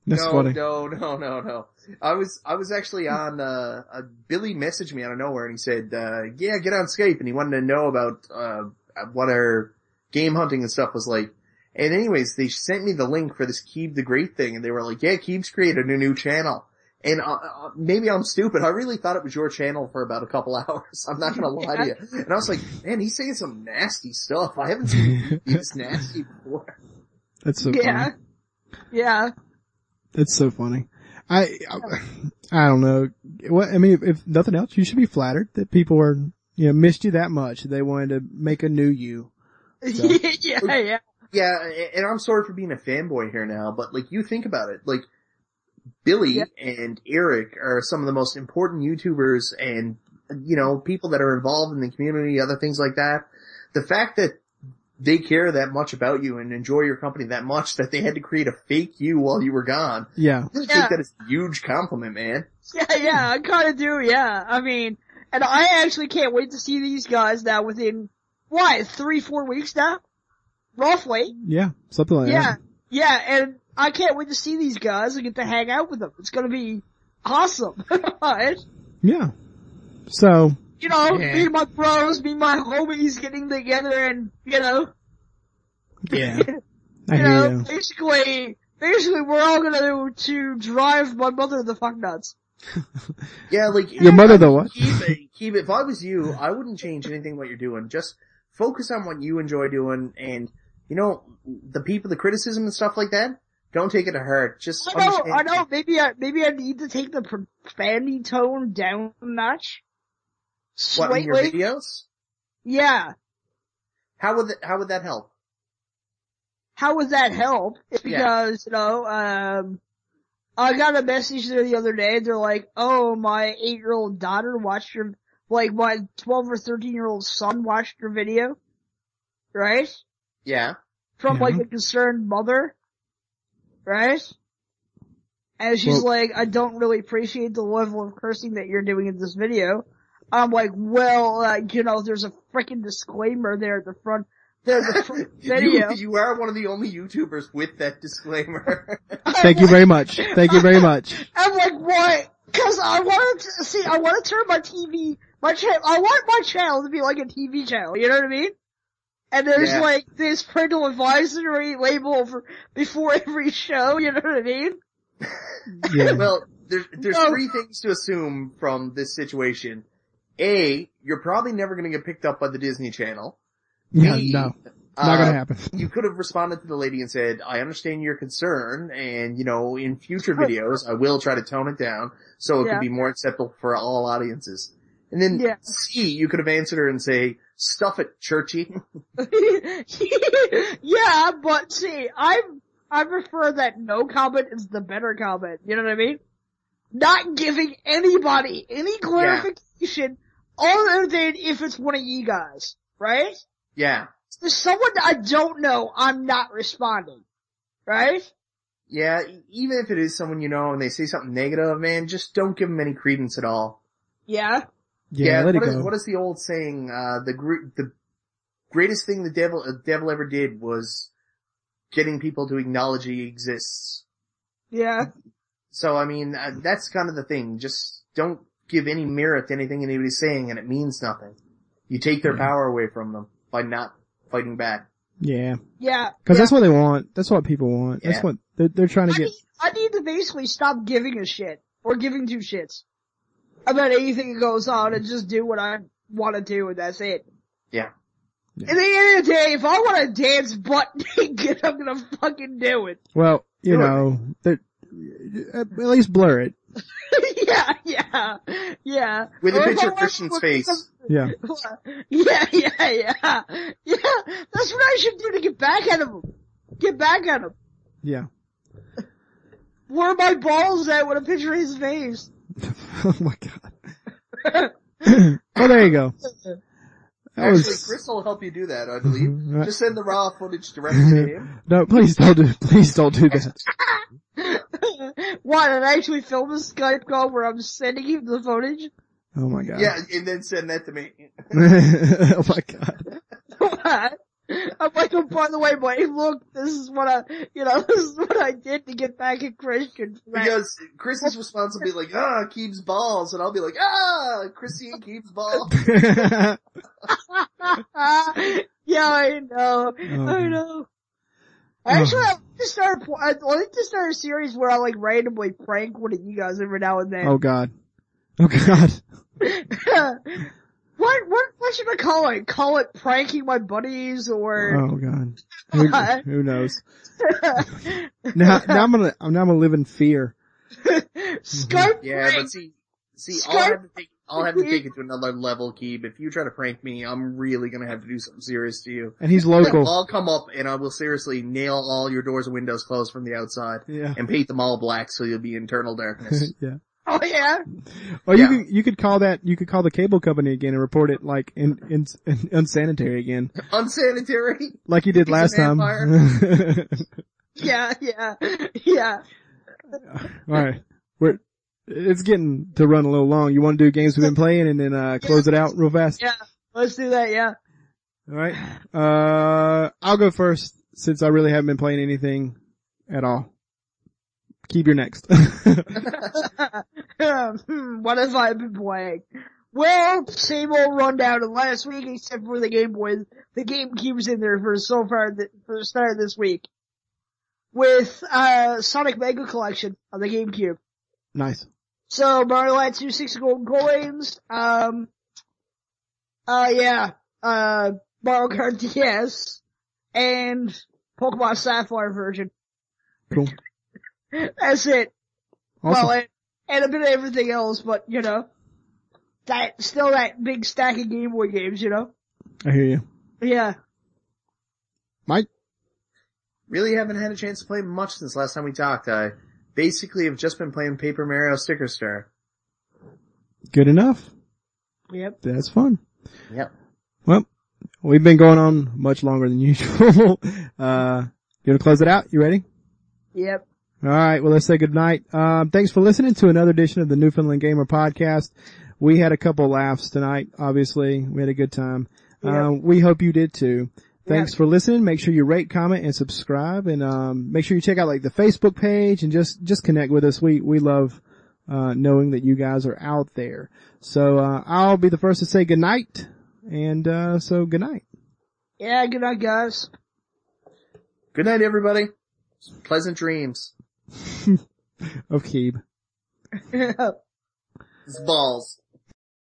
S2: that's
S4: no,
S2: funny.
S4: no, no, no, no. I was, I was actually on, uh, uh, Billy messaged me out of nowhere and he said, uh, yeah, get on Skype and he wanted to know about, uh, what our game hunting and stuff was like. And anyways, they sent me the link for this Keeb the Great thing and they were like, yeah, Keeb's created a new channel. And, uh, uh, maybe I'm stupid. I really thought it was your channel for about a couple hours. I'm not gonna lie to you. And I was like, man, he's saying some nasty stuff. I haven't seen Keeb this nasty before.
S2: That's so
S3: Yeah.
S2: funny.
S3: Yeah.
S2: That's so funny. I, I, I don't know. What, I mean, if, if nothing else, you should be flattered that people are, you know, missed you that much. They wanted to make a new you. So-
S3: yeah, yeah.
S4: Yeah, and I'm sorry for being a fanboy here now, but like you think about it, like Billy
S3: Yeah.
S4: and Eric are some of the most important YouTubers and you know, people that are involved in the community, other things like that. The fact that they care that much about you and enjoy your company that much that they had to create a fake you while you were gone.
S2: Yeah.
S4: I think
S3: Yeah.
S4: that is a huge compliment, man.
S3: Yeah, yeah, I kinda do, yeah. I mean, and I actually can't wait to see these guys now within, what, three, four weeks now? Roughly.
S2: Yeah. Something like
S3: Yeah,
S2: that.
S3: yeah, yeah, and I can't wait to see these guys and get to hang out with them. It's gonna be awesome. Right?
S2: Yeah. So,
S3: you know,
S4: Yeah.
S3: me and my bros, me and my homies getting together and, you know,
S2: yeah. I
S3: you
S2: hear
S3: know,
S2: you.
S3: basically, basically we're all gonna do to drive my mother the fuck nuts.
S4: Yeah, like
S2: Your mother the what?
S4: keep it, keep it. If I was you, I wouldn't change anything what you're doing. Just focus on what you enjoy doing, and you know the people, the criticism and stuff like that. Don't take it to heart. Just
S3: I know, I know, maybe I, maybe I need to take the profanity tone down a notch.
S4: What in your videos?
S3: Yeah.
S4: How would that, how would that help?
S3: How would that help? It's
S4: Yeah.
S3: because, you know, um, I got a message there the other day. They're like, oh, my eight year old daughter watched your, like my 12 or 13 year old son watched your video. Right?
S4: Yeah.
S3: From
S2: Yeah.
S3: like a concerned mother. Right? And she's
S2: Well-
S3: like, I don't really appreciate the level of cursing that you're doing in this video. I'm like, well, uh, you know, there's a freaking disclaimer there at the front. there's a fr-
S4: You,
S3: video.
S4: you are one of the only YouTubers with that disclaimer.
S2: Thank you very much. Thank you very much.
S3: I'm like, what? Cause I wanted to, see, I want to turn my TV, my channel, I want my channel to be like a TV channel, you know what I mean? And there's
S4: Yeah.
S3: like this parental advisory label for, before every show, you know what I mean?
S2: Yeah.
S4: well, there's, there's
S3: No.
S4: three things to assume from this situation. A, you're probably never gonna get picked up by the Disney Channel.
S2: Yeah,
S4: B,
S2: no.
S4: uh,
S2: Not gonna happen.
S4: you could have responded to the lady and said, I understand your concern and, you know, in future videos, I will try to tone it down so it
S3: Yeah.
S4: can be more acceptable for all audiences. And then
S3: Yeah.
S4: C, you could have answered her and say, stuff it, churchy.
S3: yeah, but see, I I prefer that no comment is the better comment. You know what I mean? Not giving anybody any clarification other than if it's one of you guys, right?
S4: yeah.
S3: If someone I don't know, I'm not responding, right?
S4: Yeah, even if it is someone you know and they say something negative, man, just don't give them any credence at all.
S3: Yeah,
S2: Yeah, let it
S4: what is-
S2: go.
S4: what is the old saying? Uh, the gr- the greatest thing the devil uh, devil ever did was getting people to acknowledge he exists.
S3: yeah,
S4: So I mean, uh, that's kind of the thing. Just don't give any merit to anything anybody's saying, and it means nothing. You take their power away from them by not fighting back.
S2: yeah.
S3: yeah.
S2: Cause
S3: yeah.
S2: that's what they want. That's what people want. That's what they're, they're trying to
S3: I
S2: get.
S3: need, I need to basically stop giving a shit or giving two shits about anything that goes on and just do what I want to do and that's it.
S4: Yeah.
S3: At the end of the day, if I want to dance butt naked, I'm gonna fucking do it.
S2: Well, you
S4: Do
S2: know, at least blur it.
S3: yeah, yeah, yeah.
S4: With a picture of
S3: want-
S4: Christian's face.
S2: Yeah.
S3: Yeah, yeah, yeah, yeah. That's what I should do to get back at him. Get back at him.
S2: Yeah.
S3: Where are my balls at with a picture of his face?
S2: oh my god. oh, there you go. That
S4: Actually,
S2: was,
S4: Chris will help you do that, I believe. Mm-hmm.
S2: Right.
S4: Just send the raw footage directly to him.
S2: no, please don't do, please don't do that.
S3: what, and I actually film a Skype call where I'm sending him the footage?
S2: Oh my god.
S4: Yeah, and then send that to me.
S2: oh my god.
S3: What? I'm like, oh, by the way, buddy, look, this is what I, you know, this is what I did to get back at Christian. for.
S4: Because Chris's response will be like, ah, Keeb's balls, and I'll be like, ah, Chrissy and Keeb's balls.
S3: yeah, I know. I
S2: Oh.
S3: know. Actually, I like to start. I like to start a series where I like randomly prank one of you guys every now and then.
S2: oh god. Oh god.
S3: What what what should I call it? Call it pranking my buddies or
S2: Oh god. Who, who knows? Now, now I'm gonna, now I'm gonna live in fear.
S3: Skype
S4: Yeah,
S3: prank?
S4: but see, see, I'll have to take, I'll have to take it to another level, Keeb. If you try to prank me, I'm really gonna have to do something serious to you.
S2: And he's local.
S4: I'll come up and I will seriously nail all your doors and windows closed from the outside
S2: Yeah.
S4: and paint them all black so you'll be internal darkness.
S2: yeah.
S3: Oh yeah.
S2: Or you
S4: Yeah.
S2: could, you could call that, you could call the cable company again and report it like in, in, in unsanitary again.
S4: Unsanitary.
S2: Like you did
S4: He's
S2: last time.
S3: Yeah, yeah, yeah.
S2: Alright. We're, it's getting to run a little long. You want to do games we've been playing and then, uh, close it out real fast?
S3: Yeah. Let's do that, yeah.
S2: Alright. Uh, I'll go first since I really haven't been playing anything at all. Keeb your next.
S3: What have I been playing? Well, same old rundown of last week, except for the Game Boy. The GameCube's in there for so far th- for the start of this week. With, uh, Sonic Mega Collection on the GameCube.
S2: nice.
S3: So, Mario Land 2, 6 gold coins, um, uh, yeah, uh, Mario Kart DS, and Pokemon Sapphire version.
S2: Cool.
S3: That's it.
S2: Awesome.
S3: Well, and, and a bit of everything else, but you know, that still that big stack of Game Boy games, you know.
S2: I hear you.
S3: Yeah.
S2: Mike?
S4: Really haven't had a chance to play much since last time we talked. I basically have just been playing Paper Mario Sticker Star.
S2: Good enough.
S3: Yep.
S2: That's fun.
S4: Yep.
S2: Well, we've been going on much longer than usual. uh, you wanna close it out? You ready?
S3: Yep.
S2: Alright, well let's say goodnight. Um, thanks for listening to another edition of the Newfoundland Gamer Podcast. We had a couple laughs tonight, obviously. We had a good time.
S3: Yep.
S2: Um, we hope you did too. thanks for listening. Make sure you rate, comment, and subscribe, and um, make sure you check out like the Facebook page and just just connect with us. We we love uh, knowing that you guys are out there. So uh, I'll be the first to say good night, and uh, so good night.
S3: Yeah, good night, guys.
S4: Good night, everybody. Pleasant dreams.
S2: Of Keeb.
S4: It's balls.